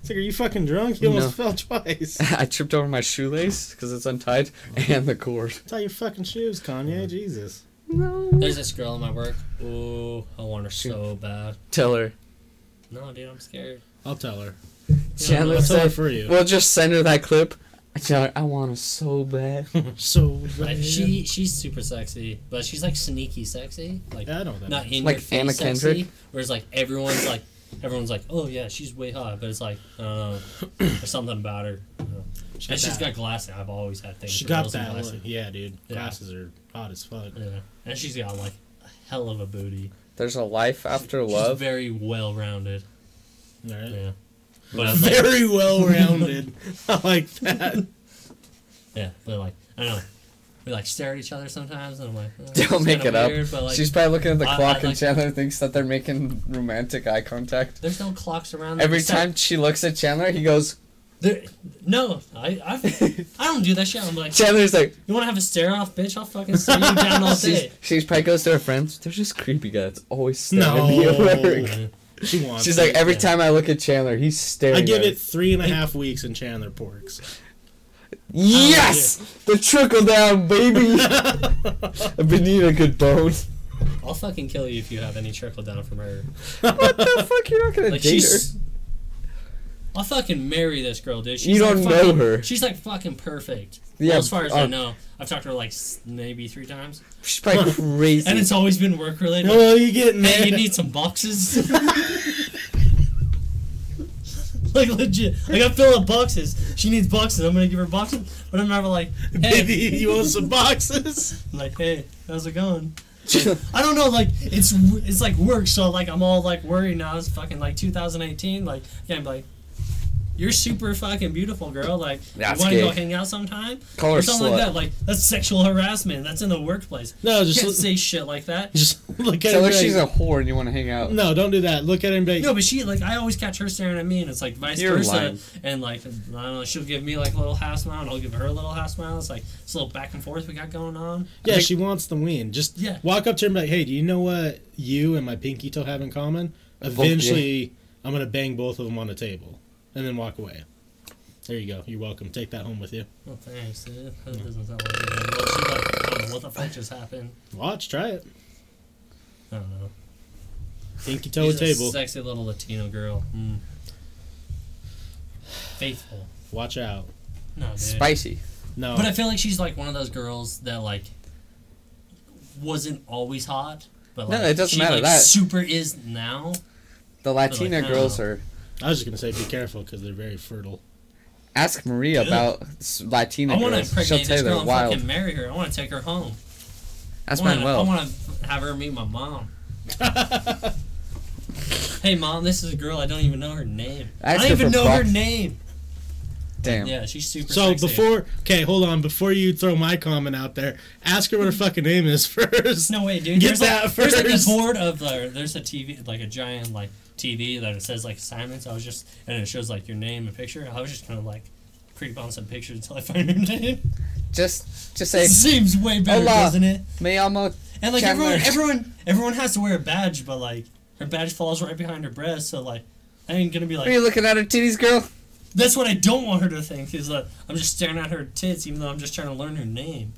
It's like, are you fucking drunk? You almost No. fell twice. [laughs] I tripped over my shoelace because it's untied oh. and the cord. Tie your fucking shoes, Kanye. Jesus. No. There's this girl in my work. Ooh, I want her so bad. Tell her. No, dude, I'm scared. I'll tell her. Chandler I'll tell her said, for you. "We'll just send her that clip." I tell her, "I want her so bad." [laughs] so [laughs] Like, bad. she she's super sexy, but she's like sneaky sexy. Like Yeah, I know that. not in Like your face Anna sexy. Kendrick? Whereas like everyone's like everyone's like, oh yeah, she's way hot, but it's like I don't know, [coughs] there's something about her. I don't know. She And she's that- got glasses. I've always had things. She for got girls with that. glasses. Look. Yeah, dude. Yeah. Glasses are hot as fuck. Yeah, and she's got like a hell of a booty. There's a life after She's love. very well rounded. All right. Yeah, but I'm like, Very well rounded. [laughs] I like that. yeah, but like I don't know. We like stare at each other sometimes, and I'm like, oh, Don't make it up. weird, But, like, She's probably looking at the I- I clock and like- Chandler thinks that they're making romantic eye contact. there's no clocks around. Every Except- time she looks at Chandler, he goes. There, no, I, I, I don't do that shit. I'm like, Chandler's like. you want to have a stare off, bitch? I'll fucking stare you down all [laughs] day. she's probably goes to her friends. They're just creepy guys. Always staring No. at me at work. She [laughs] wants. She's it. like every Yeah. time I look at Chandler, he's staring. I give at it three and a half weeks and Chandler porks. Yes, oh, the trickle down, baby. I've been eating a good bone. I'll fucking kill you if you have any trickle down from her. What the fuck? You're not gonna Like date she's. her. I'll fucking marry this girl, dude. She's You like don't fucking- know her. She's like fucking perfect. Yeah, well, as far as I uh, know, I've talked to her like maybe three times, She's probably [laughs] crazy. and it's always been work related. Oh, you getting Hey, you need some boxes. [laughs] [laughs] like legit, like I got fill up boxes. She needs boxes. I'm gonna give her boxes, but I'm never like, hey, Baby, you want some boxes? I'm like, hey, how's it going? I don't know, like it's it's like work, so like I'm all like worried now. It's fucking like 2018. Like, yeah, I'm like, you're super fucking beautiful, girl. Like, That's you want to go hang out sometime? Call her or something slut. like that. Like that's sexual harassment. That's in the workplace. No, You just can't look, say shit like that. [laughs] just look at Tell her. her she's a whore and you want to hang out. no, don't do that. Look at her and be like, No, but she like I always catch her staring at me, and it's like vice You're versa. lying. And like I don't know, she'll give me like a little half smile, and I'll give her a little half smile. It's like it's a little back and forth we got going on. yeah, think- she wants the win. Just Yeah. walk up to her and be like, hey, do you know what you and my pinky toe have in common? Eventually, I'm gonna bang both of them on the table, and then walk away. There you go. You're welcome. Take that home with you. Oh, thanks, dude. That doesn't sound like it. Well, she like I don't know what the fuck just happened. Watch, try it. I don't know. Pinky toe She's a table. sexy little Latino girl. Mm. Faithful. Watch out. No, dude. Spicy. No. But I feel like she's like one of those girls that like wasn't always hot, but No, it doesn't she, matter like, that. super is now. The Latina I don't girls know. are. I was just gonna say, be careful because they're very fertile. Ask Maria about s- Latina I want to girls. She'll impregnate tell this you girl they're and wild. fucking marry her. I want to take her home. That's I wanna, Manuel. I want to have her meet my mom. [laughs] hey, mom, this is a girl. I don't even know her name. I Ask don't her even for know her prox- name. Damn. Yeah, she's super. So sexy. before, okay, hold on. Before you throw my comment out there, ask her what her fucking name is [laughs] first. No way, dude. Get there's that like, There's like a first. board of the. There's a TV, like a giant like TV that it says like assignments. I was just and it shows like your name and picture. I was just gonna like creep on some pictures until I find your name. Just, just say, It [laughs] seems way better, Hola. doesn't it? me llamo. And like Chandler. everyone, everyone, everyone has to wear a badge, but like her badge falls right behind her breast, so like I ain't gonna be like. Are you looking at her titties, girl? That's what I don't want her to think is that uh, I'm just staring at her tits, even though I'm just trying to learn her name.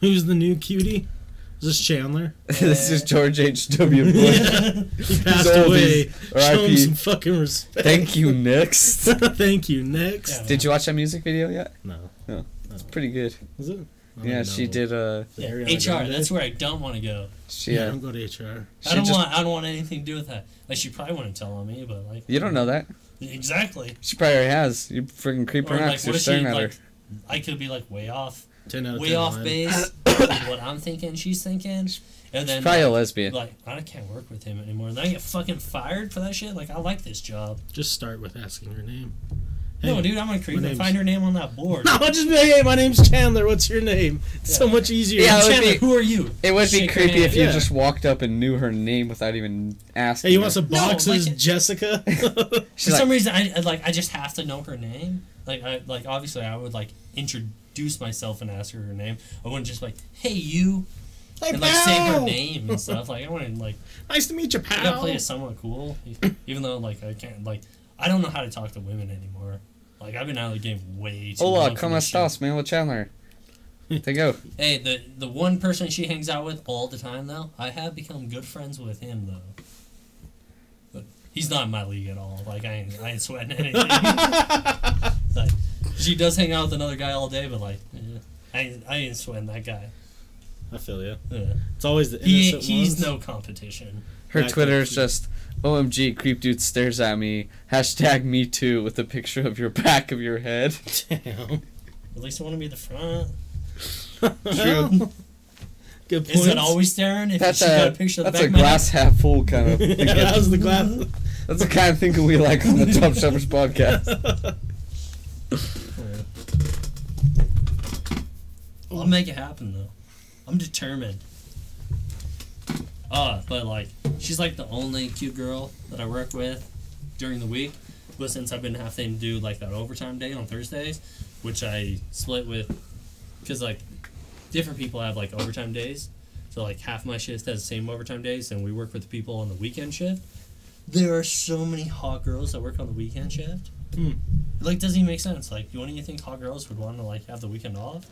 Who's the new cutie? Is this Chandler? [laughs] this is George H. W. [laughs] Bush. He passed away. Show him some fucking respect. Thank you. Next. [laughs] Thank you. Next. Yeah. Did you watch that music video yet? No. No. It's pretty good. Is it? I don't Yeah, know. she did. Uh, Yeah, HR. Grande? That's where I don't want to go. she. Yeah, Uh, don't go to HR. I don't just- want. I don't want anything to do with that. Like she probably wouldn't tell on me, but like You don't know that. exactly. She probably already has. You freaking creep her Or out like 'cause what you're if she at like? her. I could be like way off, Ten out of way 10 off line. base. [coughs] with what I'm thinking, she's thinking, and then Probably a lesbian. like I can't work with him anymore. Then I get fucking fired for that shit. Like I like this job. Just start with asking her name. no, Hey, dude, I'm gonna creep my and name's- find her name on that board. [laughs] No, I'll just be like, hey, my name's Chandler. What's your name? It's so much easier. Yeah, it would Chandler, be- who are you? It would be Shake her creepy hand. if you Yeah. just walked up and knew her name without even asking. Hey, you her. want some No, boxes, like- Jessica? [laughs] For She's some like, reason, I I- like I just have to know her name. Like I like obviously I would like introduce myself and ask her her name. I wouldn't just like, hey you, hey, and like say her name and stuff. Like I want to like Nice to meet you, pal. I gotta play it somewhat cool, even though like I can't like I don't know how to talk to women anymore. Like I've been out of the game way too Hola, long. for ¿cómo this shit. estás, Milo Chandler? They go. Hey, the the one person she hangs out with all the time though, I have become good friends with him though. But he's not in my league at all. Like I ain't, I ain't sweating anything. [laughs] [laughs] like, she does hang out with another guy all day, but like, eh, I ain't, I ain't sweating that guy. I feel you. Yeah. It's always the He innocent he's ones. no competition. Her Back Twitter is just OMG creep dude stares at me. Hashtag me too with a picture of your back of your head. [laughs] Damn. At least I want to be the front. True. [laughs] Good point. Is it always staring? If That's she got a a picture of the that's back a of my head? half full kind of. [laughs] yeah, that was the glass. That's the kind of thinking we like on the Top Shelvers podcast. I'll make it happen though. I'm determined. Uh, but like, she's like the only cute girl that I work with during the week. But since I've been having to do like that overtime day on Thursdays, which I split with, because like different people have like overtime days. So like half my shift has the same overtime days, and we work with the people on the weekend shift. There are so many hot girls that work on the weekend shift. Hmm. Like doesn't even make sense. Like, wouldn't you think hot girls would want to like have the weekend off?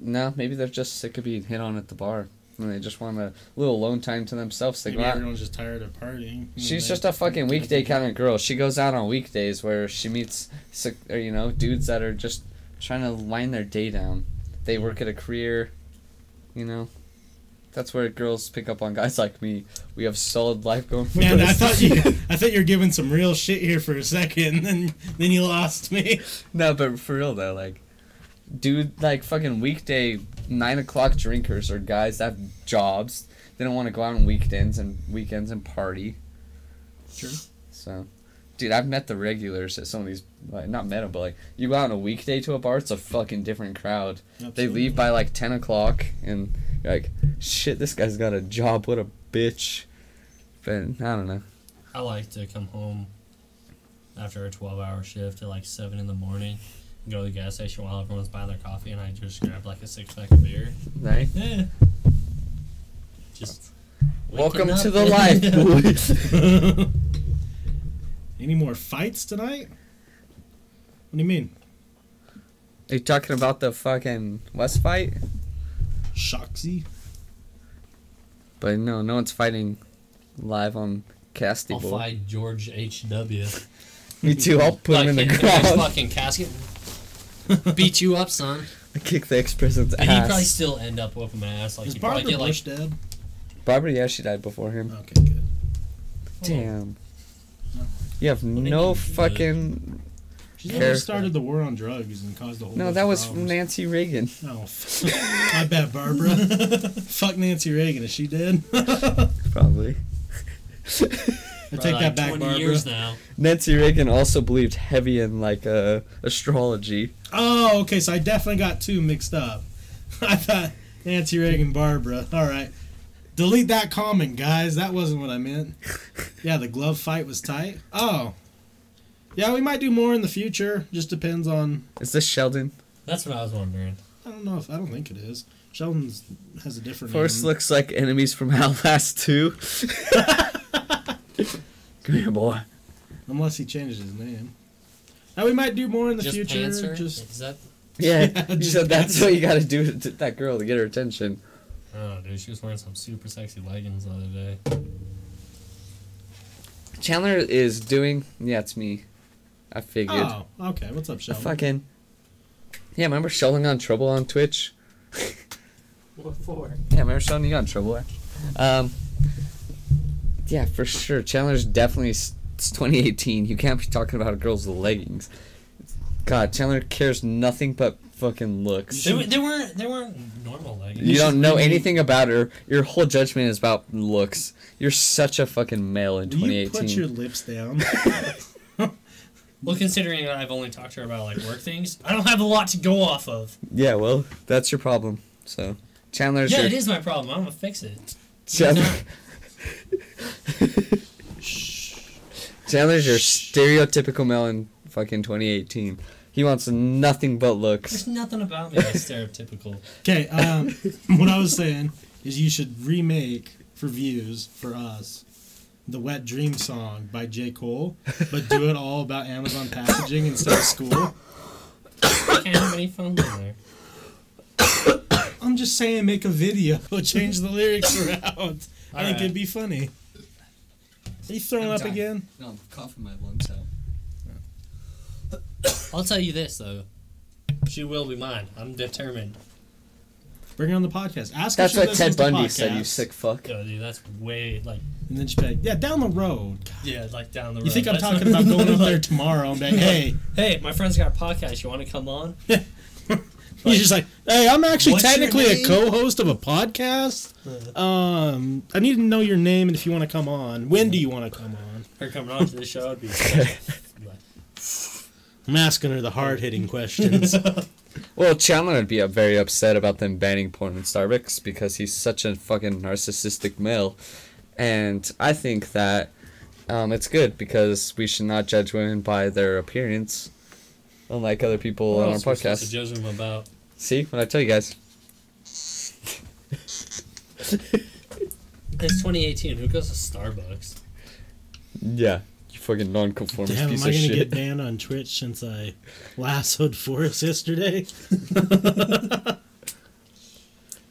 no, maybe they're just sick of being hit on at the bar. And they just want a little alone time to themselves. They Maybe go out. everyone's just tired of partying. She's just a fucking weekday kind of girl. She goes out on weekdays where she meets, sick- or, you know, dudes that are just trying to wind their day down. They work at a career, you know. That's where girls pick up on guys like me. We have solid life going for Man, I thought you, [laughs] I thought you were giving some real shit here for a second, and then then you lost me. no, but for real though, like, dude, like fucking weekday nine o'clock drinkers or guys that have jobs. They don't want to go out on weekends and weekends and party. Sure. So, dude, I've met the regulars at some of these. Like, not met them, but like you go out on a weekday to a bar, it's a fucking different crowd. They leave by like ten o'clock, and you're like, shit, this guy's got a job. What a bitch. But I don't know. I like to come home after a 12 hour shift at like 7 in the morning and go to the gas station while everyone's buying their coffee and I just grab like a six pack of beer. Right? Yeah. Just. Welcome to the life, [laughs] boys. [laughs] Any more fights tonight? What do you mean? Are you talking about the fucking West fight? Shoxy? But no, no one's fighting live on Casty I'll fight George H.W. [laughs] Me too. I'll put him in the his ground. [laughs] fucking casket. Beat you up, son. I kick the ex-president's And he'd probably still end up whooping my ass. Like, Is he'd Barbara probably get like. Bush dead? Barbara, yeah, she died before him. Okay, good. Damn. No. You have do no mean, fucking. She's the one who started the war on drugs and caused the whole. No, bunch that of was problems. Nancy Reagan. Oh, f- my bad, Barbara. [laughs] Fuck Nancy Reagan. Is she dead? [laughs] Probably. I Probably. take probably that back, 20 Barbara. years now. Nancy Reagan also believed heavy in like uh, astrology. Oh, okay. So I definitely got two mixed up. [laughs] I thought Nancy Reagan, Barbara. All right. Delete that comment, guys. That wasn't what I meant. Yeah, the glove fight was tight. Oh. Yeah, we might do more in the future. Just depends on. Is this Sheldon? That's what I was wondering. I don't know if I don't think it is. Sheldon's has a different. Forrest name. looks like enemies from [laughs] Outlast 2. [laughs] Come here, boy. unless he changes his name. Now we might do more in the Just future. Panzer? Just Is that. Yeah, [laughs] Yeah, you just said that's that's- what you gotta do to that girl to get her attention. Oh, dude, she was wearing some super sexy leggings the other day. Chandler is doing. Yeah, it's me. I figured. oh, okay. What's up, Sheldon? Fucking. Yeah, remember Sheldon got in trouble on Twitch? What for? Yeah, remember Sheldon? You got in trouble. Um. Yeah, for sure. Chandler's definitely. It's 2018. You can't be talking about a girl's leggings. God, Chandler cares nothing but fucking looks. They, wa- they weren't. They weren't normal leggings. You You don't know anything about her. Your whole judgment is about looks. You're such a fucking male in Will you 2018. put your lips down? [laughs] Well, considering that I've only talked to her about like work things, I don't have a lot to go off of. Yeah, well, that's your problem. So, Chandler's Yeah, your it is my problem. I'm gonna fix it. Chandler. [laughs] Chandler's your stereotypical male in fucking 2018. He wants nothing but looks. There's nothing about me that's stereotypical. [laughs] Okay, um, what I was saying is you should remake for views for us the "Wet Dream" song by J. Cole, but do it all about Amazon packaging instead of school. I can't have any phones in there. I'm just saying, make a video, [laughs] change the lyrics around. I think Alright. it'd be funny. Are you throwing I'm up dying. again? No, I'm coughing my lungs out. I'll tell you this though, she will be mine. I'm determined. Bring her on the podcast. Ask her. That's if she what Ted Bundy said, you sick fuck. Yo, dude, that's way like And then she'd be like, "Yeah, down the road." yeah, like down the road. You think I'm That's talking about going up there tomorrow and be like, "Hey," [laughs] Hey, my friend's got a podcast. You want to come on? [laughs] he's just like, "Hey, I'm actually technically a co-host of a podcast. Um, I need to know your name and if you want to come on. When do you want to come on?" Her coming on to the show would be. [laughs] I'm asking her the hard-hitting questions. Well, Chandler would be uh, very upset about them banning porn in Starbucks because he's such a fucking narcissistic male. And I think that um, it's good because we should not judge women by their appearance, unlike other people What on our else we supposed to podcast. judge them about? See what I tell you guys? It's 2018. Who goes to Starbucks? Yeah, you fucking nonconformist Damn, am I piece gonna of shit. get banned on Twitch since I lassoed [laughs] Forrest yesterday? [laughs]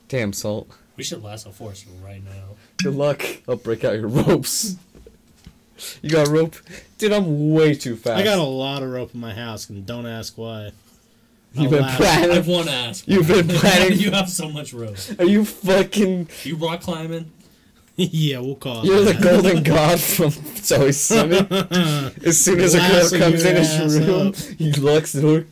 Damn, Salt. We should lasso Forrest right now. Good luck. I'll break out your ropes. You got rope? Dude, I'm way too fast. I got a lot of rope in my house, and don't ask why. You've I'll been laugh. I've want to ask. You've been planning- [laughs] you have so much rope? Are you fucking. You rock climbing? [laughs] yeah, we'll call. You're the golden god from It's Always Sunny. [laughs] As soon as a girl comes in ass his room, up. he locks the door.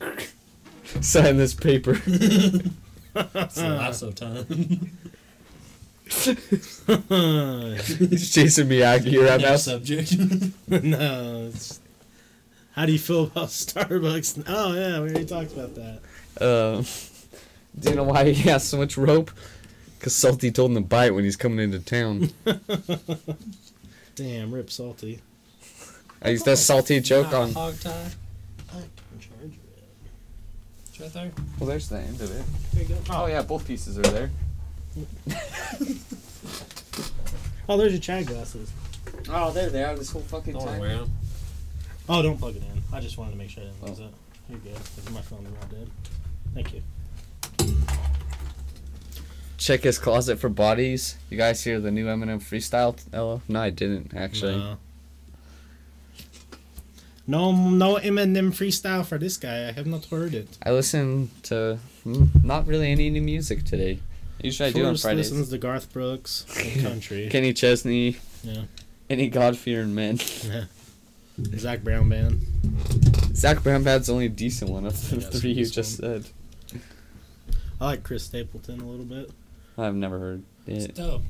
Sign this paper. It's lasso time. It's Jason Miyagi around now. Subject. [laughs] no. It's, how do you feel about [laughs] Starbucks? Oh yeah, we already talked about that. Um, do you know why he has so much rope? Because Salty told him to buy it when he's coming into town. [laughs] Damn, rip salty. I used that salty joke on. hog tie. I can charge it. It's right there. Well, there's the end of it. There you go. Oh yeah, both pieces are there. Oh, there's your chag glasses. Oh, there they are. This whole fucking Don't time. wear them. Oh, don't plug it in. I just wanted to make sure I didn't lose Oh. it. You're good. 'cause My phone's not dead. Thank you. Check his closet for bodies. You guys hear the new Eminem freestyle? Ella? No, I didn't actually. No. No, no Eminem freestyle for this guy. I have not heard it. I listened to mm, not really any new music today. Usually I do on Forrest Fridays. listens to Garth Brooks country. Kenny Chesney, yeah. any God fearing men. yeah. Zac Brown band. Zac Brown Bad's the only decent one of the Yeah, three you best just said. I like Chris Stapleton a little bit. I've never heard It's dope.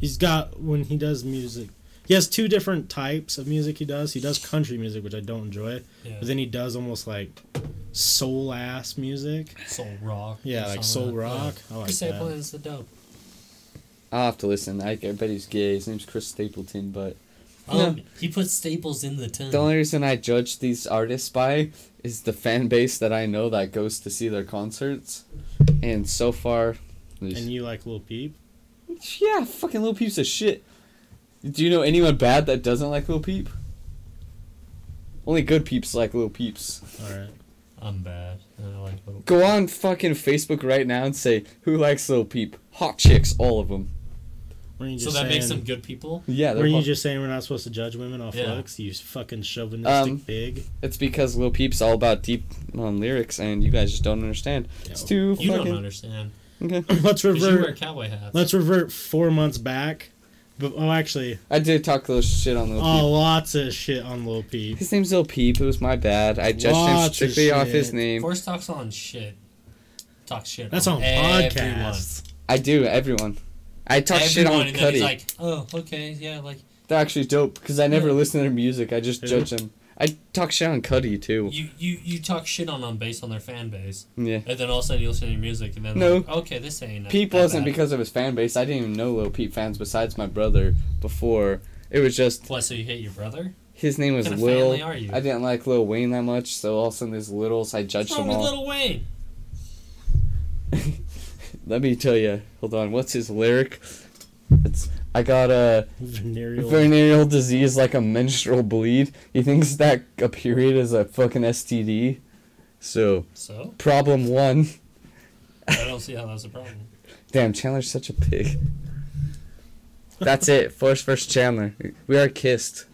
He's got when he does music. He has two different types of music he does. He does country music, which I don't enjoy, Yeah. but then he does almost like soul ass music. soul rock. Yeah, like soul like that. rock. I like Chris that. Stapleton's the dope. I'll have to listen. I, I bet he's gay. His name's Chris Stapleton, but Um, he put staples in the ton. the only reason I judge these artists by is the fan base that I know that goes to see their concerts. And so far, And you like Lil Peep? yeah, fucking Lil Peep's a shit. Do you know anyone bad that doesn't like Lil Peep? Only good peeps like Lil Peeps. All right. I'm bad. I like little. Go on fucking Facebook right now and say, who likes Lil Peep? Hot chicks, all of them. Were you So just that saying, makes them good people. Yeah, Were they're you just saying we're not supposed to judge women off Yeah. looks? You fucking chauvinistic Um, pig. It's because Lil Peep's all about deep um, lyrics, and you guys just don't understand. It's too You fucking. don't understand. Okay. [coughs] Let's 'Cause you wear revert. cowboy hats. Let's revert four months back. But oh, actually, I did talk a little shit on Lil oh, Peep. oh, lots of shit on Lil Peep. His name's Lil Peep. It was my bad. I judged him Lots of strictly off his shit. name. Forrest talks on shit. Talk shit. That's on everyone. podcasts. I do, everyone. I talk shit Everyone, on and then Cudi. he's like, oh, okay, yeah, like They're actually dope because I never Yeah. listen to their music. I just Yeah. judge them. I talk shit on Cudi too. you, you you talk shit on them based on their fan base, Yeah. and then all of a sudden you listen to your music, and then No. like, okay, this ain't. Peep that wasn't bad. because of his fan base. I didn't even know Lil Peep fans besides my brother before. It was just What? So you hate your brother? his name was What kind of Lil. family are you? I didn't like Lil Wayne that much, so all of a sudden these littles, I judged What's wrong them with all. Little Wayne? [laughs] Let me tell you. Hold on. What's his lyric? It's I got a venereal. venereal disease like a menstrual bleed. He thinks that a period is a fucking STD. So, so? problem one. I don't see how that's a problem. Damn, Chandler's such a pig. That's it. First, first Chandler. We are kissed.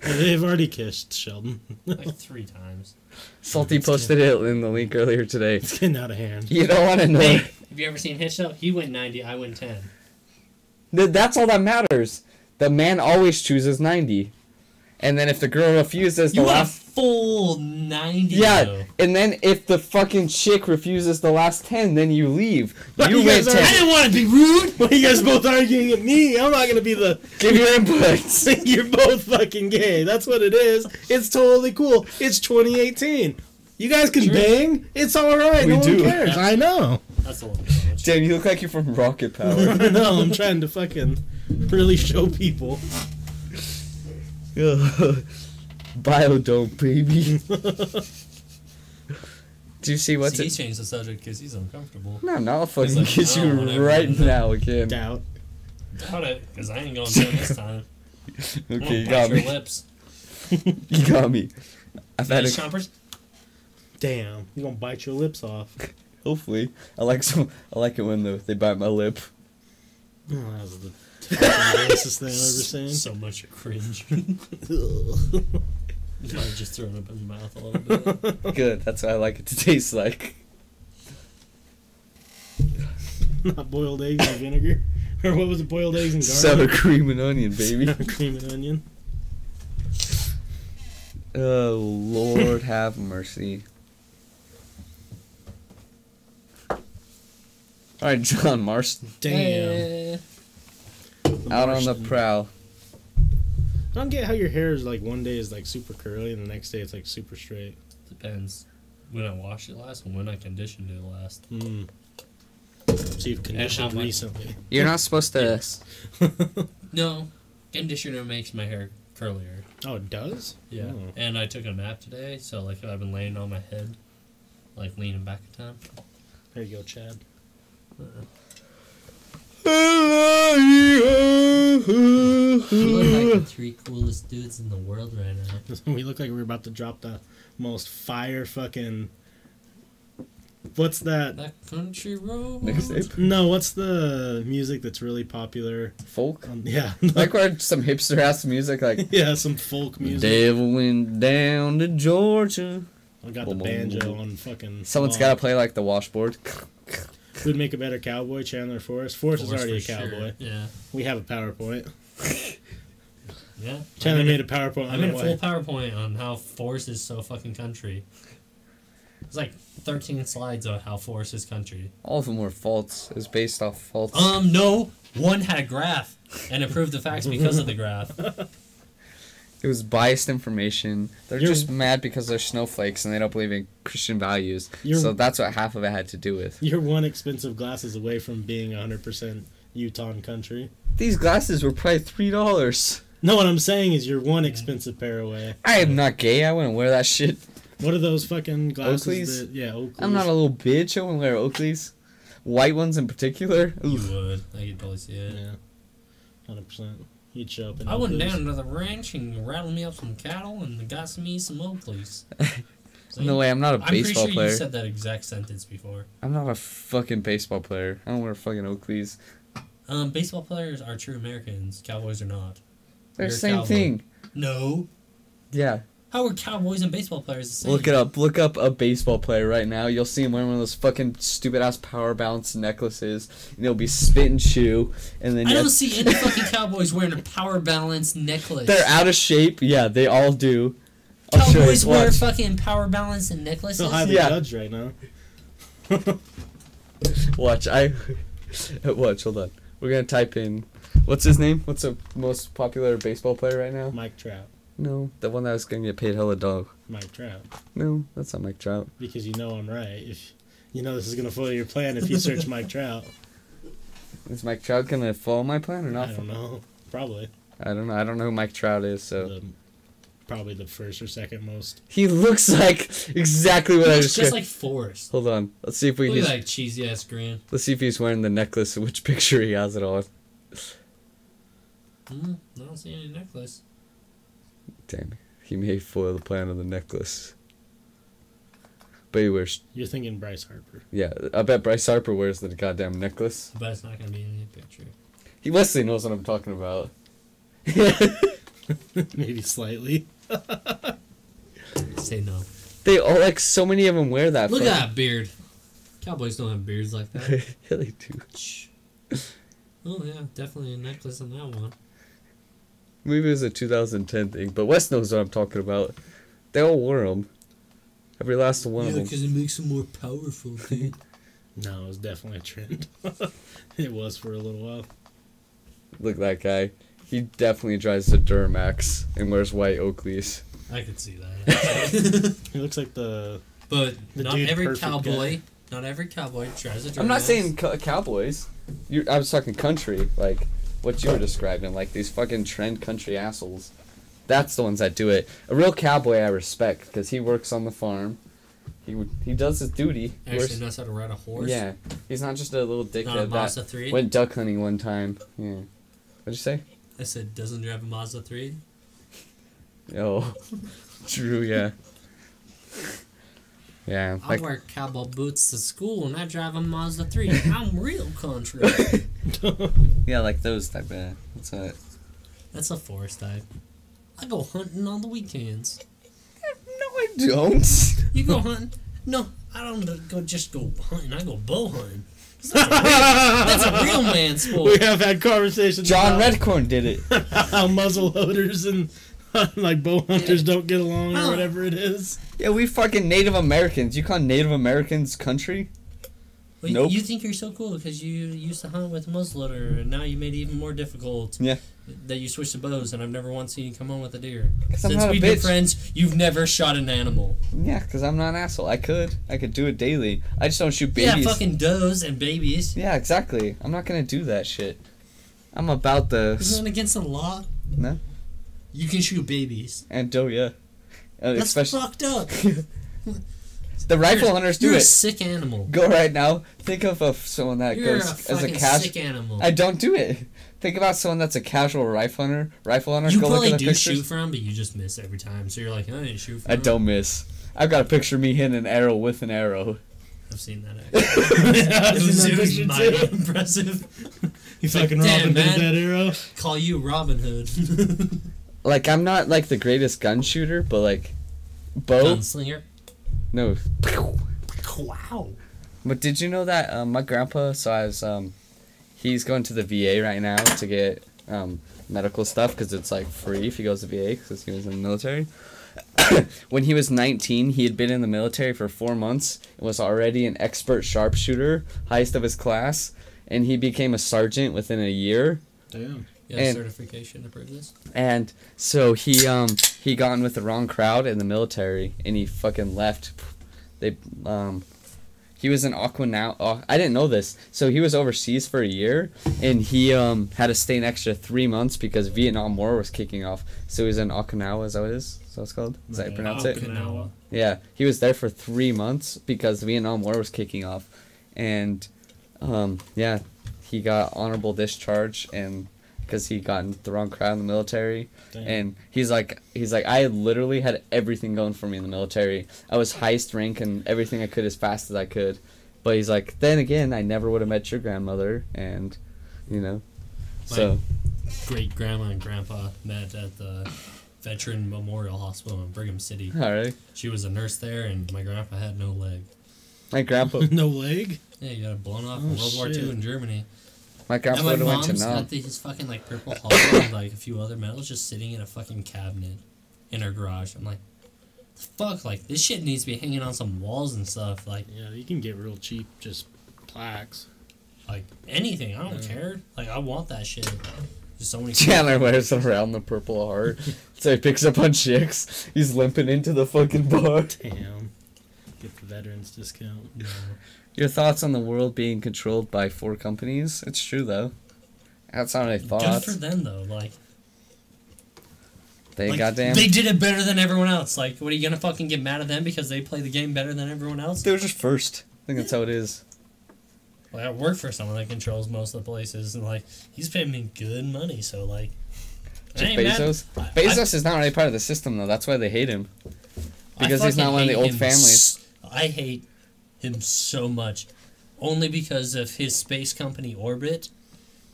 They've already kissed Sheldon. like three times. Salty it's posted it in the link earlier today. It's getting out of hand. You don't want to know. Hey, have you ever seen his show? He went 90, I went 10. That's all that matters. The man always chooses 90. And then if the girl refuses the You went a last. full ninety. Yeah, though. and then if the fucking chick refuses the last 10, then you leave. But You you went guys are- 10. I didn't want to be rude. but you guys both arguing at me? I'm not gonna be the. Give your inputs. [laughs] You're both fucking gay. That's what it is. It's totally cool. It's 2018. You guys can Sure. bang. It's all right. We no do. one cares. I know. That's a little bit. Damn, you look like you're from Rocket Power. [laughs] I know. I'm trying to fucking really show people. [laughs] Biodome, baby. [laughs] Do you see what's See, he it? changed the subject because he's uncomfortable. No, no, I'll fucking like, kiss "Oh, you whatever, right now again. Doubt. Doubt it, because I ain't going to do this time. I'm Okay, gonna you bite got your me. lips. You got me. I've had Finish a, chompers? Damn. You gonna bite your lips off? Hopefully. I like some. I like it when the, they bite my lip. Oh, that was the fucking grossest thing I've ever seen. So much cringe. [laughs] Might just thrown up in your mouth a little bit. [laughs] Good. That's what I like it to taste like. Not boiled eggs and vinegar. [laughs] Or what was it? Boiled eggs and Sour cream and onion, baby. Sour cream and onion. Oh Lord, have mercy. All right, John Marston. Damn. Out on the Marston. prowl. I don't get how your hair is like one day is like super curly and the next day it's like super straight. depends when I washed it last and when I conditioned it last. Hmm. So you've conditioned how much- recently. You're not supposed to. [laughs] No, conditioner makes my hair curlier. oh, it does? Yeah, Oh. and I took a nap today, so like I've been laying on my head, like leaning back a time. There you go, Chad. We look like the three coolest dudes in the world right now. [laughs] we look like we're about to drop the most fire fucking. What's that? That country road. Mixtape? No, what's the music that's really popular? Folk? Um, [laughs] yeah, [laughs] Like where some hipster ass music, like yeah, some folk music. Devil went down to Georgia. I got the Boom, boom, banjo boom. on fucking. Someone's got to play like the washboard. Who'd make a better cowboy? Chandler Forrest. Forrest is Forrest already a for sure. cowboy. Yeah, We have a PowerPoint. [laughs] yeah. Chandler I made a PowerPoint I on made a full. PowerPoint on how Forrest is so fucking country. It's like 13 slides on how Forrest is country. All of them were faults. It was based off false. Um, no. One had a graph and it proved the facts because of the graph. [laughs] It was biased information. They're You're- just mad because they're snowflakes and they don't believe in Christian values. So that's what half of it had to do with. You're one expensive glasses away from being 100% Utah country. These glasses were probably three dollars. No, what I'm saying is you're one expensive pair away. I am not gay. I wouldn't wear that shit. What are those fucking glasses? Oakleys? That, yeah, Oakleys. I'm not a little bitch. I wouldn't wear Oakleys. White ones in particular. You would. I could probably see it. Yeah, hundred percent. He'd show up in. I went Oakleys. down to the ranch and rattled me up some cattle and got some me some Oakleys. See? No way. I'm not a I'm pretty baseball sure player. you said that exact sentence before. I'm not a fucking baseball player. I don't wear fucking Oakleys. Um, baseball players are true Americans. Cowboys are not. They're the same cowboy. thing. No. Yeah. How are cowboys and baseball players the same? Look it up. Look up a baseball player right now. You'll see him wearing one of those fucking stupid ass power balance necklaces. And he'll be spit and chew. And then I you don't see any fucking cowboys wearing a power balance necklace. they're out of shape. Yeah, they all do. I'll show. Cowboys wear Watch. fucking power balance and necklaces. So highly Yeah. judged right now. [laughs] Watch. I. [laughs] Watch. Hold on. We're gonna type in. What's his name? What's the most popular baseball player right now? Mike Trout. No, the one that was gonna get paid hella dog. Mike Trout. No, that's not Mike Trout. Because you know I'm right. If you know this is gonna foil your plan if you [laughs] search Mike Trout. Is Mike Trout gonna follow my plan or not? I don't know. Probably. I don't know. I don't know who Mike Trout is. So The, probably the first or second most. he looks like exactly what I It's just. just like Forrest. Hold on. Let's see if we Look can. at that cheesy ass grin. Let's see if he's wearing the necklace. [laughs] Which picture he has it on. Mm, I don't see any necklace. He may foil the plan of the necklace. But he wears. You're thinking Bryce Harper. Yeah, I bet Bryce Harper wears the goddamn necklace. But it's not gonna be in the picture. He Wesley knows what I'm talking about. [laughs] Maybe slightly. [laughs] Say no. They all like so many of them wear that. Look at that beard. Cowboys don't have beards like that. [laughs] yeah, they do. Oh yeah, definitely a necklace on that one. Maybe it was a 2010 thing, but Wes knows what I'm talking about. They all wore them. Every last one of them. because it makes them more powerful, [laughs] dude. No, it was definitely a trend. [laughs] it was for a little while. Look at that guy. He definitely drives the Duramax and wears white Oakleys. I could see that. [laughs] He looks like the but The not dude every perfect cowboy, not every cowboy tries a I'm not saying co- cowboys. you I was talking country, like what you were describing, like these fucking trend country assholes. That's the ones that do it. A real cowboy I respect because he works on the farm. He would, he does his duty. Actually wears- knows how to ride a horse. yeah, he's not just a little Not a dickhead that Mazda three. went duck hunting one time. Yeah, what'd you say? I said doesn't drive a Mazda three. Oh, [laughs] true. Yeah. Yeah, I like wear cowboy boots to school and I drive a Mazda three. I'm real country. [laughs] yeah, like those type of. What's that? That's a Forrest type. I go hunting on the weekends. No, I don't. You go hunting? No, I don't go just go hunting. I go bow hunting. That's a real, that's a real man [laughs] sport. We have had conversations John about Redcorn did it. [laughs] how muzzle loaders and [laughs] like bow hunters don't get along or whatever it is. Yeah, we fucking Native Americans. You call Native Americans country? Well, Nope. You think you're so cool because you used to hunt with a muzzleloader, and now you made it even more difficult. Yeah. That you switched to bows, and I've never once seen you come home with a deer. Since we've been friends, you've never shot an animal. Yeah, because I'm not an asshole. I could. I could do it daily. I just don't shoot babies. Yeah, fucking does and babies. Yeah, exactly. I'm not gonna do that shit. I'm about the Isn't that against the law? No. You can shoot babies. and doe, yeah. Uh, That's especially fucked up. [laughs] the rifle You're- hunters do You're a sick animal. Go right now. Think of a, someone that You're a goes as a fucking casual. sick animal. I don't do it. Think about someone that's a casual rifle hunter. Rifle hunter. you go look probably at the do pictures. shoot for them, but you just miss every time. So you're like, I didn't shoot for I 'em." don't miss. I've got a picture of me hitting an arrow with an arrow. I've seen that. [laughs] Actually. yeah, it was, that it was mighty [laughs] too. impressive. You fucking damn, Robin man. did that arrow. Call you Robin Hood. Like I'm not like the greatest gun shooter, but like bow. Gunslinger. No. Wow. But did you know that um, my grandpa? So I was um, he's going to the VA right now to get um medical stuff because it's like free if he goes to VA because he was in the military. [coughs] when he was 19, he had been in the military for four months and was already an expert sharpshooter, highest of his class, and he became a sergeant within a year. Damn. Have And- certification to prove this? And so he um he got in with the wrong crowd in the military and he fucking left. They um he was in Okinawa. Oh, I didn't know this. So he was overseas for a year and he um had to stay an extra three months because Vietnam War was kicking off. So he was in Okinawa. Is that what it is? Is that what it's called? Is that how you pronounce it? Okinawa. Yeah, he was there for three months because the Vietnam War was kicking off, and um, yeah, he got honorable discharge and because he got in the wrong crowd in the military, Damn. and he's like he's like I literally had everything going for me in the military. I was highest rank and everything I could as fast as I could, but he's like then again I never would have met your grandmother, and you know, so Great grandma and grandpa met at the Veteran Memorial Hospital in Brigham City. all right, She was a nurse there, and my grandpa had no leg. my grandpa [laughs] no leg. [laughs] Yeah, he got blown off Oh, in World War shit. II in Germany. My grandpa and my would have went mom's to got Nam. these fucking like purple heart and like a few other medals just sitting in a fucking cabinet in her garage. I'm like, the fuck, like this shit needs to be hanging on some walls and stuff. Like, Yeah, you can get real cheap just plaques. like anything. I don't Yeah. care. Like, I want that shit. Just so many. Chandler wears around the purple heart. [laughs] so he picks up on chicks. He's limping into the fucking bar. Damn. Get the veterans discount. No. Your thoughts on the world being controlled by four companies? It's true though. That's not my Good thoughts. for them though. Like, They like, goddamn. they did it better than everyone else. Like, what are you gonna fucking get mad at them because they play the game better than everyone else? They were just first. I think that's how it is. Like, I work for someone that controls most of the places, and like, he's paying me good money. So like, Jeff mad. Bezos. I- Bezos is not really part of the system though. That's why they hate him. Because he's not one of the old families. s- I hate him so much, only because of his space company Orbit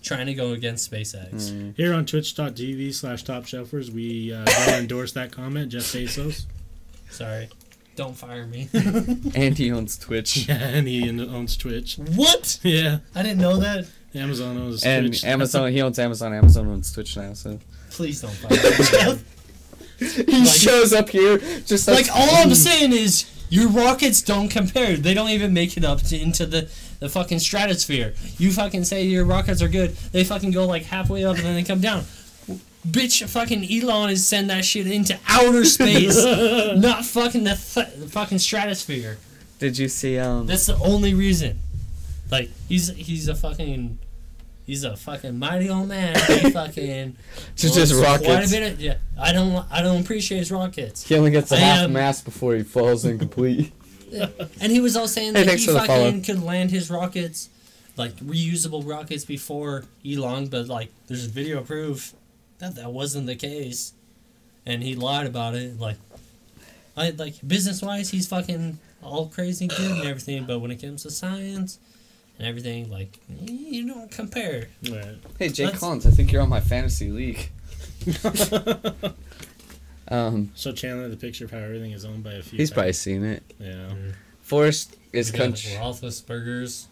trying to go against SpaceX. Mm. Here on twitch.tv slash top shelfers, we uh, don't endorse that comment, Jeff Bezos. Sorry, don't fire me. [laughs] And he owns Twitch. [laughs] Yeah, and he owns Twitch. what? Yeah, I didn't know that. Amazon owns Twitch. And Twitch. Amazon, he owns Amazon. Amazon owns Twitch now. So Please don't fire me. Jeff. [laughs] he Like- shows up here just like all I'm saying is your rockets don't compare. They don't even make it up to, into the the fucking stratosphere. You fucking say your rockets are good. They fucking go like halfway up and then they come down. Bitch, fucking Elon is send that shit into outer space, [laughs] not fucking the, th- the fucking stratosphere. Did you see um? That's the only reason. Like he's he's a fucking he's a fucking mighty old man. He [laughs] fucking Just his wants Quite a rockets. bit of, yeah, I don't I don't appreciate his rockets. He only gets a I half um, am- mast before he falls incomplete. [laughs] And he was all saying Hey, that he fucking could land his rockets, like reusable rockets before Elon, but like there's video proof that that wasn't the case, and he lied about it. Like, I like business wise, he's fucking all crazy good and everything, but when it comes to science and everything, like you don't compare. Right. Hey, Jake Let's- Collins, I think you're on my fantasy league. [laughs] Um, So Chandler, the picture of how everything is owned by a few. he's probably seen it. Yeah. Forrest is We got country. Roethlisberger's.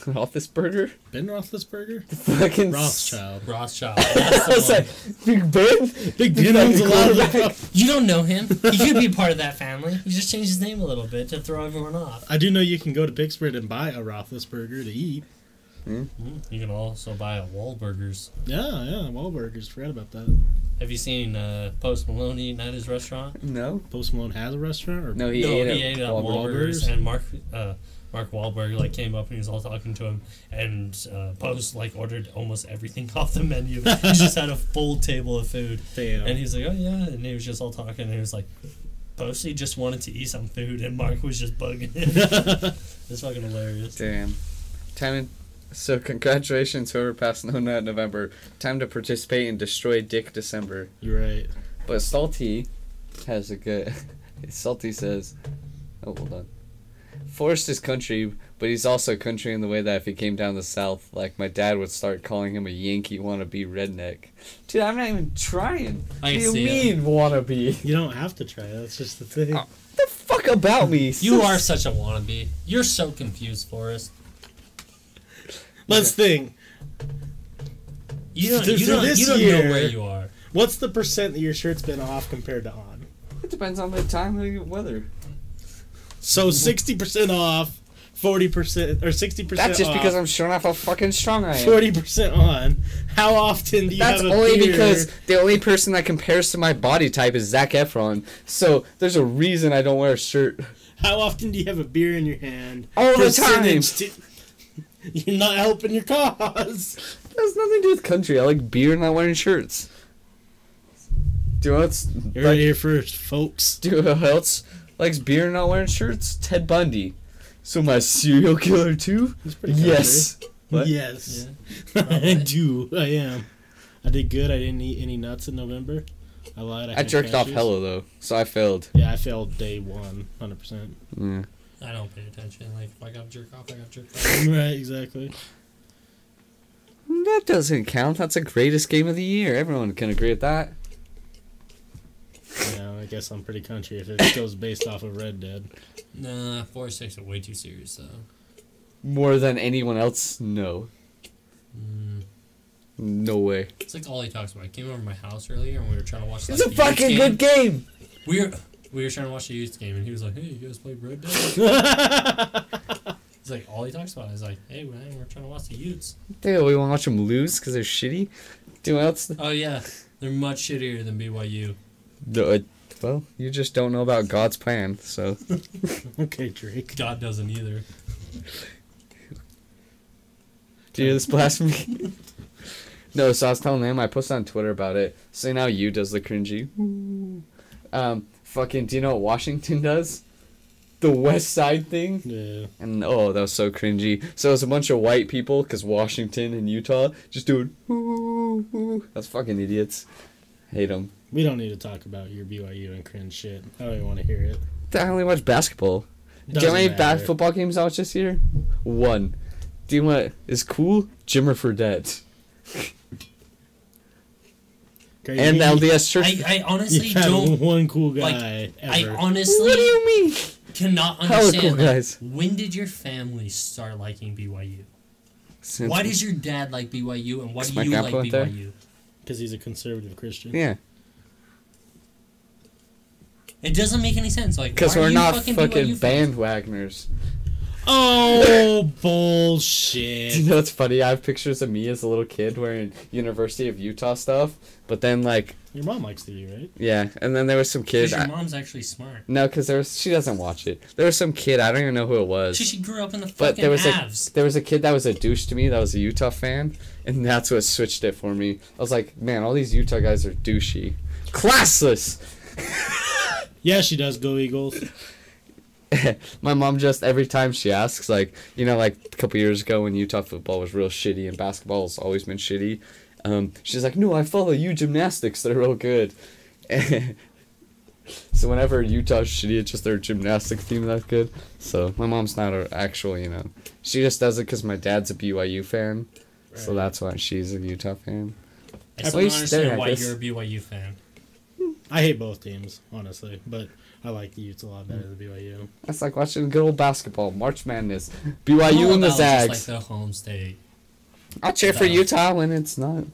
[laughs] Roethlisberger? Ben Roethlisberger? Fucking Rothschild. Rothschild. [laughs] That's I was one. like, Big Ben? Big He's Ben owns a lot of the You don't know him. He could be part of that family. He just changed his name a little bit to throw everyone off. I do know you can go to Pittsburgh and buy a Roethlisberger to eat. Mm, You can also buy a Wahlburgers. Yeah, yeah, Wahlburgers. Forgot about that. Have you seen uh, Post Malone eating at his restaurant? No. Post Malone has a restaurant? Or No, he no, ate he ate at Wahlburgers? Wahlburgers, and Mark uh, Mark Wahlberg like came up and he was all talking to him, and uh, Post like ordered almost everything [laughs] off the menu. he just had a full table of food, Damn. and he's like, "Oh yeah," and he was just all talking, and he was like. Posty just wanted to eat some food, and Mark was just bugging him. [laughs] it's fucking hilarious. Damn. Time to, so congratulations whoever passed No Nut November. Time to participate in Destroy Dick December. You're right. But Salty has a good. [laughs] Salty says, "Oh, hold on." Forrest is country, but he's also country in the way that if he came down the south, like my dad would start calling him a Yankee wannabe redneck. Dude, I'm not even trying. I what do you see it. mean wannabe? You don't have to try. That's just the thing. Oh. the fuck about me? [laughs] You are such a wannabe. You're so confused, Forrest. Let's think. You don't, you don't, this you don't year- know where you are. What's the percent that your shirt's been off compared to on? It depends on the time of the weather. So sixty percent off, forty percent or sixty percent. That's just because I'm showing off how fucking strong I am. forty percent on. How often do you That's have a only beer? because the only person that compares to my body type is Zac Efron. So there's a reason I don't wear a shirt. How often do you have a beer in your hand? All the time. To- [laughs] You're not helping your cause. That has nothing to do with country. I like beer, and not wearing shirts. Do you know what's You're like, here first, folks. do you know who else likes beer, and not wearing shirts? Ted Bundy. So my serial killer too? He's pretty country. Yes. What? Yes. Yeah. [laughs] I do. I am. I did good. I didn't eat any nuts in November. I lied. I, I jerked off cashews. hella though, so I failed. Yeah, I failed day one, hundred percent. Yeah. I don't pay attention. Like, if I got jerk off, I got jerk off. [laughs] Right, exactly. That doesn't count. That's the greatest game of the year. Everyone can agree with that. Yeah, I guess I'm pretty country if it goes based off of Red Dead. Nah, four six are way too serious though. More than anyone else, no. Mm. No way. It's like all he talks about. I came over to my house earlier and we were trying to watch. It's like, a the fucking game. good game. We were we were trying to watch the youth game and he was like, "Hey, you guys play Red Dead?" [laughs] He's like, all he talks about is like, "Hey, man, we're trying to watch the Utes." Dude, we want to watch them lose because they're shitty. Do what else? Oh yeah, they're much shittier than BYU. No, uh, well, you just don't know about God's plan, so. [laughs] okay, Drake. God doesn't either. Do you hear this blasphemy? [laughs] no, so I was telling him, I posted on Twitter about it. So now you does the cringy. Um, fucking, do you know what Washington does? The West Side thing? Yeah. And oh, that was so cringy. So it was a bunch of white people, because Washington and Utah just doing. That's fucking idiots. Hate them. We don't need to talk about your BYU and cringe shit. I don't even want to hear it. I only watch basketball. Do you know how Doesn't many bad football games I watched this year? One. Do you know what is cool? Jimmer Fredette. Crazy. And the LDS Church. I, I honestly You've don't. one cool guy like, I ever. honestly what do you mean? cannot understand. cool like, guys. when did your family start liking BYU? Since- Why does your dad like BYU, and why do you like BYU? there. BYU? Because he's a conservative Christian. Yeah, It doesn't make any sense. Like, because we're you not fucking, fucking bandwagoners. Oh, [laughs] Do bullshit. you know what's funny? I have pictures of me as a little kid wearing University of Utah stuff, but then like, Your mom likes the U, right? yeah, and then there was some kid. Because your I- mom's actually smart. no, because there was she doesn't watch it. There was some kid I don't even know who it was. She, she grew up in the fucking But there was a there was a kid that was a douche to me that was a Utah fan, and that's what switched it for me. I was like, man, all these Utah guys are douchey, classless. [laughs] Yeah, she does. Go Eagles. [laughs] My mom just every time she asks, like you know, like a couple years ago when Utah football was real shitty and basketball has always been shitty. Um, she's like, no, I follow you gymnastics. They're real good. [laughs] so whenever Utah's shitty, it's just their gymnastics team that's good. So my mom's not an actual, you know, she just does it because my dad's a BYU fan. So that's why she's a Utah fan. I still least don't understand there, why you're a BYU fan. I hate both teams, honestly, but I like the Utes a lot better than BYU. That's like watching good old basketball, March Madness, BYU all and the about just, Zags. like the home state. I'll cheer for Utah when it's not.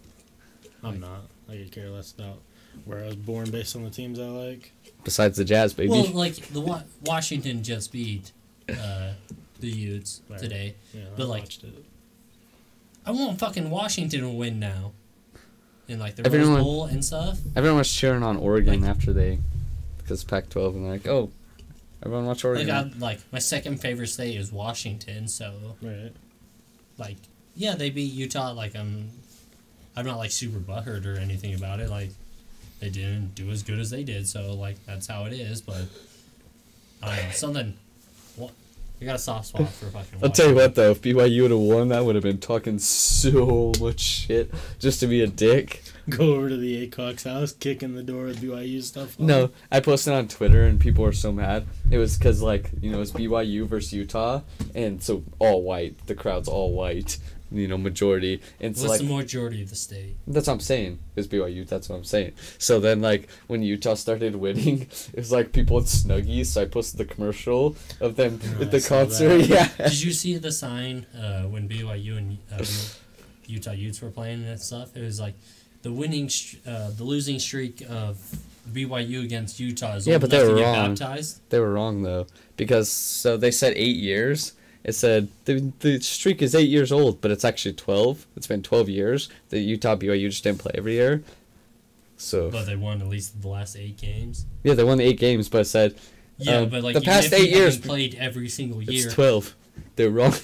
I'm not. I could care less about where I was born based on the teams I like. Besides the Jazz, baby. Well, like the Wa- Washington just beat uh, the Utes [laughs] Right. today. Yeah, But, I like, watched it. I want fucking Washington to win now. In like the Everyone- Rose Bowl and stuff. Everyone was cheering on Oregon Like- after they, because Pac-12, and they're like, oh, everyone watch Oregon. Like, I, like my second favorite state is Washington, so Right. like yeah, they beat Utah. Like I'm, I'm not like super butthurt or anything about it. Like they didn't do as good as they did, so like that's how it is. But I don't know something. What you got a soft spot for fucking. I'll tell you what, though, if BYU would have won, that would have been talking so much shit just to be a dick. Go over to the Acox house, kick in the door with BYU stuff. on. No, I posted on Twitter and people were so mad. It was because, like, you know, it's BYU versus Utah, and so all white. The crowd's all white, you know, majority. And so, What's like, the majority of the state? That's what I'm saying. It's BYU. That's what I'm saying. So then, like, when Utah started winning, [laughs] it was like people at Snuggies. So I posted the commercial of them Oh, at the concert. that. Yeah. [laughs] Did you see the sign uh, when BYU and uh, Utah Utes were playing and stuff? It was like the winning, uh, the losing streak of BYU against Utah is Yeah, but they were wrong. baptized. They were wrong though, because so they said eight years. It said the the streak is eight years old, but it's actually twelve. It's been twelve years. The Utah BYU just didn't play every year. So But they won at least the last eight games. yeah, they won the eight games, but it said Yeah, Um, but like the past eight years- played every single year. it's year. twelve. They're wrong.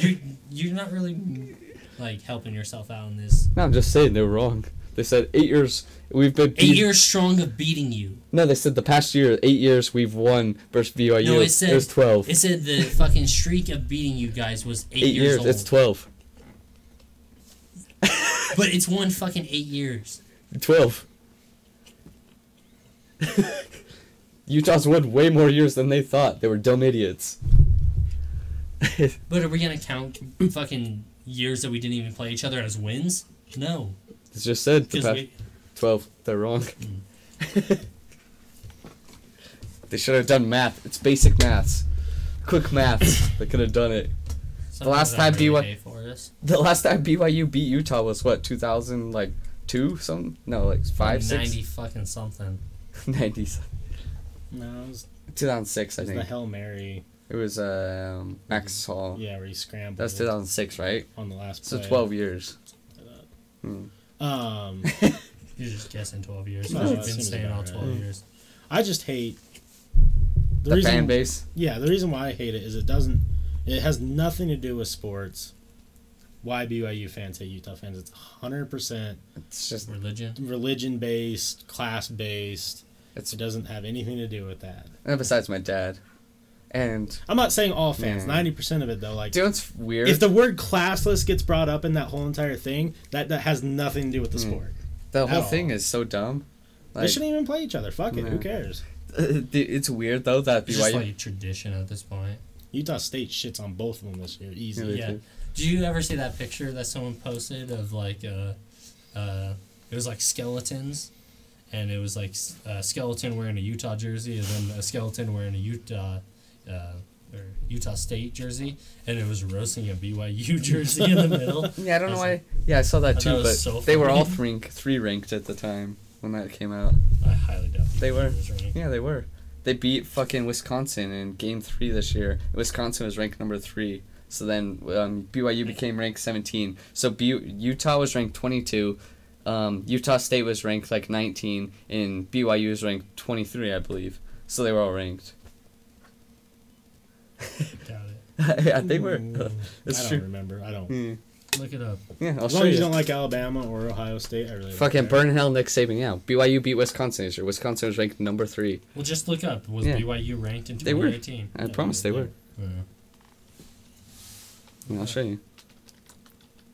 you you're not really like helping yourself out in this. no, I'm just saying they're wrong. They said eight years. We've been Eight years strong of beating you. No, they said the past year, eight years we've won versus BYU. No, it said it was twelve. It said the fucking streak of beating you guys was eight, eight years, years. old. It's twelve. [laughs] but it's one fucking eight years. Twelve. [laughs] Utah's won way more years than they thought. They were dumb idiots. But are we gonna count fucking years that we didn't even play each other as wins? No, It's just said the because past we. twelve. They're wrong. [laughs] they should have done math. It's basic maths. Quick maths. [coughs] they could have done it. sometimes last time really BY pay for us. The last time BYU beat Utah was what, two thousand like two something? No, like five, six, ninety fucking something. [laughs] nineties. No, it was, 2006, I it was the think. Hail Mary. It was um, Max Hall. Yeah, where he scrambled. That's 2006, right? on the last So play. 12 years. Hmm. Um, [laughs] You're just guessing twelve years. No, You've been saying all twelve right. years. I just hate the, The, reason. fan base. Yeah, the reason why I hate it is it doesn't. It has nothing to do with sports. Why BYU fans hate Utah fans? It's hundred percent It's just, Religion. religion based, class based. it's, It doesn't have anything to do with that. and besides my dad. And, I'm not saying all fans. Yeah. Ninety percent of it though, like do you know what's weird? if the word classless gets brought up in that whole entire thing, that that has nothing to do with the Mm. sport. the whole at thing all. is so dumb. they shouldn't even play each other. Fuck it. Who cares? it's weird though that It's just BYU. like tradition at this point. Utah State shits on both of them this year. Easy. Yeah, Yeah. do. Did you ever see that picture that someone posted of like uh, uh, it was like skeletons, and it was like a skeleton wearing a Utah jersey, and then a skeleton wearing a Utah, uh, or Utah State jersey, and it was roasting a BYU [laughs] jersey in the middle. [laughs] Yeah, I don't know That's why. Yeah, I saw that too, thought it but so they were all three, three ranked at the time when that came out. I highly doubt They were. Yeah, they were. They beat fucking Wisconsin in game three this year. Wisconsin was ranked number three. So then um, BYU became ranked 17. So B- Utah was ranked 22. Um, Utah State was ranked like 19. And BYU was ranked 23, I believe. So they were all ranked. Doubt it. [laughs] yeah, they were. Mm, It's I don't true. remember. I don't. Hmm. Look it up. Yeah, I'll As show long as you. you don't like Alabama or Ohio State, I really Fucking care. burn in hell, Nick Saban. Yeah, BYU beat Wisconsin this year. Wisconsin was ranked number three. Well, just look up. Was Yeah. BYU ranked in They were. 2018? I promise they were. Yeah. Yeah, I'll show you.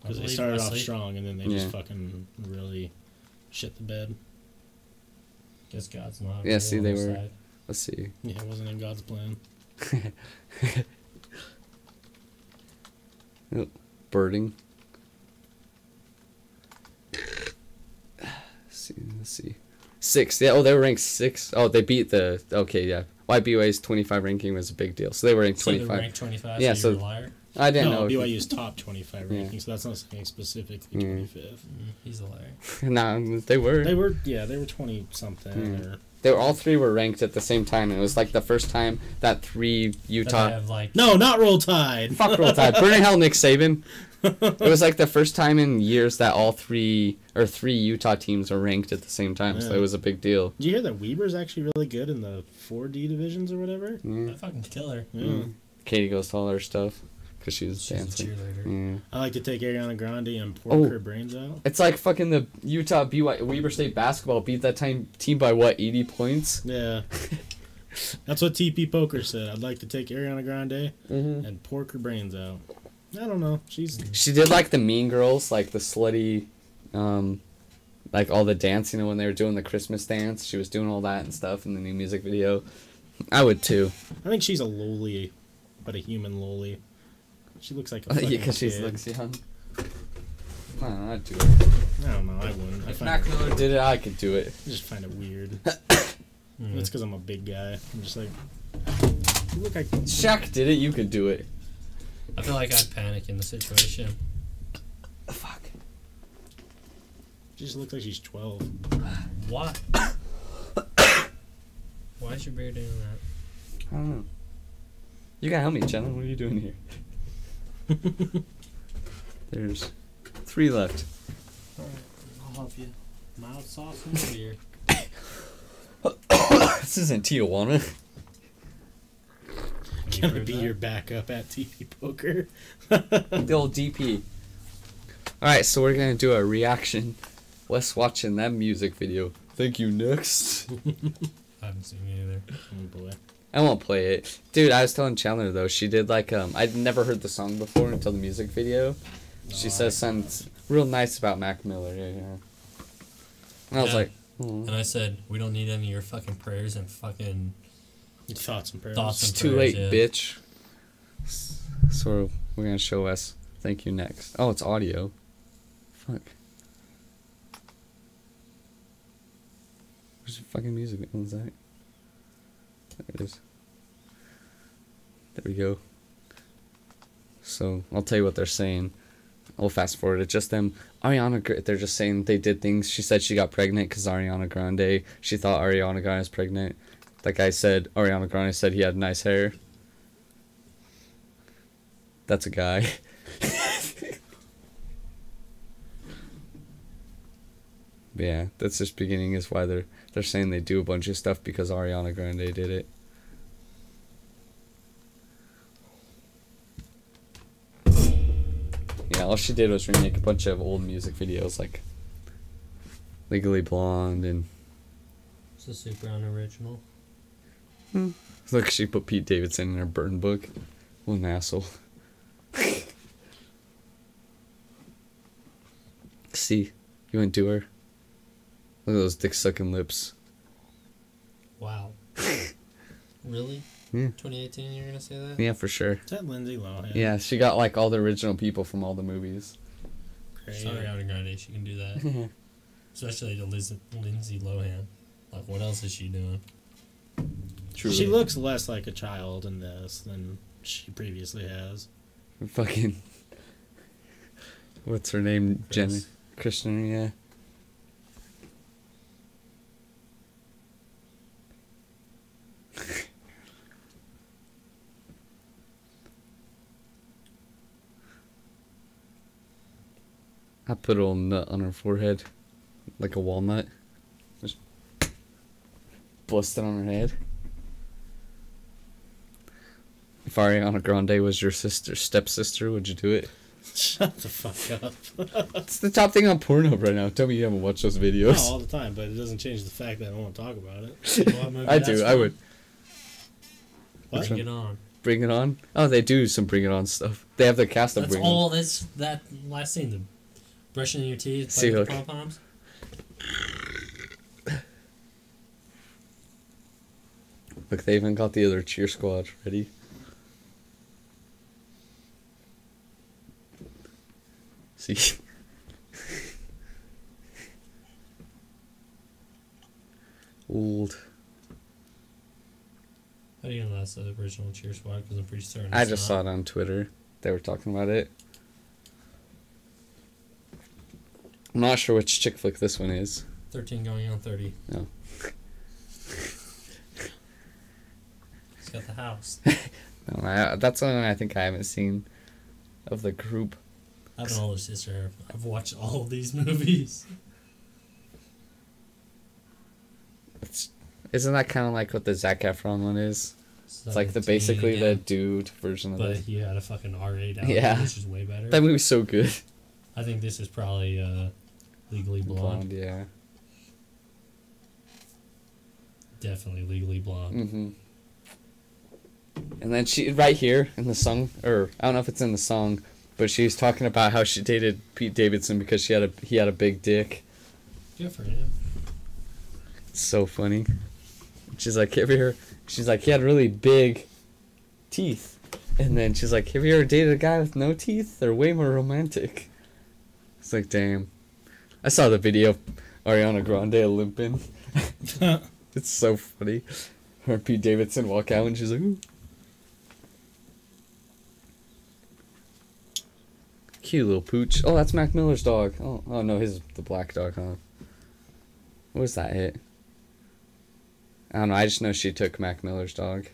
Because they started off strong and then they Yeah. just fucking really shit the bed. Guess God's not. Yeah, see, they were- side. Let's see. Yeah, it wasn't in God's plan. [laughs] birding. Let's see, let's see. Six. Yeah. Oh, they were ranked six. Oh, they beat the. Okay, yeah. YBUA's 25 ranking was a big deal, so they were ranked So they're 25. ranked 25. Yeah, so, so- you're a liar. I didn't no, know. if you- BYU's top 25 Yeah. ranking, so that's not saying specifically Mm. 25th. Mm, he's a liar. [laughs] nah, they were. They were, yeah, they were 20 something. Mm. Or, They were all three were ranked at the same time. and It was like the first time that three Utah. have like no, not Roll Tide. Fuck roll tide. Burning hell, Nick Saban. [laughs] It was like the first time in years that all three or three Utah teams were ranked at the same time. So it was a big deal. Did you hear that Weber's actually really good in the 4D divisions or whatever? Yeah. I fucking killer. Yeah. Mm. Katie goes to all her stuff because she was She's dancing. cheerleader. Yeah. I like to take Ariana Grande and pork Oh. her brains out. It's like fucking the Utah BY Weber State basketball beat that time team by what eighty points. Yeah. That's what TP Poker said. I'd like to take Ariana Grande Mm-hmm. and pork her brains out. I don't know. She's She did like the Mean Girls, like the slutty, um, like all the dancing when they were doing the Christmas dance. She was doing all that and stuff in the new music video. I would too. I think she's a loli, but a human loli. She looks like a [laughs] yeah, because she kid. looks young. I don't know, I'd do it. I don't know. I wouldn't. If Mac Miller did it, I could do it. I just find it weird. [coughs] Mm. That's because I'm a big guy. I'm just like, you look like Shaq did it, you could do it. I feel like I'd panic in the situation. Fuck. she just looks like she's 12. Why? Why is your beard doing that? I don't know. You gotta help me, Jenna. What are you doing here? [laughs] There's three left. Alright, I'll help you. Mild sauce and beer. [coughs] this isn't Tijuana. Gonna be your backup at TV Poker. the old DP. Alright, so we're gonna do a reaction. Wes watching that music video. Thank you, next. [laughs] I haven't seen it either. Oh boy. I won't play it. Dude, I was telling Chandler though, she did like um I'd never heard the song before until the music video. She Oh, says I- something real nice about Mac Miller, yeah, yeah. And I was like, "Hmm." And I said, we don't need any of your fucking prayers and fucking. Thoughts and prayers. Thoughts it's and too late, yeah. bitch. So we're gonna show us thank you next. Oh, it's audio. Fuck. Where's the fucking music? What was that? There it is. There we go. So I'll tell you what they're saying. I'll fast forward it. Just them. Ariana, they're just saying they did things. She said she got pregnant because Ariana Grande. She thought Ariana Grande was pregnant. That guy said Ariana Grande said he had nice hair. That's a guy. [laughs] Yeah, that's just beginning is why they're they're saying they do a bunch of stuff because Ariana Grande did it. Yeah, all she did was remake a bunch of old music videos like Legally Blonde and It's a super unoriginal. Hmm. look she put Pete Davidson in her burn book. What an asshole. [laughs] See, you went to her. Look at those dick sucking lips. Wow. [laughs] really? Yeah. 2018, you're gonna say that? Yeah, for sure. Is that Lindsay Lohan? Yeah, she got like all the original people from all the movies. Great. Sorry, Ariana Grande, she can do that. [laughs] Especially to Liz- Lindsay Lohan. Like, what else is she doing? Truly. She looks less like a child in this than she previously has. Fucking. [laughs] What's her name? Chris. Jenny. Kristen, yeah. I put a little nut on her forehead, like a walnut. Just bust it on her head. If Ariana Grande was your sister, stepsister, would you do it? Shut the fuck up. [laughs] It's the top thing on Pornhub right now. Tell me you haven't watched those No, videos. all the time, but it doesn't change the fact that I don't want to talk about it. [laughs] I do. I would What? Bring it on. bring it on. Oh, they do some bring it on stuff. They have the cast of That's bring all. That's that last scene. The brushing your teeth, See, playing with look. the pom poms. Look, they even got the other cheer squad ready. See. [laughs] that's the original Cheer Squad because I'm pretty certain. I just not. saw it on Twitter. They were talking about it. I'm not sure which chick flick this one is. 13 going on 30. No. [laughs] He's got the house. [laughs] No, I, that's one I think I haven't seen of the group. I have an older sister. I've watched all of these [laughs] movies. It's, isn't that kind of like what the Zac Efron one is? It's like the basically the dude version of But it. he had a fucking R8 out, Yeah. which is way better. That movie's so good. I think this is probably uh, Legally Blonde. Blonde, yeah. Definitely Legally Blonde. Mm-hmm. And then she right here in the song, or I don't know if it's in the song, but she's talking about how she dated Pete Davidson because she had a he had a big dick. Good for him. It's so funny. She's like, you ever? She's like, he had really big teeth. And then she's like, have you ever dated a guy with no teeth? They're way more romantic. It's like, damn. I saw the video of Ariana Grande limping. [laughs] it's so funny. Her Pete Davidson walk out and she's like, ooh. Cute little pooch. Oh, that's Mac Miller's dog. Oh, oh no, his the black dog, huh? What was that hit? I don't know. I just know she took Mac Miller's dog.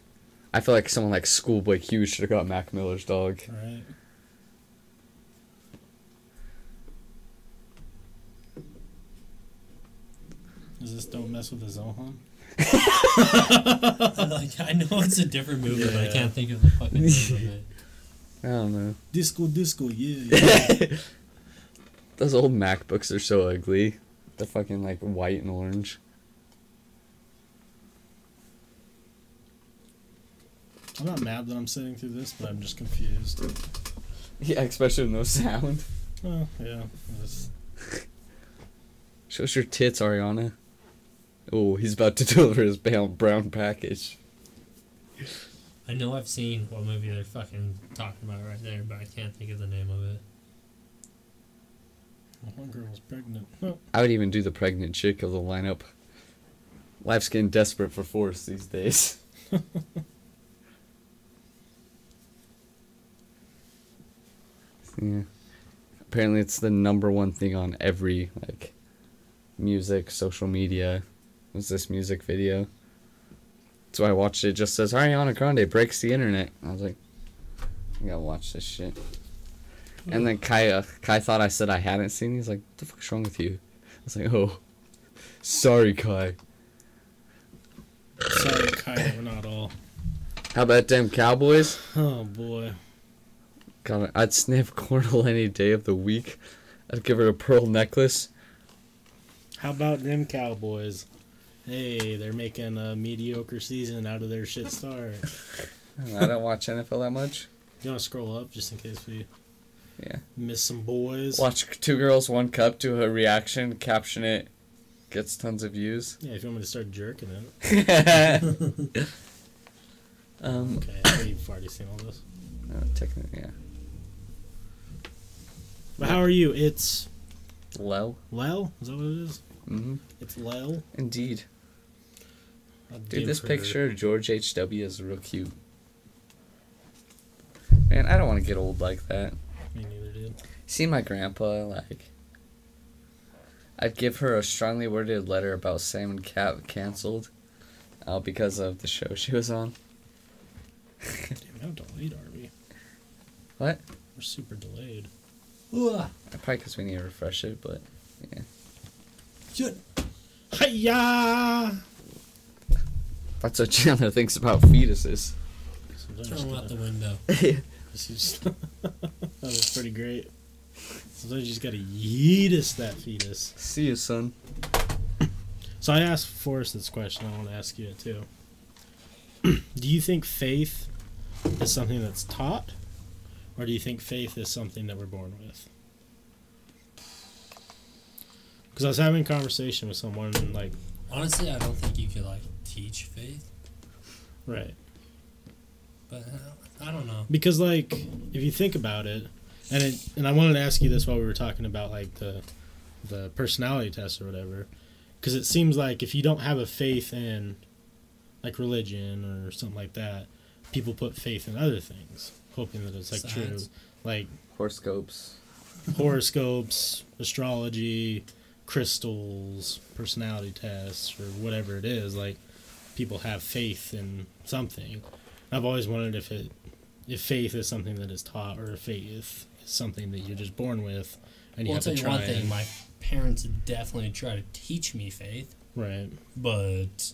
I feel like someone like Schoolboy Q should have got Mac Miller's dog. Right. Is this Don't Mess with the Zohan? [laughs] like I know it's a different movie, but I can't think of the fucking name of it. [laughs] I don't know. Disco, disco, yeah. [laughs] yeah. Those old MacBooks are so ugly. They're fucking like white and orange. I'm not mad that I'm sitting through this, but I'm just confused. [laughs] Yeah, especially with no sound. Oh, yeah. It's- Shows your tits, Ariana. Oh, he's about to [laughs] deliver his brown brown package. I know I've seen what movie they're fucking talking about right there, but I can't think of the name of it. One girl was pregnant. Oh, I would even do the pregnant chick of the lineup. Life's getting desperate for force these days. [laughs] yeah. Apparently, it's the number one thing on every like music, social media. Was this music video? So I watched it. it just says Ariana Grande breaks the internet. I was like, I gotta watch this shit. And then Kai, uh, Kai thought I said I hadn't seen. He's like, "What the fuck's wrong with you?" I was like, "Oh, sorry, Kai." sorry, Kai, we're not all. How about them Cowboys? Oh, boy. God, I'd sniff [laughs] Cornell any day of the week. I'd give her a pearl necklace. How about them Cowboys? Hey, they're making a mediocre season out of their shit start. [laughs] I don't watch NFL that much. You want to scroll up just in case we Yeah. miss some boys? Watch Two Girls, One Cup, do a reaction, caption it, gets tons of views. Yeah, if you want me to start jerking it. [laughs] um, Okay, I think you've already seen all this. no, technically, yeah. But how are you? It's Low. Lel? Is that what it is? Mm-hmm. It's Lel? Indeed. Dude, this picture of George H.W. is real cute. Man, I don't want to get old like that. Me neither, dude. See my grandpa, like. I'd give her a strongly worded letter about Sam and Cat canceled. Uh, because of the show she was on. Damn, how delayed are we? What? We're super delayed. Ugh. Probably because we need to refresh it, but yeah. Shit. Hiya! That's what Chandler thinks about fetuses. Sometimes Throw you him out the window. [laughs] this is- [laughs] that was pretty great. Sometimes you just gotta yeetus that fetus. See you, son. So I asked Forrest this question. I want to ask you it too. [clears throat] do you think faith is something that's taught, or do you think faith is something that we're born with? Because I was having a conversation with someone, and like, Honestly, I don't think you could like teach faith, right? but uh, I don't know. Because like, if you think about it, and it, and I wanted to ask you this while we were talking about like the the personality test or whatever, because it seems like if you don't have a faith in like religion or something like that, people put faith in other things, hoping that it's like true, like Horoscopes. horoscopes, astrology, crystals, personality tests, or whatever it is. Like people have faith in something. I've always wondered if it, if faith is something that is taught, or if faith is something that you're just born with, and you Well, I'll have tell to you try. one thing. and- My parents definitely try to teach me faith, right. but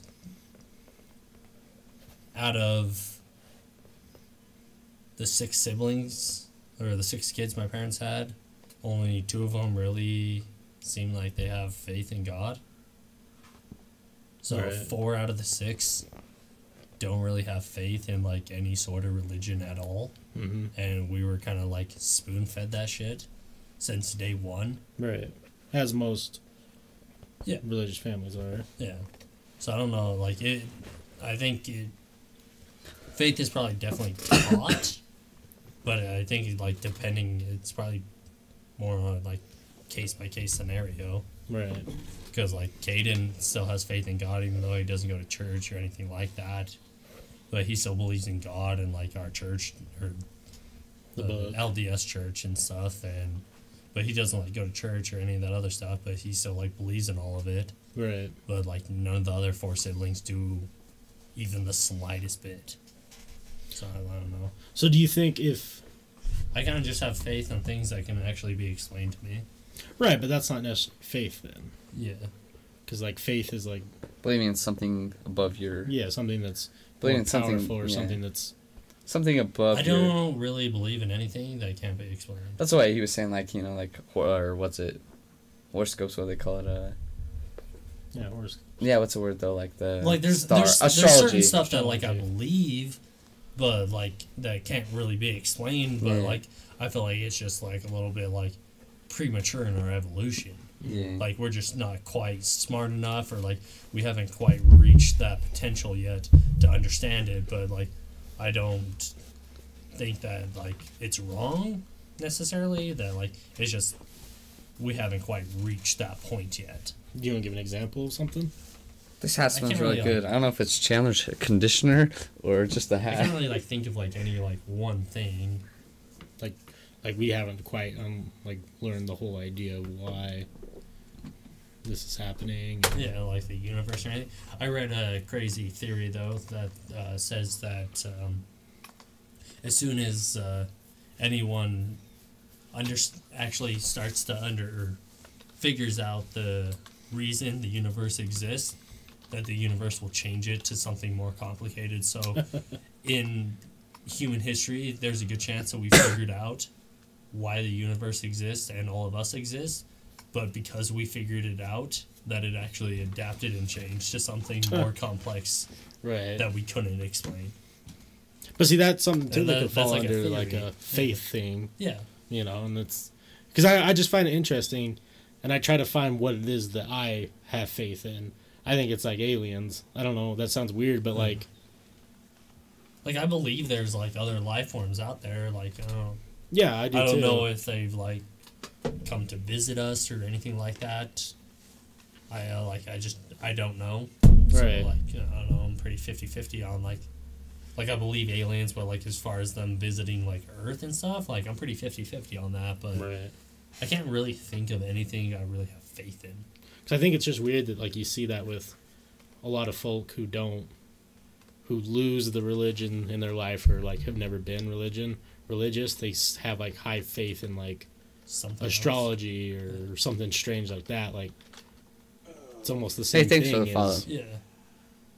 out of the six siblings or the six kids my parents had, only two of them really seem like they have faith in God. So Right. four out of the six don't really have faith in like any sort of religion at all, hmm and we were kind of like spoon fed that shit since day one. Right. As most Yeah. religious families are. Yeah. So I don't know, like it. I think it, faith is probably definitely taught, but I think like depending, it's probably more on like case by case scenario. Right. Because like Caden still has faith in God, even though he doesn't go to church or anything like that. But he still believes in God and like our church or The the. LDS church and stuff, and but he doesn't like go to church or any of that other stuff. But he still like believes in all of it Right. but like none of the other four siblings do even the slightest bit. So I, I don't know. So do you think if I kind of just have faith in things that can actually be explained to me. right, but that's not necessarily faith then, Yeah. because like faith is like Believing in something above your. yeah something that's Believing more in something. powerful or yeah. something that's Something above I don't really believe in anything that can't be explained. That's why he was saying like you know like hor- or what's it, horoscopes? What do they call it? Uh, yeah or s- yeah, what's the word though? Like the Like there's star there's, there's astrology. certain stuff that like I believe, but like that can't really be explained. But Yeah. like I feel like it's just like a little bit like premature in our evolution. Yeah. like we're just not quite smart enough or like we haven't quite reached that potential yet to understand it but like i don't think that like it's wrong necessarily that like it's just we haven't quite reached that point yet do you want to give an example of something? This hat smells really really, good. I don't know if it's Chandler's [laughs] conditioner or just the hat. i can't really like think of like any like one thing Like like we haven't quite um like learned the whole idea of why this is happening. yeah like the universe or anything i read a crazy theory though that uh, says that um, as soon as uh, anyone under actually starts to under or figures out the reason the universe exists that the universe will change it to something more complicated. So [laughs] in human history there's a good chance that we figured out why the universe exists and all of us exist. But because we figured it out that it actually adapted and changed to something more complex Right. that we couldn't explain. But see, that's something too that, that- could fall like a like a faith thing. yeah. You know, and it's because I, I just find it interesting, and I try to find what it is that I have faith in. I think it's like aliens. I don't know. That sounds weird, but Hmm. like, like i believe there's like other life forms out there like i don't yeah, I do I don't too. know if they've like come to visit us or anything like that. I uh, like I just I don't know. So, Right. like I don't know. I'm pretty 50-50 on like like I believe aliens, but like as far as them visiting like Earth and stuff, like I'm pretty 50-50 on that. But right? I can't really think of anything I really have faith in. Because I think it's just weird that like you see that with a lot of folk who don't, who lose the religion in their life or like have never been religion religious. They have like high faith in like Something astrology or something strange like that. Like it's almost the Hey, same thanks for thing the follow. as Yeah,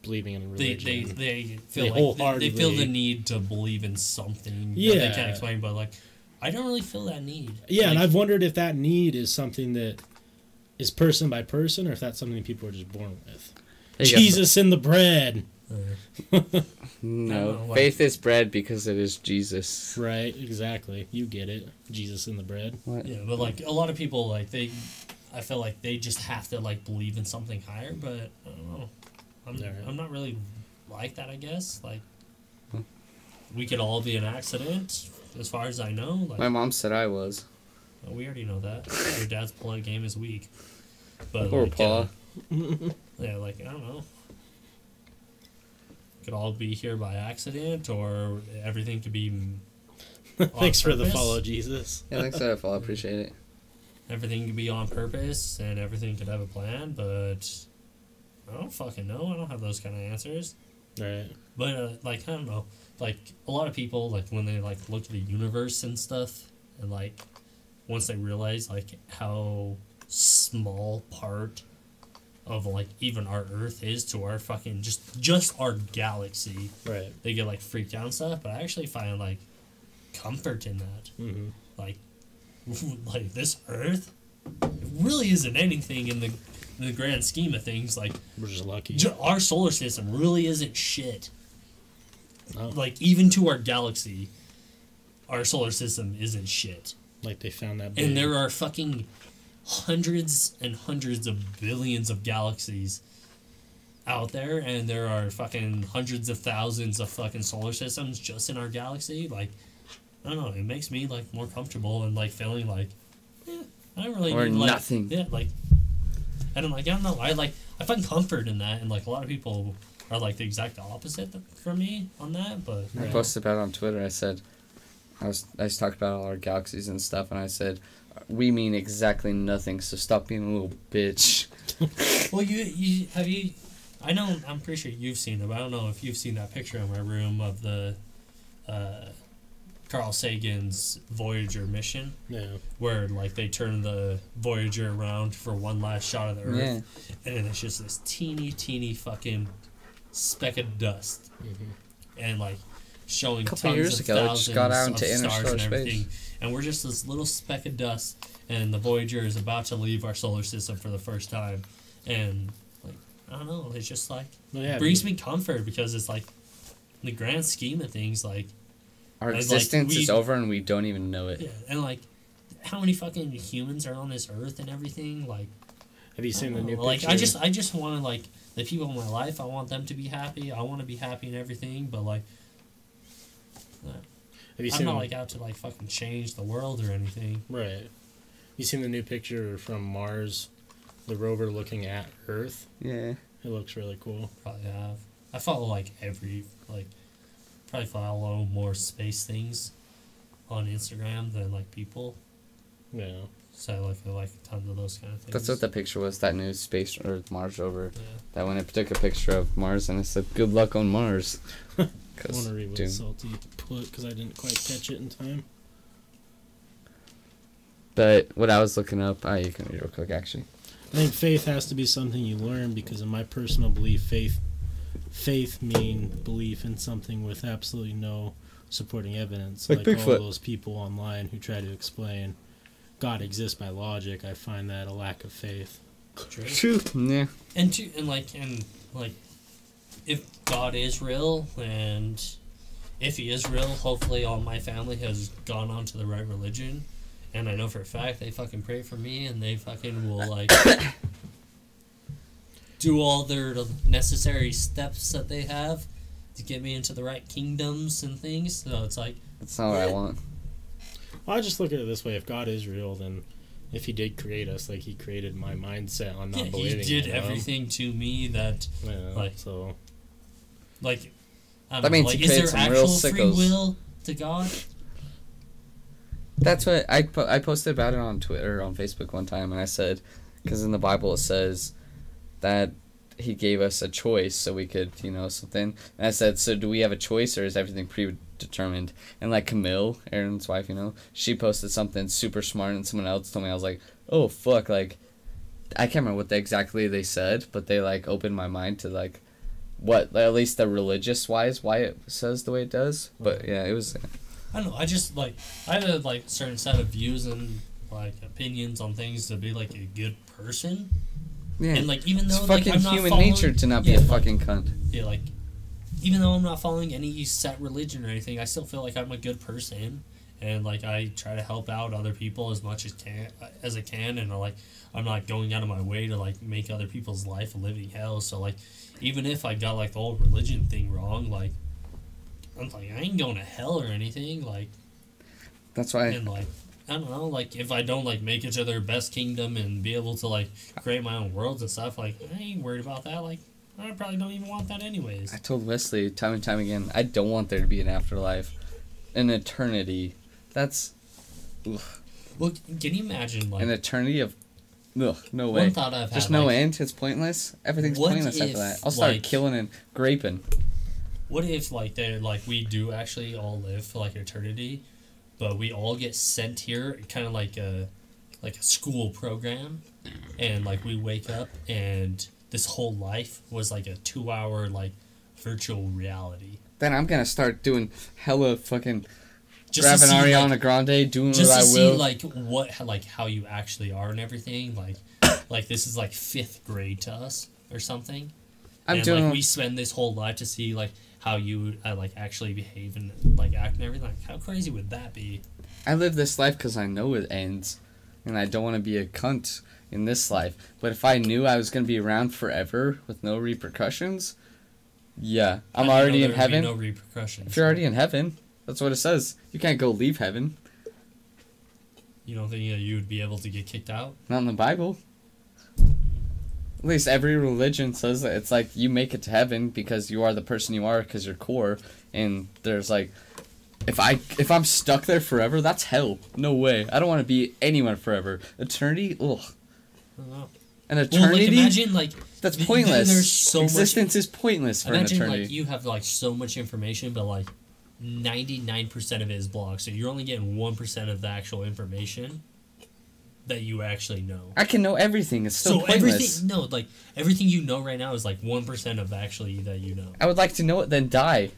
believing in they religion. they they They feel like they, they feel the need to believe in something that they can't explain. But like I don't really feel that need. Yeah, and I've wondered if that need is something that is person by person, or if that's something people are just born with. Hey, you got Jesus in the bread, uh, [laughs] No, don't know, like- faith is bread because it is Jesus. right? Exactly. You get it. Jesus in the bread. What? Yeah, but like a lot of people, like they, I feel like they just have to like believe in something higher. But I don't know. I'm Alright. I'm not really like that. I guess like Hmm. we could all be an accident, as far as I know. Like My mom said I was. well, we already know that your dad's blood game is weak. But Poor like, Pa. uh, [laughs] yeah, like I don't know. could all be here by accident, or everything could be [laughs] Thanks for the follow, Jesus. Yeah, thanks, Jeff. I [laughs] appreciate it. everything could be on purpose and everything could have a plan, but I don't fucking know. I don't have those kind of answers. Right. But uh, like I don't know, like a lot of people like when they like look at the universe and stuff, and like once they realize like how small part of like even our Earth is to our fucking just just our galaxy, Right. they get like freaked out and stuff. But I actually find like comfort in that. hmm Like [laughs] like this Earth it really isn't anything in the in the grand scheme of things. Like We're just lucky. Ju- our solar system really isn't shit. Oh, Like even to our galaxy, our solar system isn't shit. like they found that. And there are fucking hundreds and hundreds of billions of galaxies out there, and there are fucking hundreds of thousands of fucking solar systems just in our galaxy. Like, I don't know. It makes me like more comfortable and like feeling like, eh, I don't really Or need, like, nothing. Yeah, like, and I'm like, I don't know. I like I find comfort in that, and like a lot of people are like the exact opposite from me on that. But I posted about on Twitter. I said, I was I was talking about all our galaxies and stuff, and I said, we mean exactly nothing. So stop being a little bitch. [laughs] Well, you you have you. I know. I'm pretty sure you've seen it, but I don't know if you've seen that picture in my room of the uh, Carl Sagan's Voyager mission, Yeah. where like they turn the Voyager around for one last shot of the Earth, Yeah. and then it's just this teeny, teeny fucking speck of dust, mm-hmm. and like showing a Couple tons years of ago, it just got out of into stars interstellar and space. Everything, and we're just this little speck of dust, and the Voyager is about to leave our solar system for the first time, and like I don't know, it's just like Well, yeah. brings me comfort because it's like in the grand scheme of things, like Our And, like, existence is over, and we don't even know it. yeah, and like how many fucking humans are on this earth and everything, like. Have you seen the new Oh, like picture? I just I just want to like the people in my life. I want them to be happy. I want to be happy and everything. But like, uh, Have you I'm seen not like out to like fucking change the world or anything. right? You seen the new picture from Mars, the rover looking at Earth? Yeah. It looks really cool. Probably have. I follow like every like probably follow more space things on Instagram than like people. Yeah. So I like I like tons of those kind of things. That's what the picture was. That new space or Mars rover. Yeah. That when it took a picture of Mars, and it said, "Good luck on Mars." [laughs] I 'Cause, want to read what dude, Salty put because I didn't quite catch it in time. But what I was looking up, ah, you can read real quick actually. I think faith has to be something you learn because, in my personal belief, faith faith mean belief in something with absolutely no supporting evidence. Like all those people online who try to explain God exists by logic, I find that a lack of faith. True. Yeah. and to and like and like if god is real and if he is real hopefully all my family has gone on to the right religion and i know for a fact they fucking pray for me and they fucking will like [coughs] do all their necessary steps that they have to get me into the right kingdoms and things so it's like That's not what I eh. want. Well, I just look at it this way: if God is real, then if He did create us, like He created my mindset on not yeah, he did you know? everything to me that Yeah, like- so like I don't That know, means like he is there some real actual free sickos. will to god That's what I po- I posted about it on Twitter on Facebook one time, and I said, because in the Bible it says that He gave us a choice so we could, you know, something. And I said, so do we have a choice or is everything predetermined? And like Camille, Aaron's wife, you know, she posted something super smart, and someone else told me I was like, oh fuck, like I can't remember what they, exactly they said, but they like opened my mind to like what at least the religious wise why it says the way it does. But yeah, it was. I don't know. I just like I have a like certain set of views and like opinions on things to be like a good person, Yeah. and like even It's though like fucking I'm not human following, nature to not yeah, be a like, fucking cunt. yeah like even though I'm not following any set religion or anything, I still feel like I'm a good person, and like I try to help out other people as much as can as I can, and like I'm not going out of my way to like make other people's life a living hell. So like even if I got like the whole religion thing wrong, like I'm like I ain't going to hell or anything, like. That's why. and like I don't know, like if I don't like make it to their best kingdom and be able to like create my own worlds and stuff, like I ain't worried about that. Like I probably don't even want that anyways. I told Wesley time and time again, I don't want there to be an afterlife, an eternity. That's ugh, Well, can you imagine like an eternity of, ugh, no one way. thought I've had? Just no like, end. It's pointless. Everything's What pointless if, after that. I'll start like- killing and graping. What if like they like we do actually all live for like eternity, but we all get sent here, kind of like a like a school program, and like we wake up and this whole life was like a two hour like virtual reality. Then I'm gonna start doing hella fucking Just grabbing see, Ariana like, Grande, doing just what to I see like what like how you actually are and everything like [coughs] like this is like fifth grade to us or something I'm and doing. like we spend this whole life to see like how you uh, like actually behave and like act and everything like how crazy would that be I live this life because I know it ends, and I don't want to be a cunt in this life. But if I knew I was gonna be around forever with no repercussions, yeah, I'm How do you already in there would be heaven. no repercussions If you're already in heaven, that's what it says. You can't go leave heaven. you don't think that you would be able to get kicked out Not in the Bible. At least every religion says that it's like you make it to heaven because you are the person you are because you're core. And there's like, if I if I'm stuck there forever, that's hell. No way. I don't want to be anyone forever. Eternity, ugh. I don't know. An well eternity. like imagine like That's th- th- pointless. there's so Existence is pointless much for imagine an eternity. like you have like so much information but like 99% of it is blocked so you're only getting 1% of the actual information that you actually know I can know everything. It's still so pointless. everything no like everything you know right now is like 1% of actually that you know I would like to know it, then die.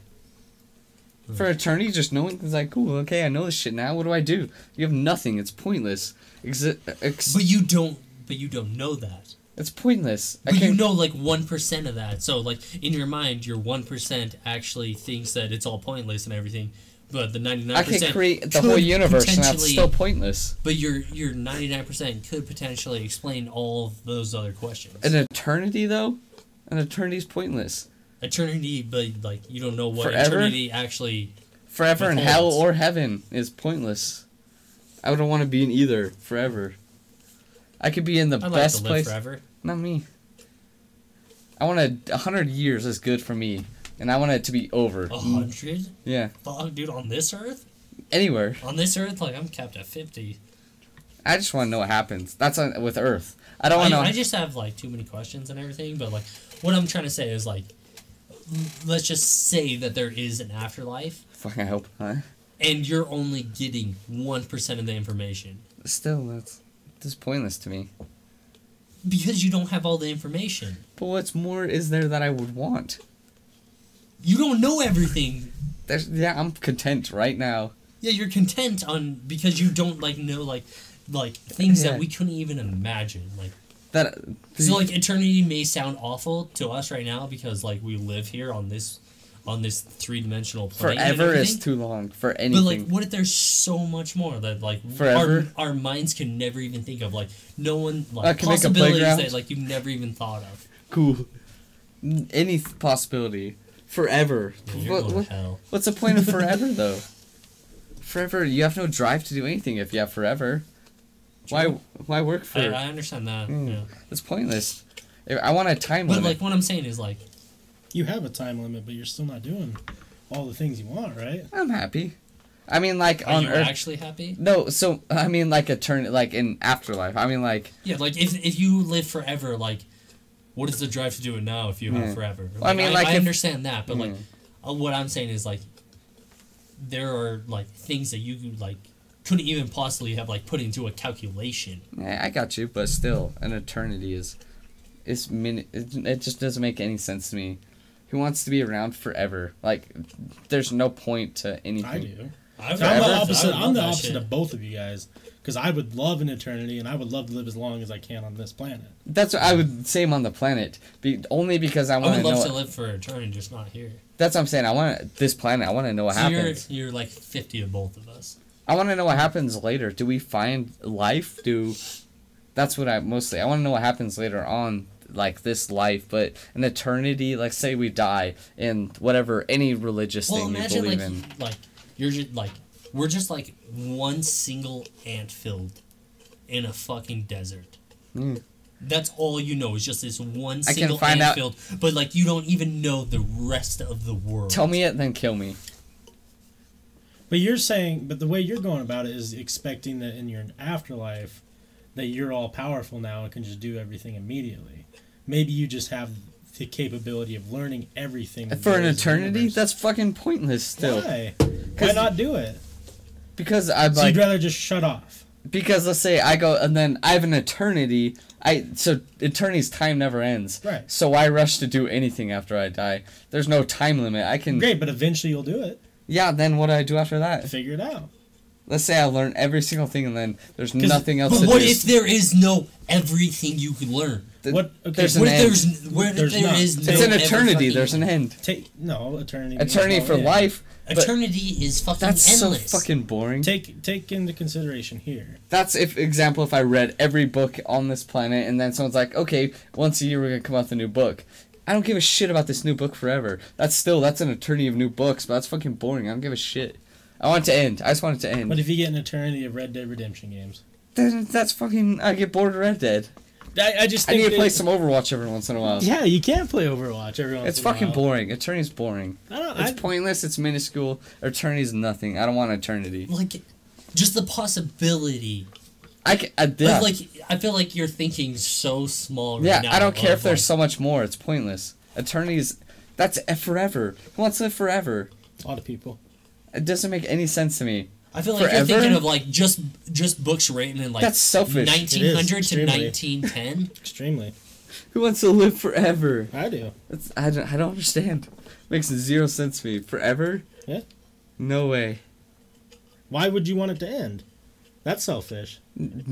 Hmm. For eternity, just knowing it's like, cool, okay, I know this shit now. What do I do? You have nothing. It's pointless. Ex- but you don't but you don't know that it's pointless. I But you know like one percent of that. So like in your mind, your one percent actually thinks that it's all pointless and everything. But the ninety nine percent I can create the whole universe, and that's still pointless. But your your ninety nine percent could potentially explain all of those other questions. An eternity, though, an eternity's pointless. eternity, but like you don't know what Forever? eternity actually. Forever in hell or heaven is pointless. I wouldn't want to be in either forever. I could be in the I'd like best to live place. forever. Not me. I want a, hundred years is good for me, and I want it to be over. A mm. hundred, Yeah, fuck, dude, on this earth, anywhere. on this earth, like I'm capped at fifty. I just want to know what happens. That's on, with Earth. I don't I, want to know. I just have like too many questions and everything, but like what I'm trying to say is like, let's just say that there is an afterlife, Fuck, I hope. Huh? and you're only getting one percent of the information Still, that's that's pointless to me. because you don't have all the information. But what's more is there that I would want? You don't know everything. There's, yeah, I'm content right now. Yeah, you're content on because you don't like know like like things Yeah. that we couldn't even imagine. Like That so like eternity may sound awful to us right now because like we live here on this on this three dimensional plane. forever is too long for anything. But like, what if there's so much more that like Forever? our, our minds can never even think of? Like, no one I like can make a possibilities that like you've never even thought of. cool. Any possibility. Forever. Yeah, you're What- going what- to hell. what's the point of [laughs] forever though? Forever, you have no drive to do anything if you have forever. Why? Why work for? I, I understand that. Mm. Yeah. It's pointless. I want a time But limit. like, what I'm saying is like, You have a time limit, but you're still not doing all the things you want, right? I'm happy. I mean, like are on you Earth. actually happy? No, so I mean, like a turn, like in afterlife. I mean, like Yeah, like if if you live forever, like, what is the drive to do it now if you Yeah. have forever? Well, I mean, like, I if- understand that, but like, Mm. uh, what I'm saying is like, there are like things that you like couldn't even possibly have like put into a calculation. Yeah, I got you, but still, an eternity is, is min. It, it just doesn't make any sense to me. Who wants to be around forever? Like, there's no point to anything. I do. I've I'm Forever? the opposite. I'm the opposite shit. of both of you guys because I would love an eternity and I would love to live as long as I can on this planet. That's what I would say. I'm on the planet, be, only because I want to. I want would to love know. to what- live for eternity, just not here. that's what I'm saying. I want this planet. I want to know what so happens. you're you're like fifty to both of us. I want to know what happens later. Do we find life? Do that's what I mostly. I want to know what happens later on, like this life, but an eternity. Like say we die in whatever any religious Well, thing you imagine believe like in. like you're just like we're just like one single ant filled in a fucking desert. Mm. That's all you know is just this one I can single find out- field, but like you don't even know the rest of the world. Tell me it, then kill me. But you're saying, but the way you're going about it is expecting that in your afterlife, that you're all powerful now and can just do everything immediately. Maybe you just have the capability of learning everything For an is in the eternity, that's fucking pointless. Still, why. Why not do it? because I'm So like, you'd rather just shut off. because let's say I go and then I have an eternity. I so eternity's time never ends. Right. So why rush to do anything after I die? There's no time limit. I can. Great, but eventually you'll do it. Yeah. Then what do I do after that? Figure it out. Let's say I learn every single thing and then there's nothing else But what do. if there is no everything you could learn? Th- What- okay, There's What an if end. there's what if There's there not. is It's no It's an eternity. There's an end. Take no eternity. Eternity no, for yeah. life. Eternity is fucking That's endless. so fucking boring. Take take into consideration here. That's if example if I read every book on this planet and then someone's like, okay, once a year we're gonna come out with a new book. I don't give a shit about this new book forever. That's still that's an eternity of new books, but that's fucking boring. I don't give a shit. I want it to end. I just want it to end. But if you get an eternity of Red Dead Redemption games, Then that's fucking. I get bored of Red Dead. I, I just I think need to play some Overwatch every once in a while. Yeah, you can't play Overwatch every once It's in a while. It's fucking while. boring. Eternity's boring. I don't. It's I, pointless. It's minuscule. Eternity's nothing. I don't want eternity. like just the possibility. I can, uh, I, yeah. Like, like I feel like you're thinking so small right yeah, now. I don't care of, if there's like, so much more. It's pointless. Eternity's that's forever. Who wants to live forever? a lot of people. It doesn't make any sense to me. I feel like forever? you're thinking of like just just books written in like That's selfish. 1900 to 1910. [laughs] Extremely. Who wants to live forever? I do. That's, I don't. I don't understand. Makes zero sense to me. Forever? Yeah. No way. Why would you want it to end? That's selfish. N-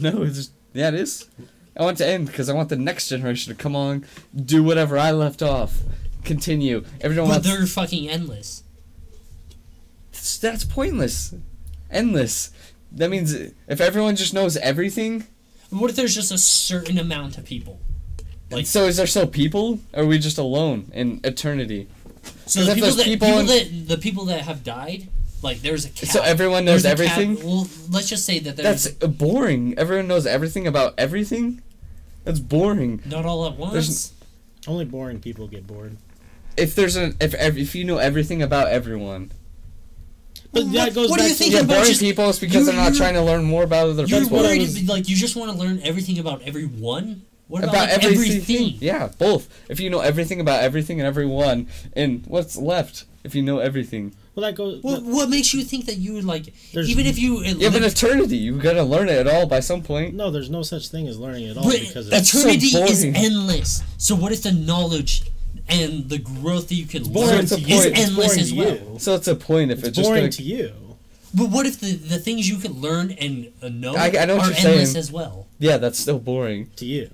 No, it's just, yeah, it is. I want to end because I want the next generation to come on, do whatever I left off, continue. Everyone wants but wants. they're fucking endless. That's, that's pointless, endless. That means if everyone just knows everything. What if there's just a certain amount of people? Like so is there still people? Or are we just alone in eternity? So the if people there's that people people, in- that the people that have died, like there's a cap. So everyone knows There's a cap- everything? well, let's just say that there's That's boring. Everyone knows everything about everything. That's boring. not all at once. There's- Only boring people get bored. If there's a if if you know everything about everyone, But What- that goes what do back you to think yeah, about boring just- people is because you- they're not trying to learn more about other You're people. what I worried, like you just want to learn everything about everyone. What about, about like, everything. everything? Yeah, both. If you know everything about everything and everyone, and what's left if you know everything? Well, that goes. What, what makes you think that you would like There's- even if you uh, You have an eternity. You've gotta learn it at all by some point. no, there's no such thing as learning at all but because it's so eternity is endless. So what if the knowledge and the growth that you can learn to is endless as well? you. So it's a point if It's it's just boring gonna. to you. But what if the, the things you can learn and uh, know I- I know what are you're endless saying. as well? Yeah, that's still boring. To you.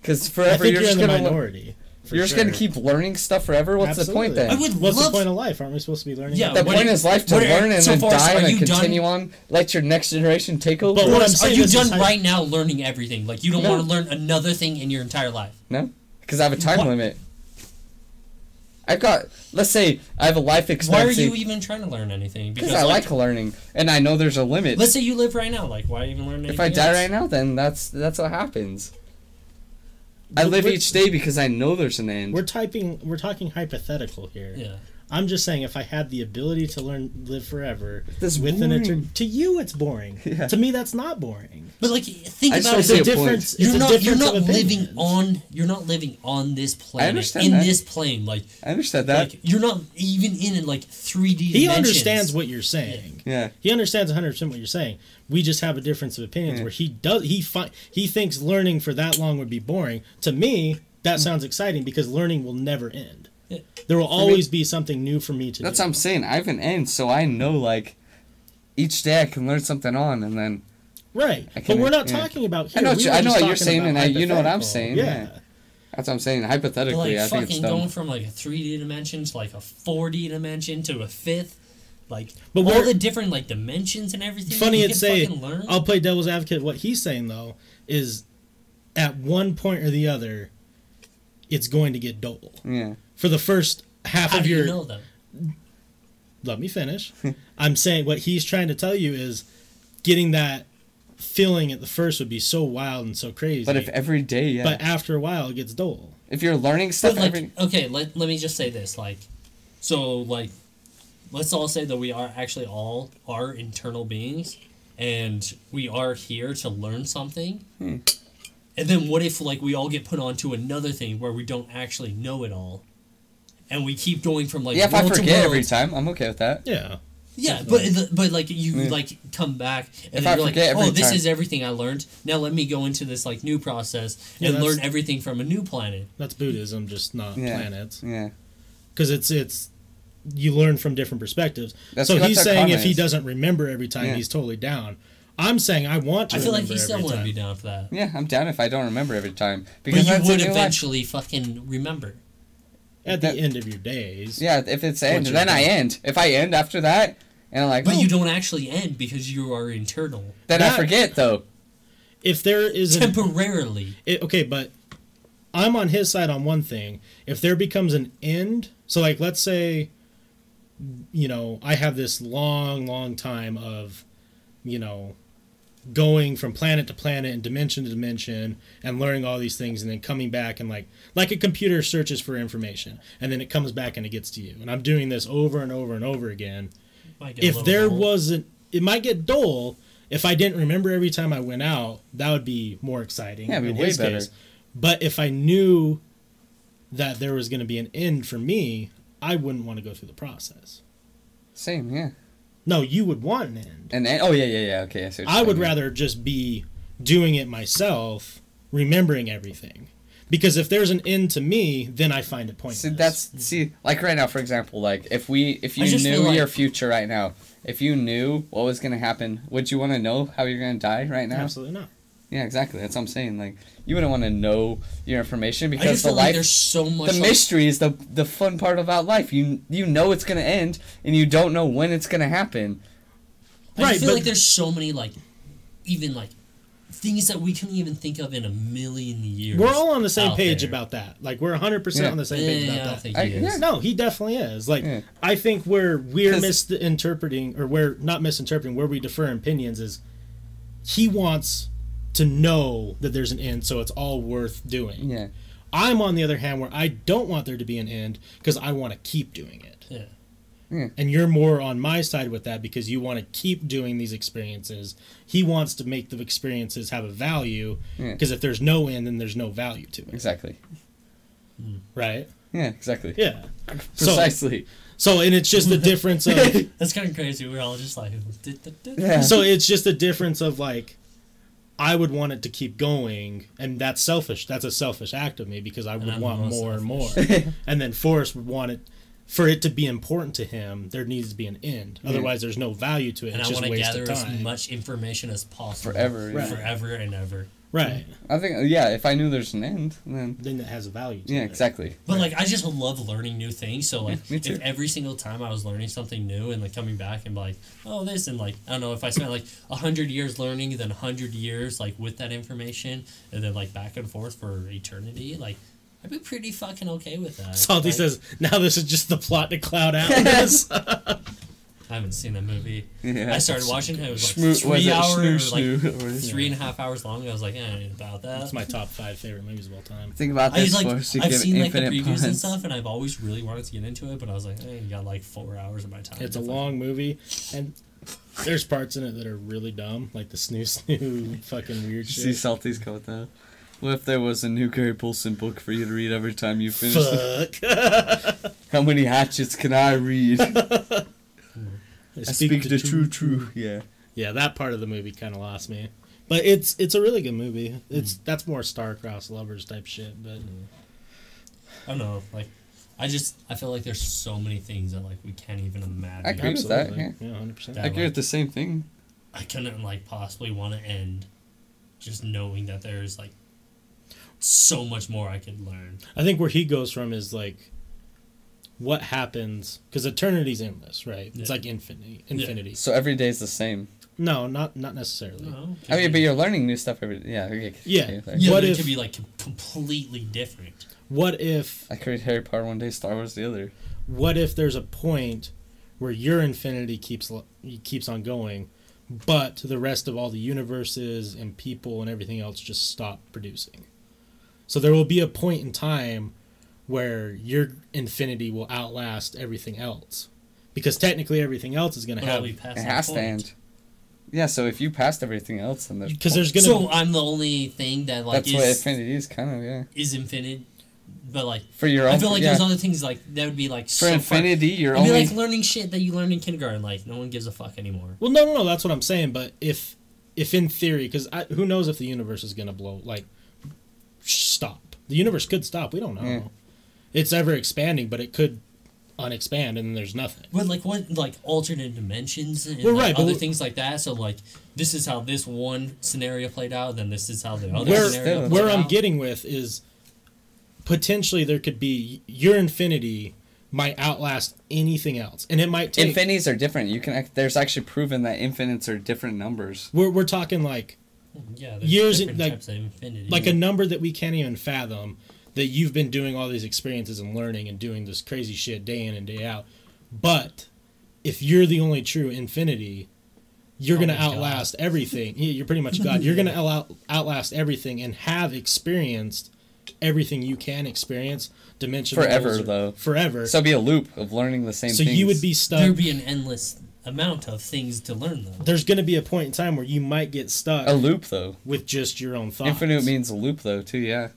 Because I forever think you're you're, just in the gonna. minority. for You're just gonna keep learning stuff forever. What's the point then? I would What's love the point of life? Aren't we supposed to be learning? Yeah, The what point are- is life to learn and so then far, die are and you then done- continue on. Let your next generation take over. But what I'm Are saying you is done this- right now learning everything? Like you don't No. want to learn another thing in your entire life? No, because I have a time What- limit. I've got. Let's say I have a life expectancy. Why are you even trying to learn anything? Because I like learning, and I know there's a limit. Let's say you live right now. Like, why even learn anything? if I die else? right now, then that's that's what happens. I live each day because I know there's an end. We're typing. We're talking hypothetical here. Yeah. I'm just saying, if I had the ability to learn, live forever, That's within boring. etern- to you, it's boring. [laughs] Yeah. To me, that's not boring. But like, think I about don't it. see It's a a point. difference. You're a not. You're not living on. You're not living on this planet. understand in that. this plane. Like, I understand that. like you're not even in like 3D. He dimensions. understands what you're saying. yeah. He understands 100 percent what you're saying. We just have a difference of opinions Yeah. where he does. He fi- He thinks learning for that long would be boring. To me, that hmm. sounds exciting because learning will never end. Yeah. There will always be something new for me to do. That's do. what I'm saying. I have an end, so I know like each day I can learn something on, and then right. I But we're not yeah. talking about. I know We you- I know what you're saying, and I- you know what I'm saying, Yeah. yeah. that's what I'm saying. But, Hypothetically, like I think it's dumb. going from like a 3D dimension to like a 4D dimension to a fifth, like But all the different like dimensions and everything. funny you it's can say learn. I'll play devil's advocate. What he's saying though is, at one point or the other, it's going to get dull. yeah. For the first half How of do your you know that? let me finish. [laughs] I'm saying what he's trying to tell you is getting that feeling at the first would be so wild and so crazy. But if every day, yeah. but after a while it gets dull. if you're learning stuff like, every, okay, let, let me just say this. Like, so like, let's all say that we are actually all are internal beings, and we are here to learn something. Hmm. And then what if like we all get put onto another thing where we don't actually know it all, and we keep going from like yeah, if I world to forget world. every time, I'm okay with that. Yeah. Yeah, but but like you Yeah. like come back and If then you're like, oh, this time- is everything I learned. Now let me go into this like new process Yeah, and that's- learn everything from a new planet. That's Buddhism, just not Yeah. planets. Yeah, Because it's it's you learn from different perspectives. That's- so that's he's saying karma if he doesn't remember every time, Yeah. he's totally down. I'm saying I want to. I feel like he still every wouldn't be down for that. yeah, I'm down if I don't remember every time But because you would new life. eventually fucking remember. At That- the end of your days. Yeah, if it's end, you're then I end. If I end after that, and I'm like, But oh, you hmm. don't actually end because you are internal. then I forget though. If there is an Temporarily. it, okay, but I'm on his side on one thing. If there becomes an end, so like let's say, you know, I have this long, long time of, you know, going from planet to planet and dimension to dimension and learning all these things and then coming back and like like a computer searches for information and then it comes back and it gets to you and i'm doing this over and over and over again Might get a if there dull. wasn't it might get dull if i didn't remember every time i went out that would be more exciting Yeah, it'd be in way his better. case. but if i knew that there was going to be an end for me i wouldn't want to go through the process Same, yeah. No you would want an end And then, oh yeah, yeah, yeah. Okay, I see. i would rather just be doing it myself remembering everything because if there's an end to me then i find it pointless See, that's see, like right now, for example, like if we, if you knew like- your future right now, if you knew what was gonna happen, would you want to know how you're gonna die right now? absolutely not Yeah, exactly. That's what I'm saying. Like, you wouldn't want to know your information I because just the feel like life, there's so much the like, mystery is the the fun part about life. You you know it's gonna end, and you don't know when it's gonna happen. I Right, feel but- like there's so many like even like things that we couldn't even think of in a million years. we're all on the same page there. about that like we're 100% on the same page Yeah, about I don't that think I- he is. yeah. No, he definitely is. Like, Yeah. I think where we're misinterpreting, or we're not misinterpreting, where we defer in opinions is he wants to know that there's an end, so it's all worth doing. Yeah, I'm on the other hand where I don't want there to be an end because I want to keep doing it. Yeah. And you're more on my side with that because you want to keep doing these experiences. He wants to make the experiences have a value Yeah. because if there's no end, then there's no value to it. exactly. Hmm. Right? Yeah, exactly. Yeah. So, Precisely. so and it's just the difference of [laughs] That's kind of crazy. We're all just like, Yeah. so it's just the difference of like I would want it to keep going, and that's selfish. That's a selfish act of me because I would I'm want most more and more. [laughs] and then Forrest would want it for it to be important to him. There needs to be an end. Yeah. Otherwise, there's no value to it. and it's I just want to waste gather of as time. much information as possible Forever. Right. Forever and ever. Right? I think yeah. If I knew there's an end, then Then it has a value. To yeah, it. exactly. But like, I just love learning new things. So like, me too. if every single time I was learning something new and like coming back and like, oh, this and like, I don't know, if I spent like a hundred years learning, then a hundred years like with that information, and then like back and forth for eternity, like, I'd be pretty fucking okay with that. Salty Like, says, "Now this is just the plot to Cloud [laughs] Atlas." [laughs] I haven't seen that movie. Yeah. I started watching it. It was like was three it hours, Snoo like Snoo? Three and a half hours long. I was like, eh, I ain't about that. That's my top five favorite movies of all time. Think about I this like I've seen like the infinite previews and stuff, and I've always really wanted to get into it, but I was like, I ain't got like four hours of my time. It's a long movie, and there's parts in it that are really dumb, like the snoo [laughs] snoo fucking weird See shit. Salty's quote though. What if there was a new Gary Paulsen book for you to read every time you finish? it? Fuck. [laughs] How many hatchets can I read? [laughs] I I speak the true, true. Yeah. Yeah, that part of the movie kind of lost me. But it's it's a really good movie. It's mm. that's more star-crossed lovers type shit. But mm. I don't know, like I just I feel like there's so many things that like we can't even imagine. I agree with that, absolutely, yeah, hundred percent. Yeah. I agree with the same thing. I couldn't like possibly want to end just knowing that there's like so much more I could learn. I think where he goes from is like, what happens? Because eternity's endless, right? It's Yeah. like infinity. Infinity. So every day's the same. No, not not necessarily. Oh, no, I mean, but you're learning new stuff every. Yeah. Okay. Yeah. okay, okay. yeah, what but if- it could be like completely different. What if I could read Harry Potter one day, Star Wars the other. what if there's a point where your infinity keeps keeps on going, but the rest of all the universes and people and everything else just stop producing. So there will be a point in time where your infinity will outlast everything else. Because technically everything else is going to But are have we It has to end. Yeah, so if you passed everything else, then there's because there's gonna. So to I'm the only thing that like that's what is infinity is, kind of yeah. is infinite, but like For your own, I feel like yeah. there's other things like that would be like for so far- infinity, you're It'd be only like learning shit that you learned in kindergarten. Like no one gives a fuck anymore. Well, no, no, no. That's what I'm saying. But if, if in theory, because who knows if the universe is gonna blow? Like, stop. The universe could stop. We don't know. Yeah. It's ever expanding, but it could unexpand, and then there's nothing. But like what like alternate dimensions and Well, like, right, but other things like that. So like this is how this one scenario played out, then this is how the other Where scenario played where I'm out. getting with is potentially there could be your infinity might outlast anything else, and it might take. infinities are different. You can there's actually proven that infinites are different numbers. we're we're talking like yeah, there's years in- like- types of infinity. like a number that we can't even fathom that you've been doing all these experiences and learning and doing this crazy shit day in and day out but if you're the only true infinity you're Oh gonna my God. outlast everything you're pretty much [laughs] god you're gonna out, outlast everything and have experienced everything you can experience dimension Forever, though. forever So it'd be a loop of learning the same so things. you would be stuck there'd be an endless amount of things to learn though. there's gonna be a point in time where you might get stuck a loop though. with just your own thoughts Infinite means a loop though too. Yeah.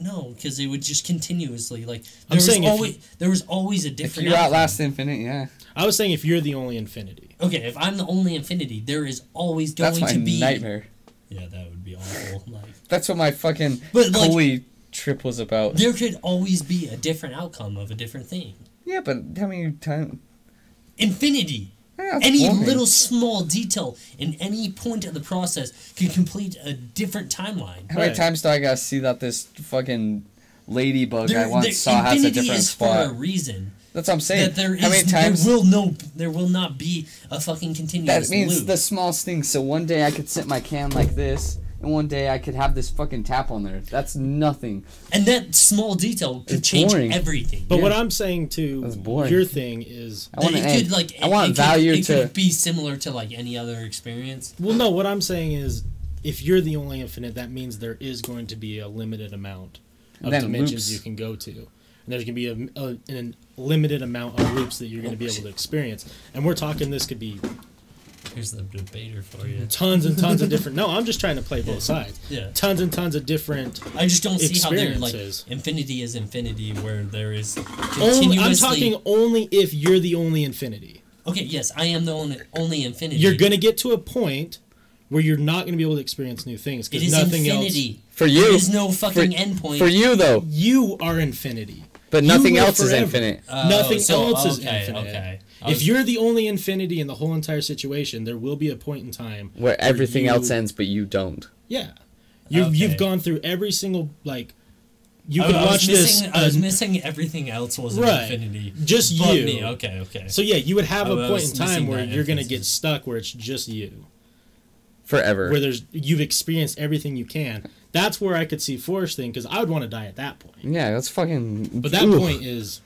No, because it would just continuously like I'm there was saying if always there was always a different. If different. you outcome. outlast infinite, yeah. i was saying if you're the only infinity Okay, if I'm the only infinity, there is always going That's my to be a nightmare. Yeah, that would be awful. Like That's what my fucking But, like- holy trip was about. there could always be a different outcome of a different thing. Yeah, but how many times? Infinity. Yeah, Any boring. little small detail in any point of the process can complete a different timeline. How many times do I gotta see that this fucking ladybug There, I once there- saw has a different is for a spot? reason. That's what I'm saying. That there is, how many times? there will no, there will not be a fucking continuous that means loop. the smallest thing. So one day I could sit my can like this, and one day I could have this fucking tap on there. That's nothing. And that small detail could It's change boring. everything. But Yeah. what I'm saying to your thing is, I want it could like I it- want it could- value it to. could be similar to like any other experience. well, no, what I'm saying is, if you're the only infinite, that means there is going to be a limited amount of dimensions loops. you can go to, and there's going to be a, a, an limited amount of loops that you're going to be oh, able to experience. And we're talking this could be Here's the debater for you. tons and tons of different. No, I'm just trying to play both sides. Yeah. Tons and tons of different. I just don't see how there like Experiences. infinity is infinity where there is Only. I'm talking only if you're the only infinity. okay, yes, I am the only only infinity. You're going to get to a point where you're not going to be able to experience new things because is nothing else. For you, there is no fucking for, endpoint. For you though, You are infinity. but nothing live else is infinite. Oh, Nothing so- else is infinite. Okay. I If was- you're the only infinity in the whole entire situation, there will be a point in time Where everything you- else ends, but you don't. Yeah, you Okay. you've gone through every single like. You I- could I was watch this. missing- I was uh, missing everything else was Right. infinity. Just but you. Me. Okay. Okay. So yeah, you would have I a was point in time where you're gonna get stuck where it's just you, Forever. where there's you've experienced everything you can. That's where I could see Forrest thing because I would want to die at that point. yeah, that's fucking. But that Oof. point is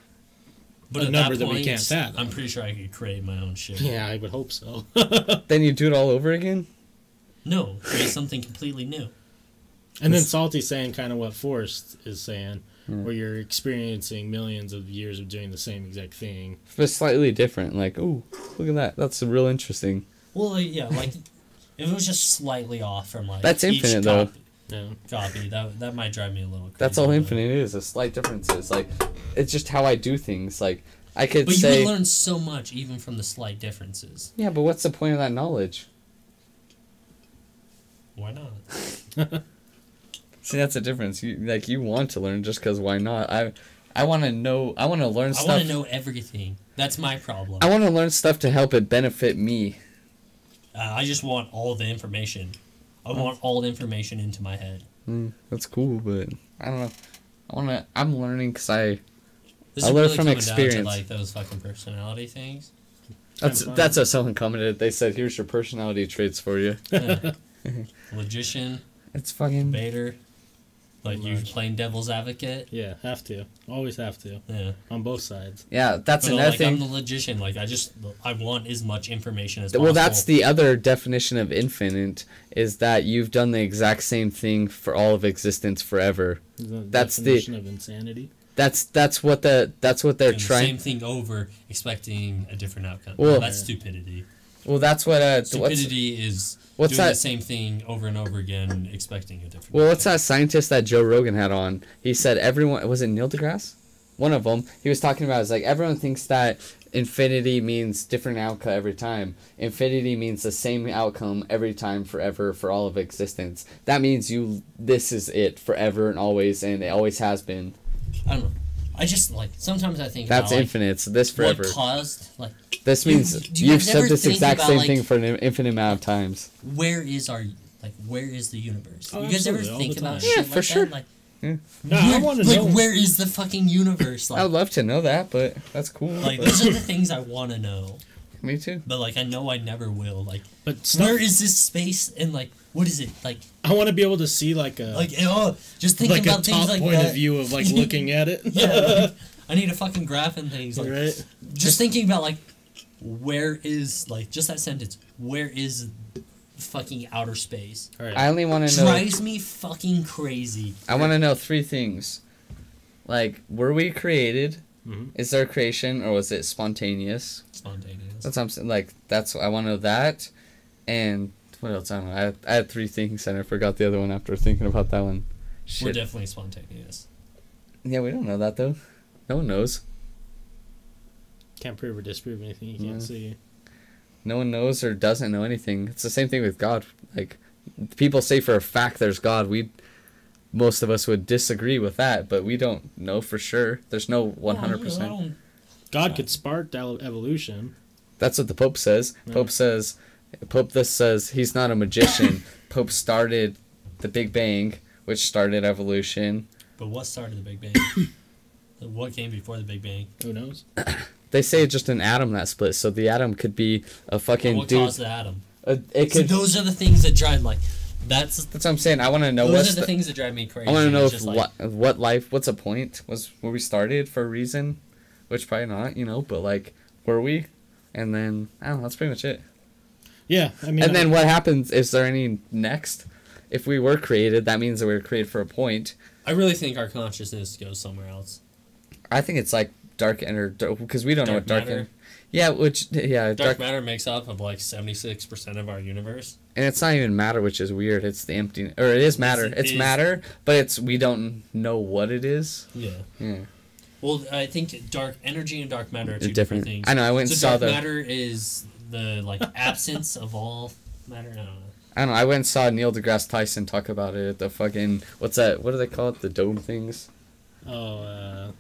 but a at number that that we point, can't fathom. I'm pretty sure I could create my own shit. yeah, I would hope so. [laughs] Then you do it all over again. No, create something completely new. And then This- Salty's saying kind of what Forrest is saying, where you're experiencing millions of years of doing the same exact thing. But slightly different. Like, ooh, look at that. That's real interesting. Well, yeah, like if it was just slightly off from like That's each infinite, though. Copy, Yeah. copy, that that might drive me a little crazy. That's all infinite is. A slight differences. Like, it's just how I do things. Like, I could But you say, would learn so much even from the slight differences. yeah, but what's the point of that knowledge? Why not? [laughs] See, that's the difference. You like you want to learn just because why not? I, I want to know. I want to learn stuff. I want to know everything. That's my problem. I want to learn stuff to help it benefit me. Uh, I just want all the information. I want all the information into my head. Mm, that's cool, but I don't know. I want to. I'm learning because I. This I is learn really from coming experience. Down to, like those fucking personality things. That's that's what someone commented. They said, "Here's your personality traits for you." Yeah. [laughs] [laughs] Logician, It's fucking. Vader. Like you Much. playing devil's advocate. Yeah, have to. Always have to. Yeah. On both sides. Yeah, that's But another like thing. I'm the logician. Like I just I want as much information as possible. Well, that's the other definition of infinite is that you've done the exact same thing for all of existence forever. The That's the- definition of insanity. That's that's what the that's what they're Doing the trying. same thing over, expecting a different outcome. Well- that's stupidity. Well, that's what uh, what's Stupidity is what's doing that- the same thing over and over again, expecting a different. well, what's that scientist that Joe Rogan had on? He said everyone was it Neil deGrasse, one of them. He was talking about is like everyone thinks that infinity means different outcome every time. Infinity means the same outcome every time forever for all of existence. That means you this is it forever and always and it always has been. I don't know. I just like sometimes I think That's about, like, infinite. So this forever. What caused like This means do you you've said this exact about, same like- thing for an infinite amount of times. where is our like where is the universe? Oh, you guys ever think about time. shit Yeah, like for sure. That? Like, No, I want to like know. where is the fucking universe? Like, I would love to know that, but that's cool. like those are the things I want to know. Me too. But like I know I never will. Like but stuff, where is this space and like what is it like? I want to be able to see like a Like oh, just thinking like a about things top like point that. of view of like [laughs] looking at it. Yeah, like, [laughs] I need a fucking graph and things like right. just thinking about like where is like just that sentence where is fucking outer space All right. I only want to know. It drives me fucking crazy I want to know three things. Like, were we created? Mhm. Is there creation, or was it spontaneous? spontaneous That's what I'm saying. Like, that's I want to know that. And what else? I don't know. I had, I had three things, and I forgot the other one after thinking about that one. we're Shit. definitely spontaneous yeah, we don't know that though. No one knows. Can't prove or disprove anything you can't Yeah. see. No one knows or doesn't know anything. It's the same thing with God. Like, people say for a fact there's God. We, most of us would disagree with that, but we don't know for sure. There's no one hundred Well, I percent. don't- God could spark evolution. That's what the Pope says. Yeah. Pope says, Pope this says he's not a magician. [coughs] Pope started the Big Bang, which started evolution. but what started the big bang [coughs] what came before the big bang Who knows? [coughs] They say it's just an atom that split, so the atom could be a fucking what dude. caused the atom uh, it so could. those are the things that drive like that's that's what I'm saying. I want to know those what's are the, the. things that drive me crazy I want to know if just like, what what life. What's a point? Was were we started for a reason? Which probably not, you know. But like, were we? And then I don't know. That's pretty much it. Yeah, I mean, and then what happens? Is there any next? If we were created, that means that we were created for a point. I really think our consciousness goes somewhere else I think it's like dark energy because we don't know what dark. matter? yeah, which yeah, dark, dark, matter makes up of like 76% of our universe and it's not even matter, which is weird. It's the empty, or it is matter. It's- It's, it is- matter, but it's we don't know what it is. yeah Yeah, Well, I think dark energy and dark matter are two different, different. things. I know. I went so and saw dark the. matter is the like [laughs] absence of all matter. I don't know. I don't know. I went and saw Neil deGrasse Tyson talk about it at the fucking what's that? What do they call it? The dome things. oh, uh,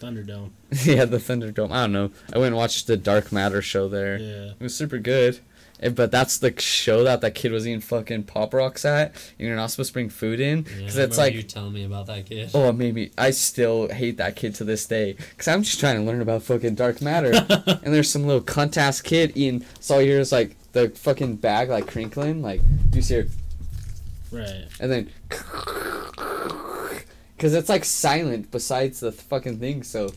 Thunderdome. [laughs] yeah, the Thunderdome. I don't know. I went and watched the Dark Matter show there. Yeah. It was super good. Eh, But that's the show that that kid was eating fucking pop rocks at. And you're not supposed to bring food in Yeah, because I it's like, you telling me about that kid. oh, maybe I still hate that kid to this day because I'm just trying to learn about fucking dark matter. [laughs] and there's some little cunt ass kid eating. So all you hear is like the fucking bag like crinkling. Like do you see her, Right. and then [laughs] because it's like silent besides the fucking thing. So,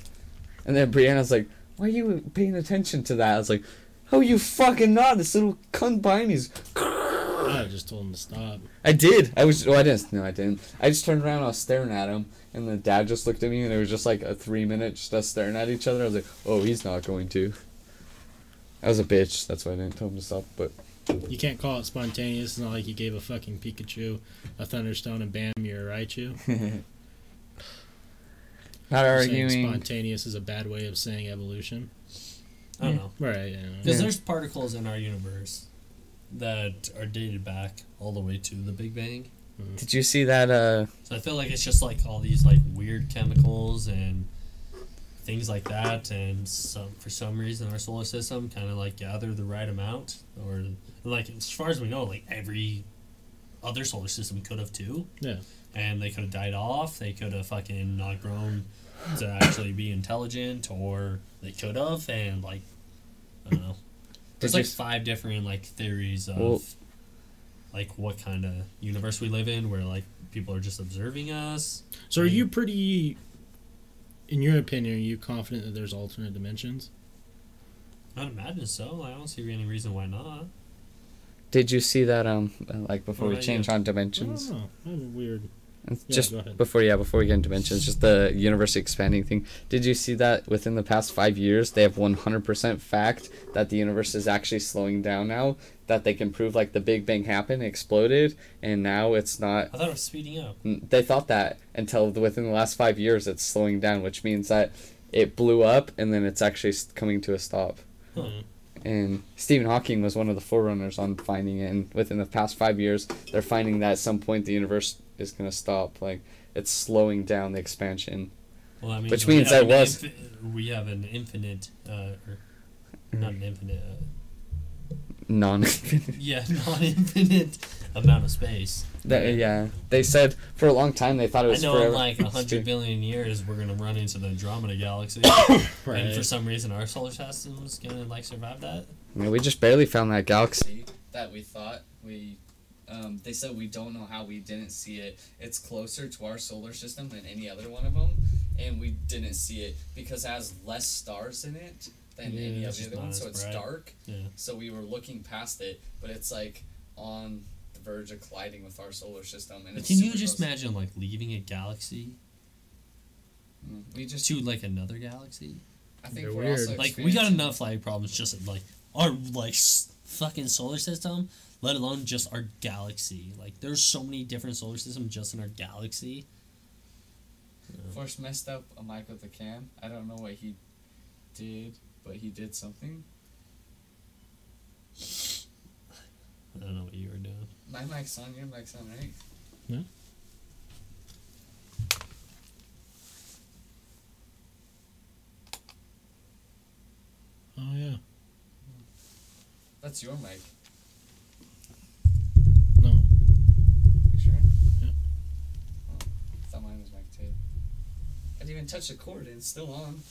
and then Brianna's like, "Why are you paying attention to that?" I was like, "Oh, you fucking not! This little cunt behind me's." I just told him to stop. I did. I was. Well, I didn't. No, I didn't. I just turned around. I was staring at him, and the dad just looked at me, and it was just like a three minute just us staring at each other. I was like, "Oh, he's not going to." I was a bitch. That's why I didn't tell him to stop. But You can't call it spontaneous. It's not like you gave a fucking Pikachu a Thunderstone and bam, you're a Raichu. [laughs] not Saying arguing. spontaneous is a bad way of saying evolution. I don't know. Right. Yeah. Because Yeah. there's particles in our universe that are dated back all the way to the Big Bang. Did you see that? Uh, So I feel like it's just like all these like weird chemicals and things like that, and some for some reason our solar system kind of like gather the right amount, or like as far as we know, like every other solar system could have too, Yeah. and they could have died off. They could have fucking not grown to actually be intelligent, or they could have, and like I don't know. [laughs] There's like s- five different like theories of Well- like what kind of universe we live in, where like people are just observing us. So are you pretty, in your opinion, are you confident that there's alternate dimensions? I'd imagine so. I don't see any reason why not. Did you see that um like before we change you? on dimensions? don't. I have weird. Yeah, just before yeah before we get into dimensions just the universe expanding thing did you see that within the past five years they have 100% fact that the universe is actually slowing down now that they can prove like the big bang happened exploded and now it's not I thought it was speeding up. they thought that until within the last five years it's slowing down which means that it blew up and then it's actually coming to a stop Huh. and Stephen Hawking was one of the forerunners on finding it. And within the past five years, they're finding that at some point the universe is going to stop. Like it's slowing down the expansion. Well, that means Which means have that was- infi- we have an infinite, uh, or not an infinite, uh, Non. Infinite [laughs] Yeah, non-infinite amount of space. that, yeah, they said for a long time they thought it was. I was know forever. in like a It's [laughs] hundred true. billion years we're gonna run into the Andromeda galaxy, [coughs] and for some reason our solar system's gonna like survive that. I mean, we just barely found that galaxy. that we thought we um, they said we don't know how we didn't see it it's closer to our solar system than any other one of them and we didn't see it because it has less stars in it than Yeah, any of the other not ones as so it's bright. dark Yeah. so we were looking past it but it's like on the verge of colliding with our solar system and it's can you just close. imagine like leaving a galaxy Mm, we just to like another galaxy? i think They're we're weird. also Like we got enough like problems just in, like our like fucking solar system, let alone just our galaxy. Like there's so many different solar systems just in our galaxy. Forrest messed up a mic with a can. I don't know what he did, but he did something. I don't know what you were doing. My mic's on, your mic's on, right? Yeah. Oh yeah. That's your mic. You sure? Yeah. Oh, I thought mine was mic too. I didn't even touch the cord and it's still on.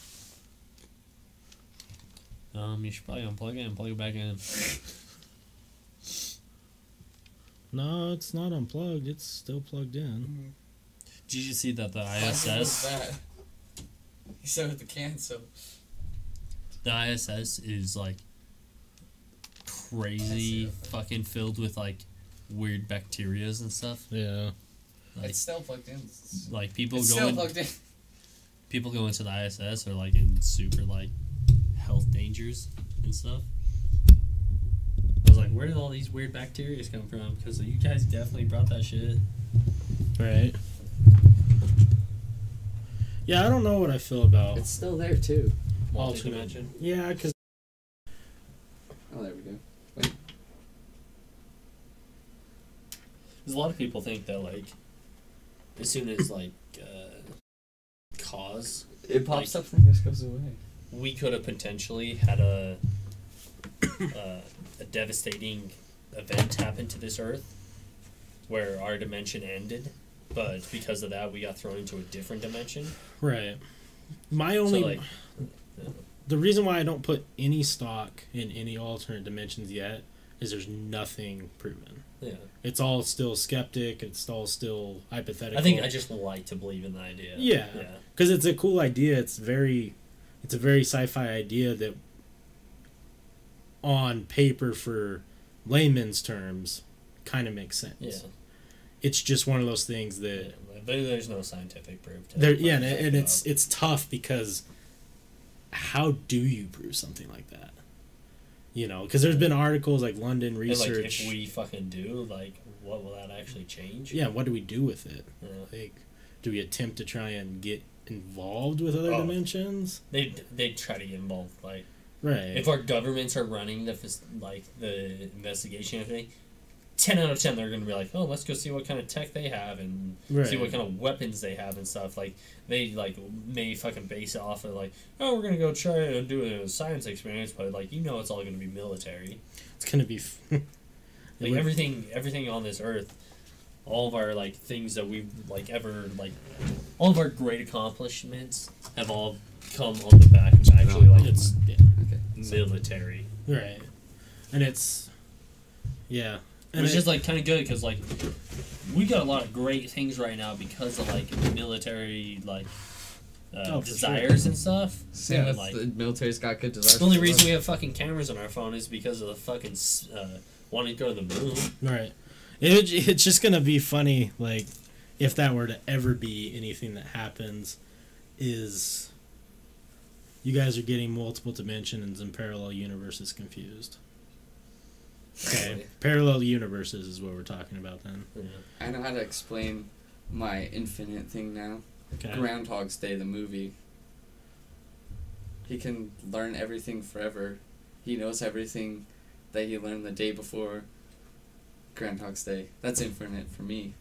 Um, you should probably unplug it and plug it back in. [laughs] No, it's not unplugged. It's still plugged in. Did you see that the How good was ISS, that? He said with the can, so the ISS is like crazy, fucking filled with like weird bacterias and stuff. Yeah. Like, it's still plugged in. Like people it's go still in, plugged in. people go into the ISS are like in super like health dangers and stuff. I was like, where did all these weird bacteria come from? Because you guys definitely brought that shit. Right. Yeah, I don't know what I feel about. It's still there too. alternate. Multi-dimension. Yeah, because Oh, there we go. There's a lot of people think that like, as soon as like, uh, cause It pops up and just goes away. we could have potentially had a uh, a devastating event happen to this Earth, where our dimension ended, but because of that, we got thrown into a different dimension. right. My only so like, the reason why I don't put any stock in any alternate dimensions yet is there's nothing proven. Yeah, It's all still skeptic. It's all still hypothetical. I think I just like to believe in the idea. Yeah. yeah, because it's a cool idea. It's very, it's a very sci-fi idea that, on paper for layman's terms, kind of makes sense. yeah. It's just one of those things yeah. that but there's no scientific proof. To there. Yeah, and, and it's it's tough because how do you prove something like that? You know, because there's been articles like London And, like, Research. if we fucking do, like, what will that actually change? yeah, what do we do with it? Yeah. Like, do we attempt to try and get involved with other Oh. dimensions? They they try to get involved. Like, Right. if our governments are running the like the investigation everything, ten out of ten they're gonna be like, oh, let's go see what kind of tech they have and see what kind of weapons they have and stuff. Like they like may fucking base it off of like, oh, we're gonna go try and do a science experience, but like you know it's all gonna be military. it's gonna be. f- [laughs] Like everything everything on this earth, all of our like things that we've like ever like, all of our great accomplishments have all come on the back of actually like it's yeah. military. Right. And it's yeah. It was just like kind of good because like we got a lot of great things right now because of like military like uh, Oh, desires and stuff. Yeah, with like- the military's got good desires. The only reason we have fucking cameras on our phone is because of the fucking s- uh, wanting to go to the moon. Right. It, it's just gonna be funny, like, if that were to ever be anything that happens, is you guys are getting multiple dimensions and parallel universes confused. Okay, parallel universes is what we're talking about then. Yeah. I know how to explain my infinite thing now. Okay. Groundhog's Day, the movie. He can learn everything forever. He knows everything that he learned the day before Groundhog's Day. That's infinite for me.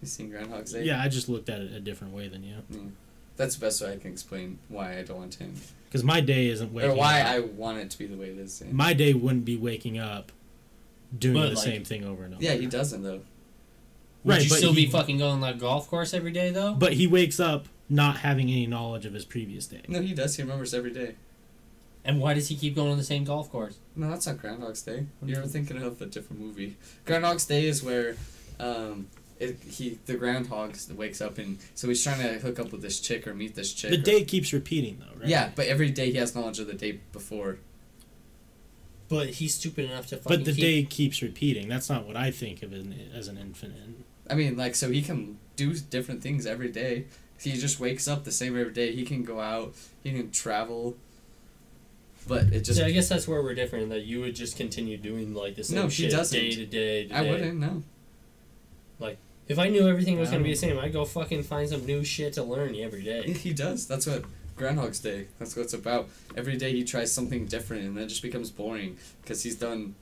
You seen Groundhog's Day? Yeah, I just looked at it a different way than you. Yeah. That's the best way I can explain why I don't want to. Because my day isn't waking Or why up. I want it to be the way it is. Yeah, My day wouldn't be waking up doing But, the like- same thing over and over. yeah he doesn't though. Would Right, you but still he- be fucking going like golf course every day though? But he wakes up not having any knowledge of his previous day. No, he does. He remembers every day. and why does he keep going on the same golf course? No, that's not Groundhog's Day. You're thinking of a different movie. Groundhog's Day is where um, it, he the groundhog wakes up and so he's trying to hook up with this chick or meet this chick. The or- day keeps repeating though, right? Yeah, but every day he has knowledge of the day before. But he's stupid enough to fucking But the keep day keeps repeating. That's not what I think of an, as an infinite. I mean, like, so he can do different things every day. He just wakes up the same every day. He can go out. He can travel. But it just Yeah, I guess that's where we're different. That you would just continue doing like this. same No, he shit doesn't. day to day. To I day. wouldn't know. If I knew everything was gonna be the same, I'd go fucking find some new shit to learn every day. [laughs] He does. That's what Groundhog's Day. That's what it's about. Every day he tries something different, and then it just becomes boring because he's done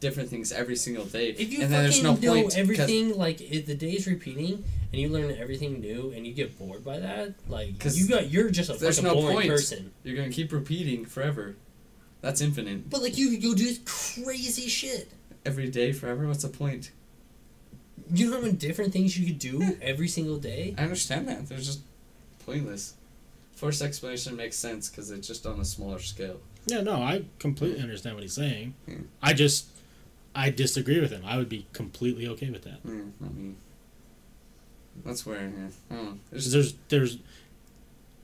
different things every single day. If you and then there's fucking no know everything, like if the day's repeating, and you learn everything new, and you get bored by that, like you got you're just a there's fucking no boring point. person. You're gonna keep repeating forever. That's infinite. But like you go do this crazy shit. Every day forever. What's the point? You know how many different things you could do every single day? I understand that. They're just pointless. Forrest's explanation makes sense because it's just on a smaller scale. Yeah, no, I completely understand what he's saying. Yeah. I just, I disagree with him. I would be completely okay with that. Yeah, I mean, that's where. Yeah, I don't know. There's, there's,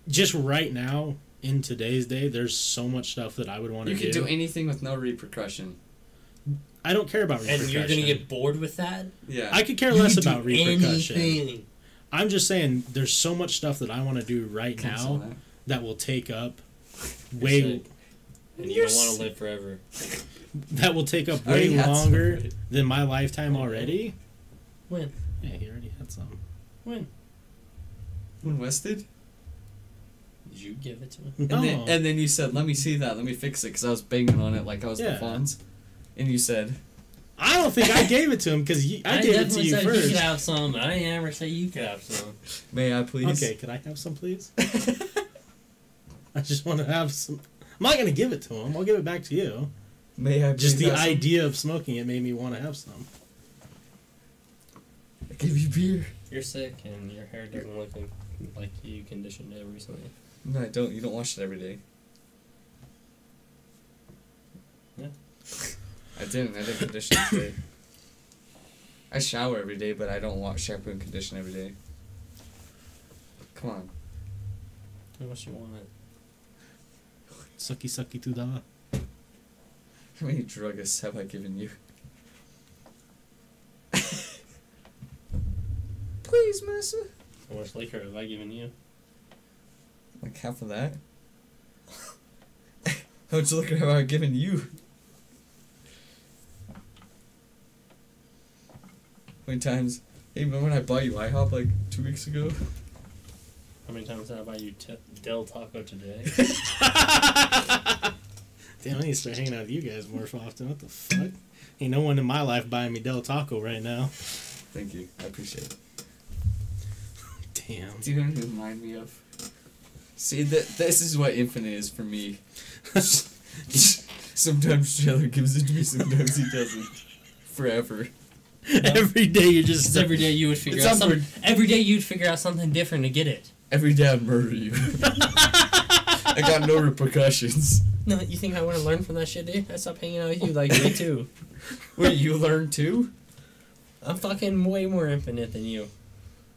just right now in today's day, there's so much stuff that I would want to you could do anything with no repercussion. I don't care about repercussion. And you're gonna get bored with that? Yeah. I could care You less can do about repercussion. anything. I'm just saying, there's so much stuff that I want to do right now that. that will take up way sick. And you don't want to live forever. that will take up way longer than my lifetime already. When? Yeah, he already had some. When? When Wes did? Did you give it to him? No. And, then, and then you said, let me see that, let me fix it, because I was banging on it like I was Yeah. the Fonz. And you said, I don't think I gave it to him because I, gave it to you said you could have some. I didn't ever say you could have some. may I please? Okay, could I have some, please? [laughs] I just want to have some. I'm not gonna give it to him. I'll give it back to you. may I Just the have some? idea of smoking it made me want to have some. I give you beer. You're sick and your hair doesn't look like, like you conditioned it recently. No, I don't. You don't wash it every day. Yeah. [laughs] I didn't. I didn't condition today. [coughs] I shower every day, but I don't wash shampoo and condition every day. Come on. How much you want it? Sucky sucky to da. How many druggists have I given you? [laughs] Please, Massa. How much liquor have I given you? Like half of that. [laughs] How much liquor have I given you? Many times? Hey, remember when I bought you IHOP like two weeks ago? How many times did I buy you t- Del Taco today? [laughs] Damn, I need to start hanging out with you guys more often. What the fuck? Ain't no one in my life buying me Del Taco right now. Thank you. I appreciate it. Damn. Do you know what it remind me of? See, that this is what infinite is for me. [laughs] [laughs] sometimes Taylor gives it to me, sometimes he doesn't. Forever. Every day you're just Just every day you would figure out some, upward. every day you'd figure out something different to get it. Every day I'd murder you. [laughs] I got no repercussions. No, you think I want to learn from that shit, dude? I stopped hanging out with you like me too. [laughs] Wait, you learned too? I'm fucking way more infinite than you.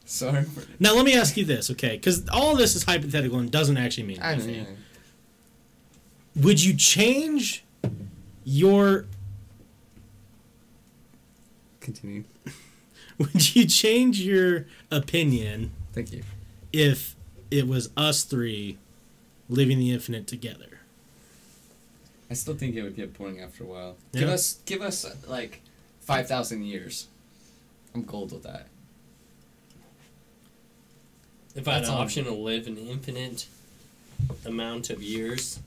Sorry. Now let me ask you this, okay? Because all of this is hypothetical and doesn't actually mean I anything. Would you change your Continue. [laughs] Would you change your opinion Thank you. if it was us three living the infinite together? I still think it would get boring after a while. Yeah. Give us, give us like five thousand years. I'm gold with that. If I had That's an option to live an infinite amount of years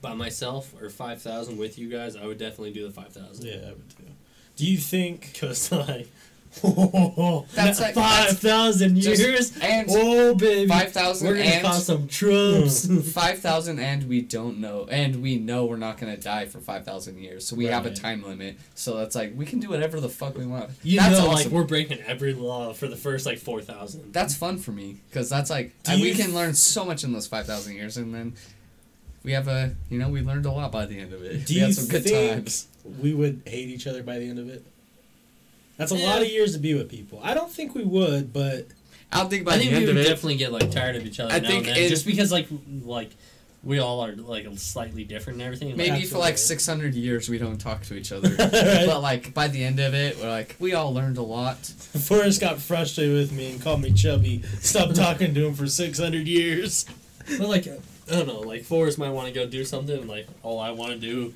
by myself or 5,000 with you guys, I would definitely do the 5,000. Yeah, I would too. Do you think? [laughs] Because, like, That's like- 5,000 just- years? and oh, baby. 5,000 We're going to and- cause some troops. Hmm. Five thousand, and we don't know, and we know we're not gonna die for five thousand years. So we have a time limit. So that's like we can do whatever the fuck we want. you that's know, awesome. like, we're breaking every law for the first, like, 4,000. that's fun for me because that's like we can learn so much in those five thousand years, and then we have a you know we learned a lot by the end of it. Do [laughs] we had some good think times. we would hate each other by the end of it? That's a Yeah. lot of years to be with people. I don't think we would, but I don't think by I the think we end would of it. definitely get, like, tired of each other I now think and then. it- just because, like, like, we all are, like, slightly different and everything. like, Maybe for like six hundred years we don't talk to each [laughs] other, Right. but like by the end of it, we're like we all learned a lot. [laughs] Forrest got frustrated with me and called me chubby. Stopped talking to him for six hundred years. But like, I don't know. Like Forrest might want to go do something. and, Like all I want to do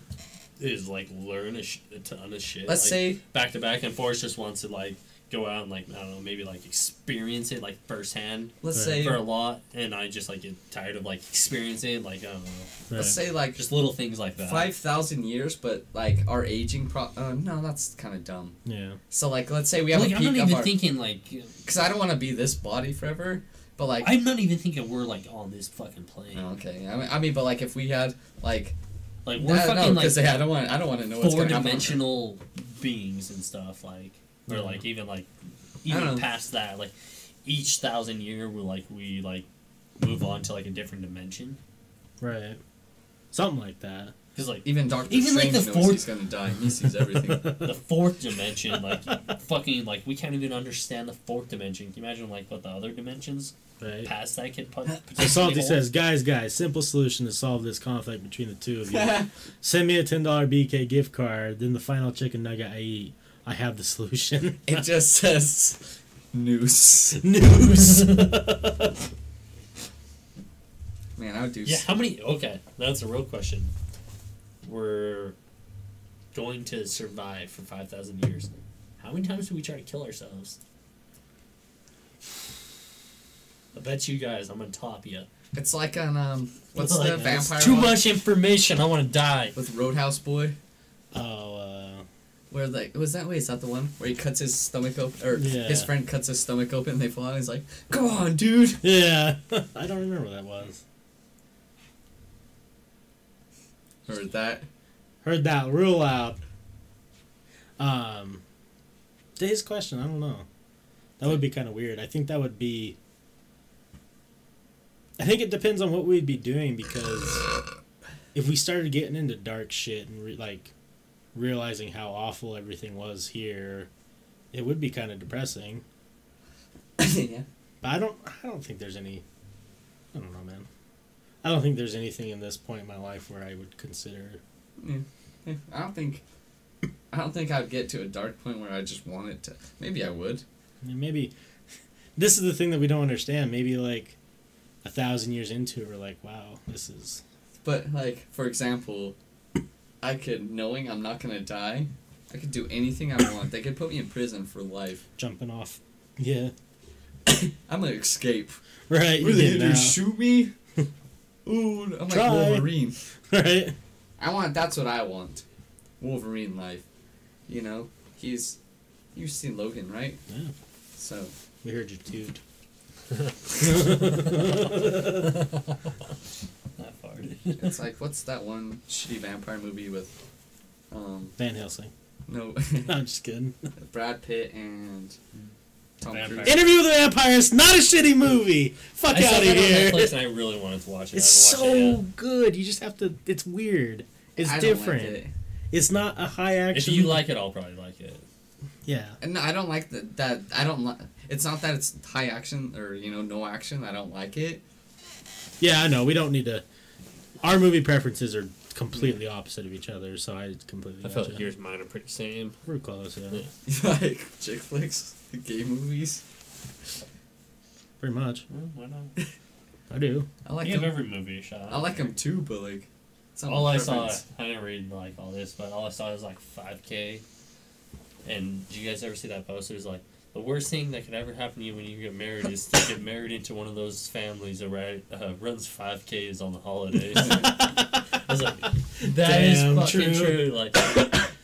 is like learn a, sh- a ton of shit. Let's like, say back to back, and Forrest just wants to like go out and like I don't know, maybe like experience it like firsthand let's Right. say for a lot, and I just like get tired of like experiencing it. Like I don't know, let's say like just little things like that. five thousand years, but like our aging pro. Uh, no, that's kind of dumb. Yeah. So like let's say we have like a I'm peak not of even our thinking like because I don't want to be this body forever, but like I'm not even thinking we're like on this fucking plane. Okay. I mean, I mean, but like if we had like Like I we're don't know fucking like because I don't want I don't want to know what's four going to happen. dimensional beings and stuff like or Yeah. like even like even past that like each thousand year we like we like move on to like a different dimension Right. Something like that. Because like Even Doctor Even, like, the knows fourth- he's gonna die. He sees everything. [laughs] the fourth dimension like fucking like we can't even understand the fourth dimension can you imagine like what the other dimensions Right. past that could put So Salty says, guys, guys, simple solution to solve this conflict between the two of you. [laughs] Send me a ten dollar BK gift card, then the final chicken nugget I eat. I have the solution. [laughs] it just says noose. Noose. Man, I would do. yeah how many okay that's a real question we're going to survive for 5000 years how many times do we try to kill ourselves I bet you guys I'm gonna top you. It's like on um, what's Like, [laughs] the vampire Too one? much information. I want to die. with Roadhouse Boy? oh, uh, Where like was that? Wait, is that the one where he cuts his stomach open, or Yeah. his friend cuts his stomach open, and they fall out? and He's like, "Go on, dude." yeah. [laughs] I don't remember what that was. Heard that? Heard that real loud. Um, to his question, I don't know. That would be kind of weird. I think that would be. I think it depends on what we'd be doing because if we started getting into dark shit and re- like realizing how awful everything was here, it would be kind of depressing. [laughs] yeah. But I don't. I don't think there's any. I don't know, man. I don't think there's anything in this point in my life where I would consider. Yeah, I don't think. I don't think I'd get to a dark point where I just want it to. Maybe I would. I mean, maybe this is the thing that we don't understand. Maybe like a thousand years into it, we're like, wow, this is But like, for example, I could, knowing I'm not gonna die, I could do anything I want. They could put me in prison for life. jumping off. Yeah, [coughs] I'm gonna escape. right. What you are they gonna. Shoot me? Ooh, I'm like Wolverine. [laughs] right. I want. That's what I want. Wolverine life. You know, he's. You've seen Logan, right? Yeah, So we heard your toot. [laughs] I farted. it's like, what's that one shitty vampire movie with, um, Van Helsing. no, [laughs] No, I'm just kidding. Brad Pitt and Tom Vampire. Cruise. Interview with the Vampire is not a shitty movie. Fuck I out of here. Netflix and I really wanted to watch it. It's I it so good. You just have to. It's weird. It's I don't like different. it. It's not a high action. If you like it, I'll probably like it. yeah. And I don't like that. That I don't like. It's not that it's high action or you know no action. I don't like it. Yeah, I know. We don't need to. Our movie preferences are completely opposite of each other, so I completely. I feel like yours mine are pretty same. We're close, yeah. Yeah. [laughs] like chick flicks, [laughs] gay movies. Pretty much. Well, why not? [laughs] I do. I like Give them. every movie shot. I like them too, but like. It's not my all I saw. I didn't read like all this, but all I saw was like 5K. And do you guys ever see that poster? It's like the worst thing that could ever happen to you when you get married is to get married into one of those families that right, uh, runs 5Ks on the holidays. [laughs] I was like, that is Damn fucking true. true. Like,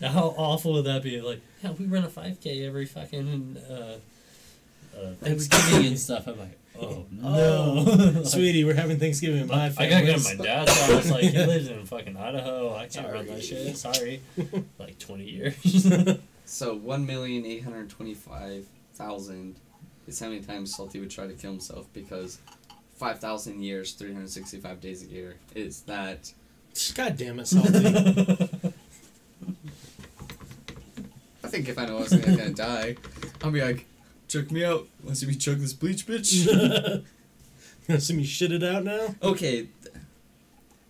how awful would that be? Like, yeah, we run a 5K every fucking uh, uh, Thanksgiving and stuff. I'm like, [laughs] oh no. Like, Sweetie, we're having Thanksgiving in my I gotta go to my [laughs] dad's house. Like he lives in fucking Idaho. I can't run that shit. Sorry. [laughs] Like twenty years. So one million eight hundred twenty-five thousand is how many times Salty would try to kill himself because five thousand years, three hundred sixty-five days a year is that. God damn it, Salty. I think if I know I was gonna, gonna [laughs] die, I'll be like, check me out. Want to see me chug this bleach, bitch? [laughs] Gonna see me shit it out now? okay.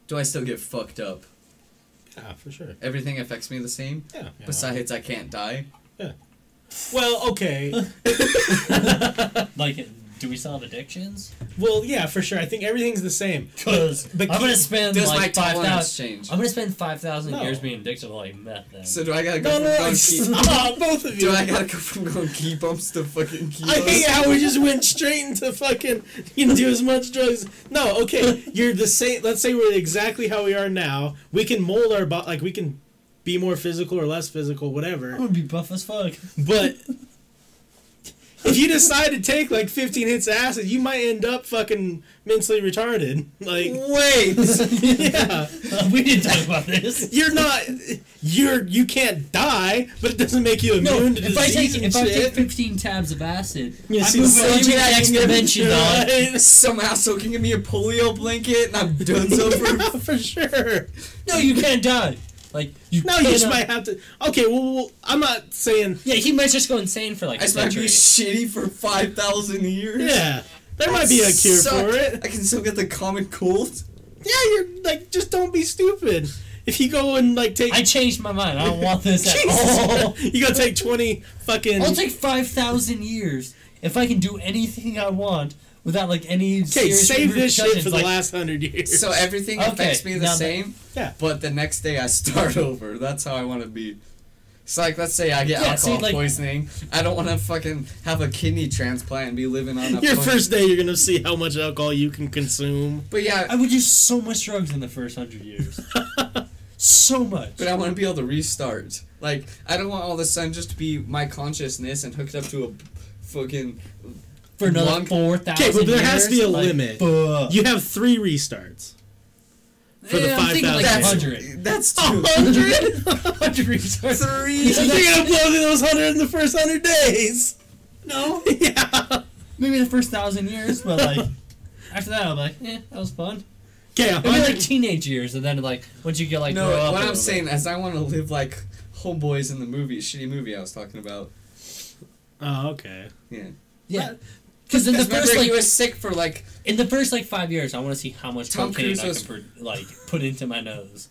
Do I still get fucked up? Yeah, for sure. Everything affects me the same. Yeah. yeah. Besides, I can't die. Yeah. Well, okay. [laughs] like, do we still have addictions? well, yeah, for sure. I think everything's the same. Because But I'm gonna spend Does my like five tolerance thousand. change? I'm gonna spend five thousand No. years being addicted to like meth. Then. So do I gotta go No, from no, no, going key? stop, [laughs] ah, both of you. Do I gotta go from going key bumps to fucking key I hate how we just went straight into fucking. You can do as much drugs. No, okay. You're the same. Let's say we're exactly how we are now. We can mold our body. Like we can be more physical or less physical, whatever. I'm whatever. gonna be buff as fuck. But if you decide to take like 15 hits of acid, you might end up fucking mentally retarded. Like, Wait. [laughs] yeah, [laughs] we didn't talk about this. you're not. You're you can't die, but it doesn't make you immune No, to if I disease take and if I take 15 tabs of acid, You I'm move the on to the same next thing. dimension, dog. Right? Some asshole can give me a polio blanket and I'm done so [laughs] for. for sure. No, you can't die. Like you. No, you just uh, might have to. Okay, well, well, I'm not saying. Yeah, he might just go insane for like I a just might be century. shitty for 5,000 years. Yeah, there might be a cure Suck. for it. I can still get the common cold. Yeah, you're like, just don't be stupid. If you go and like take, I changed my mind. I don't want this at [laughs] Jesus, all. [laughs] you go take twenty fucking. I'll take five thousand years if I can do anything I want without like any. Okay, serious save this shit repercussions, for the like, last hundred years. So everything Okay, affects me the now that- same. Yeah. But the next day I start [laughs] over. That's how I want to be. So like, let's say I get Yeah, see, alcohol like- poisoning. I don't want to fucking have a kidney transplant and be living on a. Your fucking- first day, you're gonna see how much alcohol you can consume. But yeah, I would use so much drugs in the first hundred years. [laughs] so much. But I want to be able to restart. Like, I don't want all of a sudden just to be my consciousness and hooked up to a fucking. For another One- four thousand. Okay, but there has to be a like, limit. fuck. You have three restarts. For the Yeah, I'm thinking 5,000 like That's hundred. That's A hundred? [laughs] Hundred restarts. Three. You're gonna blow through those hundred in the first hundred days. No, [laughs] yeah. maybe the first thousand years, but like after that, I'm like, yeah, that was fun. Okay, a Maybe like teenage years, and then like once you get like no, grow up what I'm saying bit. is I want to live like homeboys in the movie, shitty movie I was talking about. Oh, okay. Yeah. yeah. Because in the first like he was sick for like in the first like five years, I want to see how much Tom cocaine Cruise I was- can put, like put into my nose.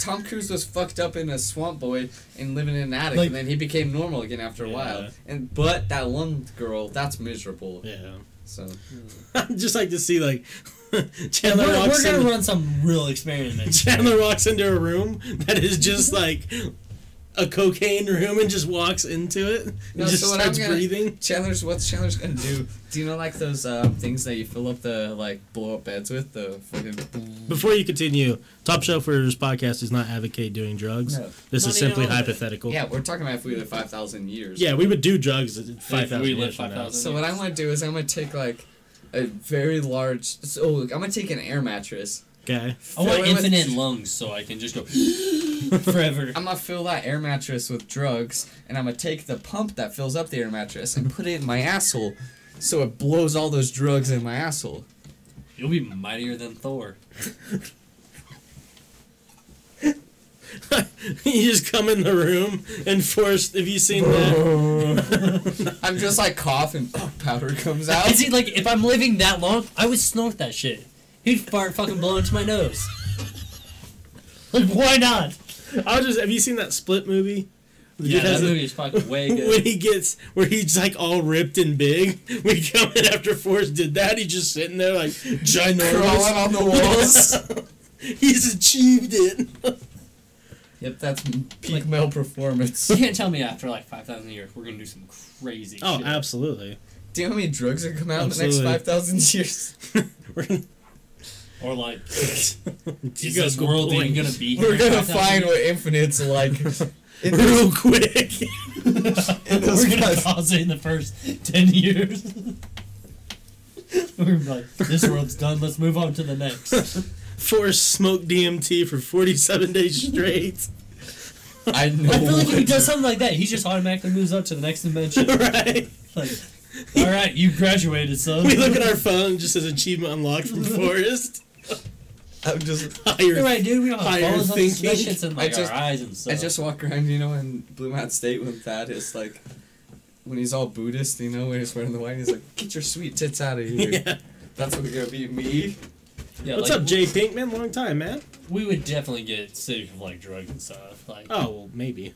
Tom Cruise was fucked up in a swamp boy and living in an attic, Like- and then he became normal again after a Yeah. while. And but that one girl, that's miserable. Yeah. So [laughs] I'd just like to see like [laughs] Chandler we're, walks we're gonna in. run some real experiments. Chandler walks into a room that is just like a cocaine room and just walks into it and No, just so starts gonna- breathing. Chandler's what's Chandler's gonna do? Do you know like those um, things that you fill up the like blow up beds with? The fucking Before you continue, Top Shelfers podcast does not advocate doing drugs. No. This Not is simply a little bit. hypothetical. yeah. We're talking about if we live five thousand years. Yeah, we would do drugs at five thousand we live years from now. 5,000 So what I'm gonna do is I'm gonna take like a very large. So I'm gonna take an air mattress. Okay. I want fill it with- infinite lungs so I can just go. [gasps] Forever. I'm gonna fill that air mattress with drugs, and I'm gonna take the pump that fills up the air mattress and put it in my asshole, so it blows all those drugs in my asshole. You'll be mightier than Thor. [laughs] you just come in the room and force. Have you seen that? [laughs] I'm just like coughing, oh, powder comes [laughs] out. And see, like, if I'm living that long, I would snort that shit. He'd fart fucking blow into my nose. Like, why not? I was just. Have you seen that Split movie? The Yeah, that movie is fucking way [laughs] good. when he gets where he's like all ripped and big. We come in after Forrest did that. He's just sitting there like ginormous. Crawling on the walls. [laughs] he's achieved it. yep, that's peak Like- male performance. You can't tell me after like 5,000 years we're gonna do some crazy Oh, shit. absolutely. Do you know how many drugs are coming out in the next 5,000 years? [laughs] We're gonna, Or like, [laughs] is You this got world point. even gonna be here? [laughs] [laughs] We're gonna find years? what infinite's like. in this- real quick. in this We're gonna five- cause it in the first 10 years. We're gonna be like, this world's done, let's move on to the next. Forrest smoked DMT for 47 days straight. I know. I feel like if he does something like that, he just automatically moves up to the next dimension. right. Like, all right, you graduated, son. We look at our phone just as achievement unlocked from Forrest. I'm just. [laughs] You're Higher. right, dude. We don't have Higher phones. That thinking. shit's in like I just- our eyes and stuff. I just walk around, you know, in Blue Mountain State when Thaddeus, like, when he's all Buddhist, you know, when he's wearing the white, he's like, get your sweet tits out of here. [laughs] Yeah. That's what's gonna be me. yeah, What's like, up, Jay Pinkman? Long time, man. We would definitely get sick of like drugs and stuff. Like, Oh, well, maybe.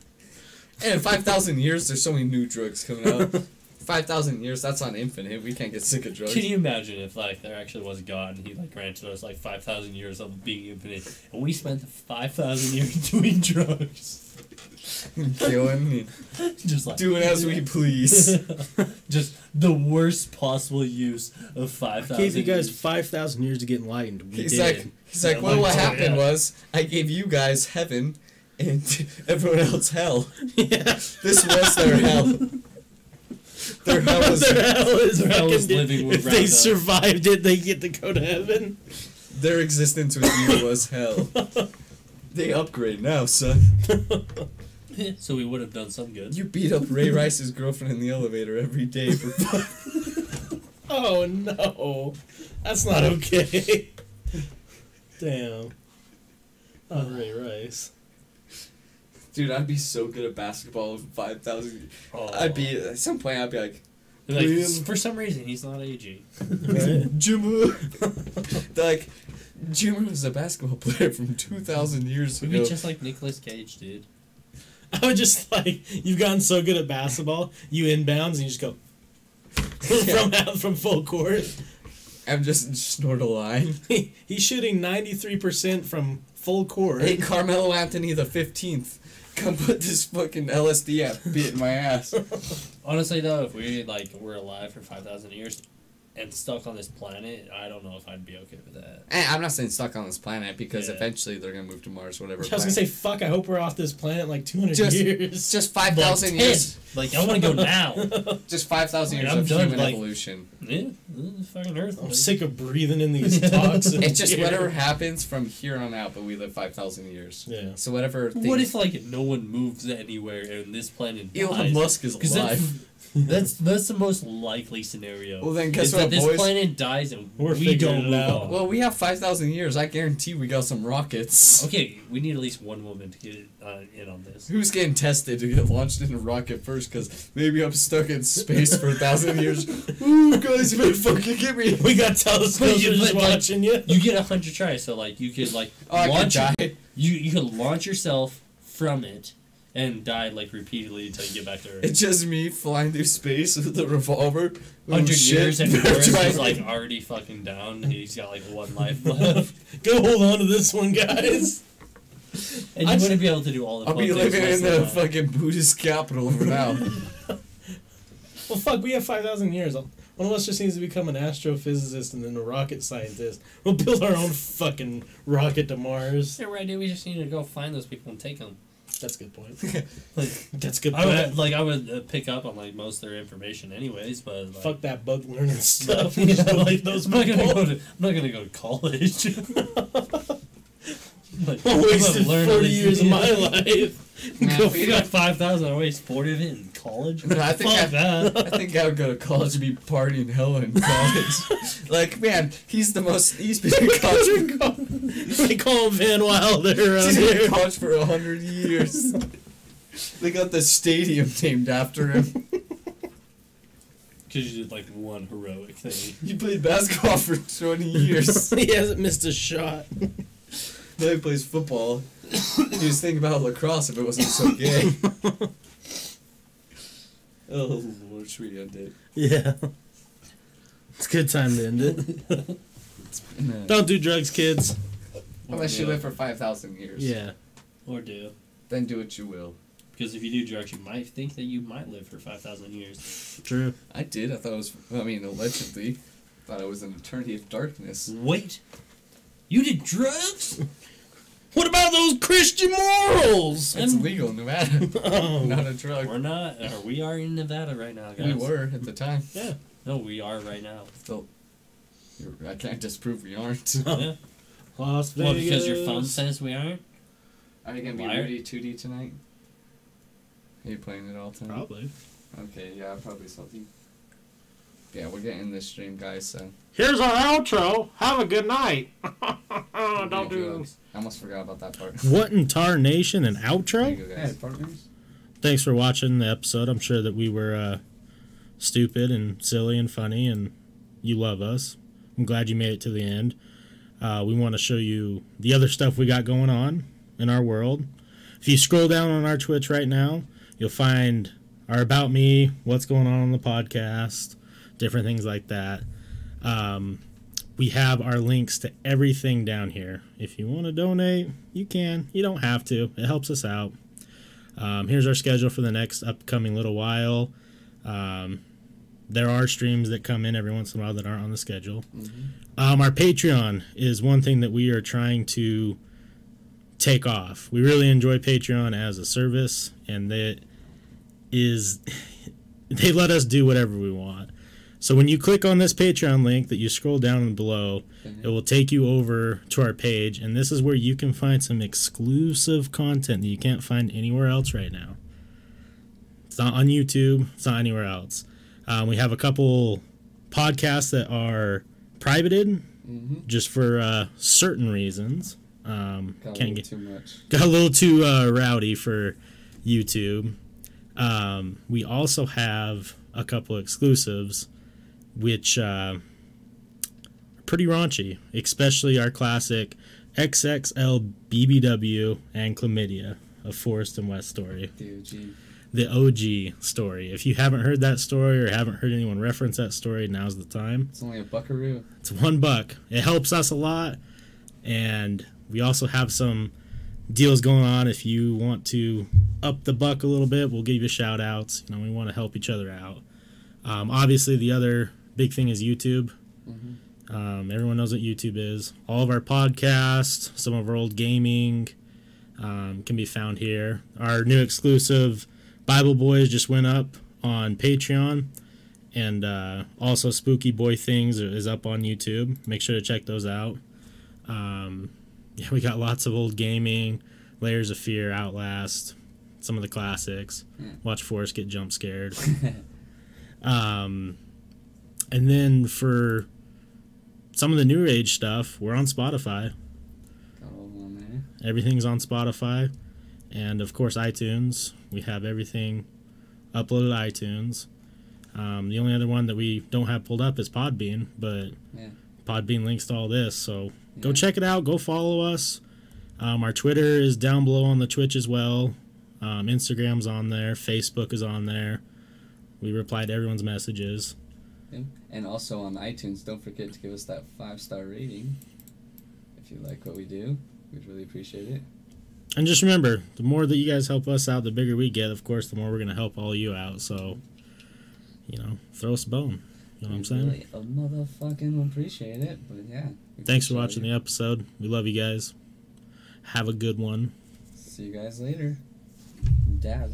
And in 5,000 years, there's so many new drugs coming out. [laughs] 5,000 years, that's on infinite. We can't get sick of drugs. Can you imagine if like there actually was a God and he like granted us like five thousand years of being infinite, and we spent five thousand years [laughs] doing drugs, Killing, [laughs] just like doing as we please. [laughs] just the worst possible use of five thousand. Gave you guys 5,000 years to get enlightened. We He's did. like, he's like, Yeah, well, what happened yeah. was I gave you guys heaven and everyone else hell. yeah. This was their hell. Their hell was Their hell is [laughs] hell is living with If they Roundup. survived it, they get to go to heaven. their existence with you was hell. [laughs] They upgrade now, son. [laughs] so we would have done some good. You beat up Ray Rice's girlfriend in the elevator every day for fun. Oh no, that's not okay. Damn. Oh, Ray Rice. Dude, I'd be so good at basketball in 5,000. Oh. I'd be, at some point, I'd be like, Like, for some reason he's not AG. Right? [laughs] [laughs] Like, Jimmer was a basketball player from 2,000 years Maybe ago. just like Nicolas Cage did. [laughs] I would just like you've gotten so good at basketball, you inbounds and you just go from out from full court. I'm just snort a line. He's shooting ninety three percent from full court. Hey, Carmelo Anthony the 15th. Come put this fucking LSD app bit in my ass. [laughs] Honestly, though, if we like were alive for five thousand years and stuck on this planet, I don't know if I'd be okay with that. Eh, I'm not saying stuck on this planet because Yeah. eventually they're gonna move to Mars, whatever. [laughs] I was gonna say, fuck. I hope we're off this planet in like two hundred Just- years. Just 5,000 years. Like I want to go now. [laughs] Just 5,000 years I'm of done, human like- evolution. yeah, fucking Earth. I'm like. sick of breathing in these [laughs] toxins. It's just here. whatever happens from here on out, but we live 5,000 years. Yeah. So whatever. What if like no one moves anywhere and this planet Elon dies? Musk is 'Cause alive? That's that's the most likely scenario. Well, then guess is what, that this boys? planet dies and We're we don't it move out. on. Well, we have 5,000 years. I guarantee we got some rockets. okay, we need at least one woman to get uh, in on this. Who's getting tested to get launched in a rocket first? Because maybe I'm stuck in space for a thousand years. [laughs] Ooh, guys, you better fucking get me. We got telescopes But you- just but, like, watching you. You get a hundred tries, so like you could like Oh, I could launch die. you you could launch yourself from it and died like repeatedly until you get back to Earth. It's just me flying through space with a revolver. Oh, Hundred shit. years and Better Earth try is like already fucking down. [laughs] He's got like one life [laughs] left, [laughs] Go hold on to this one, guys. and I you just- wouldn't be able to do all the. I'll fun be living in the a while. fucking Buddhist capital for now. Well, fuck. We have five thousand years. One of us just needs to become an astrophysicist and then a rocket scientist. We'll build our own fucking rocket to Mars. Yeah, right, dude. We just need to go find those people and take them. That's a good point. [laughs] Like, That's a good I would like I would uh, pick up on like most of their information, anyways. But like, Fuck that bug learning [laughs] stuff. [laughs] Yeah, like those I'm not gonna people. go to I'm not gonna go to college. Like, I wasted 40 years of my life. Man, Go we You got five thousand. I waste forty of it in college. No, [laughs] I think I- that. I think I would go to college and be partying hell in college. [laughs] like, man, he's the most. He's been in college. they call him Van Wilder around He's been here. in college for a hundred years. they got the stadium named after him. Because you did like one heroic thing. He played basketball for twenty years. [laughs] he hasn't missed a shot. now he plays football. He was thinking about lacrosse if it wasn't so gay. Oh Lord, should we end it? Yeah. It's a good time to end it. [laughs] No. Don't do drugs, kids. Unless you live for five thousand years. Yeah. Or do. Then do what you will. Because if you do drugs, you might think that you might live for 5,000 years. True. I did. I thought it was. I mean, allegedly, thought it was an eternity of darkness. Wait. You did drugs? What about those Christian morals? It's legal in Nevada. Oh. [laughs] [laughs] Not a drug. We're not. Or we are in Nevada right now, guys. We were at the time. Yeah. No, we are right now. Still, you're- I can't disprove we aren't. [laughs] yeah. Las Vegas. Well, because your phone says we aren't? Are you gonna be Liar. Rudy Tootie tonight? Are you playing it all tonight? Probably. Okay, yeah, probably something. Yeah, we're getting this stream, guys. So Here's our outro. Have a good night. we'll be good. I almost forgot about that part. What in tar nation and There you outro? go, guys. partners. Thanks for watching the episode. I'm sure that we were uh, stupid and silly and funny, and you love us. I'm glad you made it to the end. Uh, we want to show you the other stuff we got going on in our world. If you scroll down on our Twitch right now, you'll find our About Me, what's going on on the podcast, different things like that. Um, we have our links to everything down here. If you want to donate, you can. You don't have to, it helps us out. Um, here's our schedule for the next upcoming little while. Um, there are streams that come in every once in a while that aren't on the schedule. Um, our Patreon is one thing that we are trying to take off. We really enjoy Patreon as a service, and that is [laughs] they let us do whatever we want. So when you click on this Patreon link that you scroll down below, it will take you over to our page, and this is where you can find some exclusive content that you can't find anywhere else right now. It's not on YouTube. It's not anywhere else. Um, we have a couple podcasts that are privated Mm-hmm. just for uh, certain reasons. Um, Got a can't little get too much. [laughs] got a little too uh, rowdy for YouTube. Um, we also have a couple exclusives, which uh, are pretty raunchy, especially our classic XXL BBW and Chlamydia, a Forrest and Wes story DOG. the OG story. If you haven't heard that story or haven't heard anyone reference that story, now's the time. It's only a buckaroo. It's one buck. It helps us a lot, and we also have some deals going on. If you want to up the buck a little bit, we'll give you shout outs. You know, we want to help each other out. Um, obviously, the other big thing is YouTube. Um, everyone knows what YouTube is. All of our podcasts, some of our old gaming, um, can be found here. Our new exclusive Bible Boys just went up on Patreon, and uh, also Spooky Boy Things is up on YouTube. Make sure to check those out. Um, yeah, we got lots of old gaming, Layers of Fear, Outlast, some of the classics. Watch Forrest get jump scared. [laughs] um, and then for some of the new age stuff, we're on Spotify. On. Everything's on Spotify, and of course iTunes. We have everything uploaded to iTunes. Um, the only other one that we don't have pulled up is Podbean, but Yeah. Podbean links to all this. So go check it out. Go follow us. Um, our Twitter is down below on the Twitch as well. Um, Instagram's on there. Facebook is on there. We reply to everyone's messages. And also on iTunes, don't forget to give us that five star rating. If you like what we do, we'd really appreciate it. And just remember, the more that you guys help us out, the bigger we get. Of course, the more we're going to help all you out. So, you know, throw us a bone. You know what I'm saying? Really, a motherfucking appreciate it, but yeah. Thanks for watching it. the episode. We love you guys. Have a good one. See you guys later. Dad.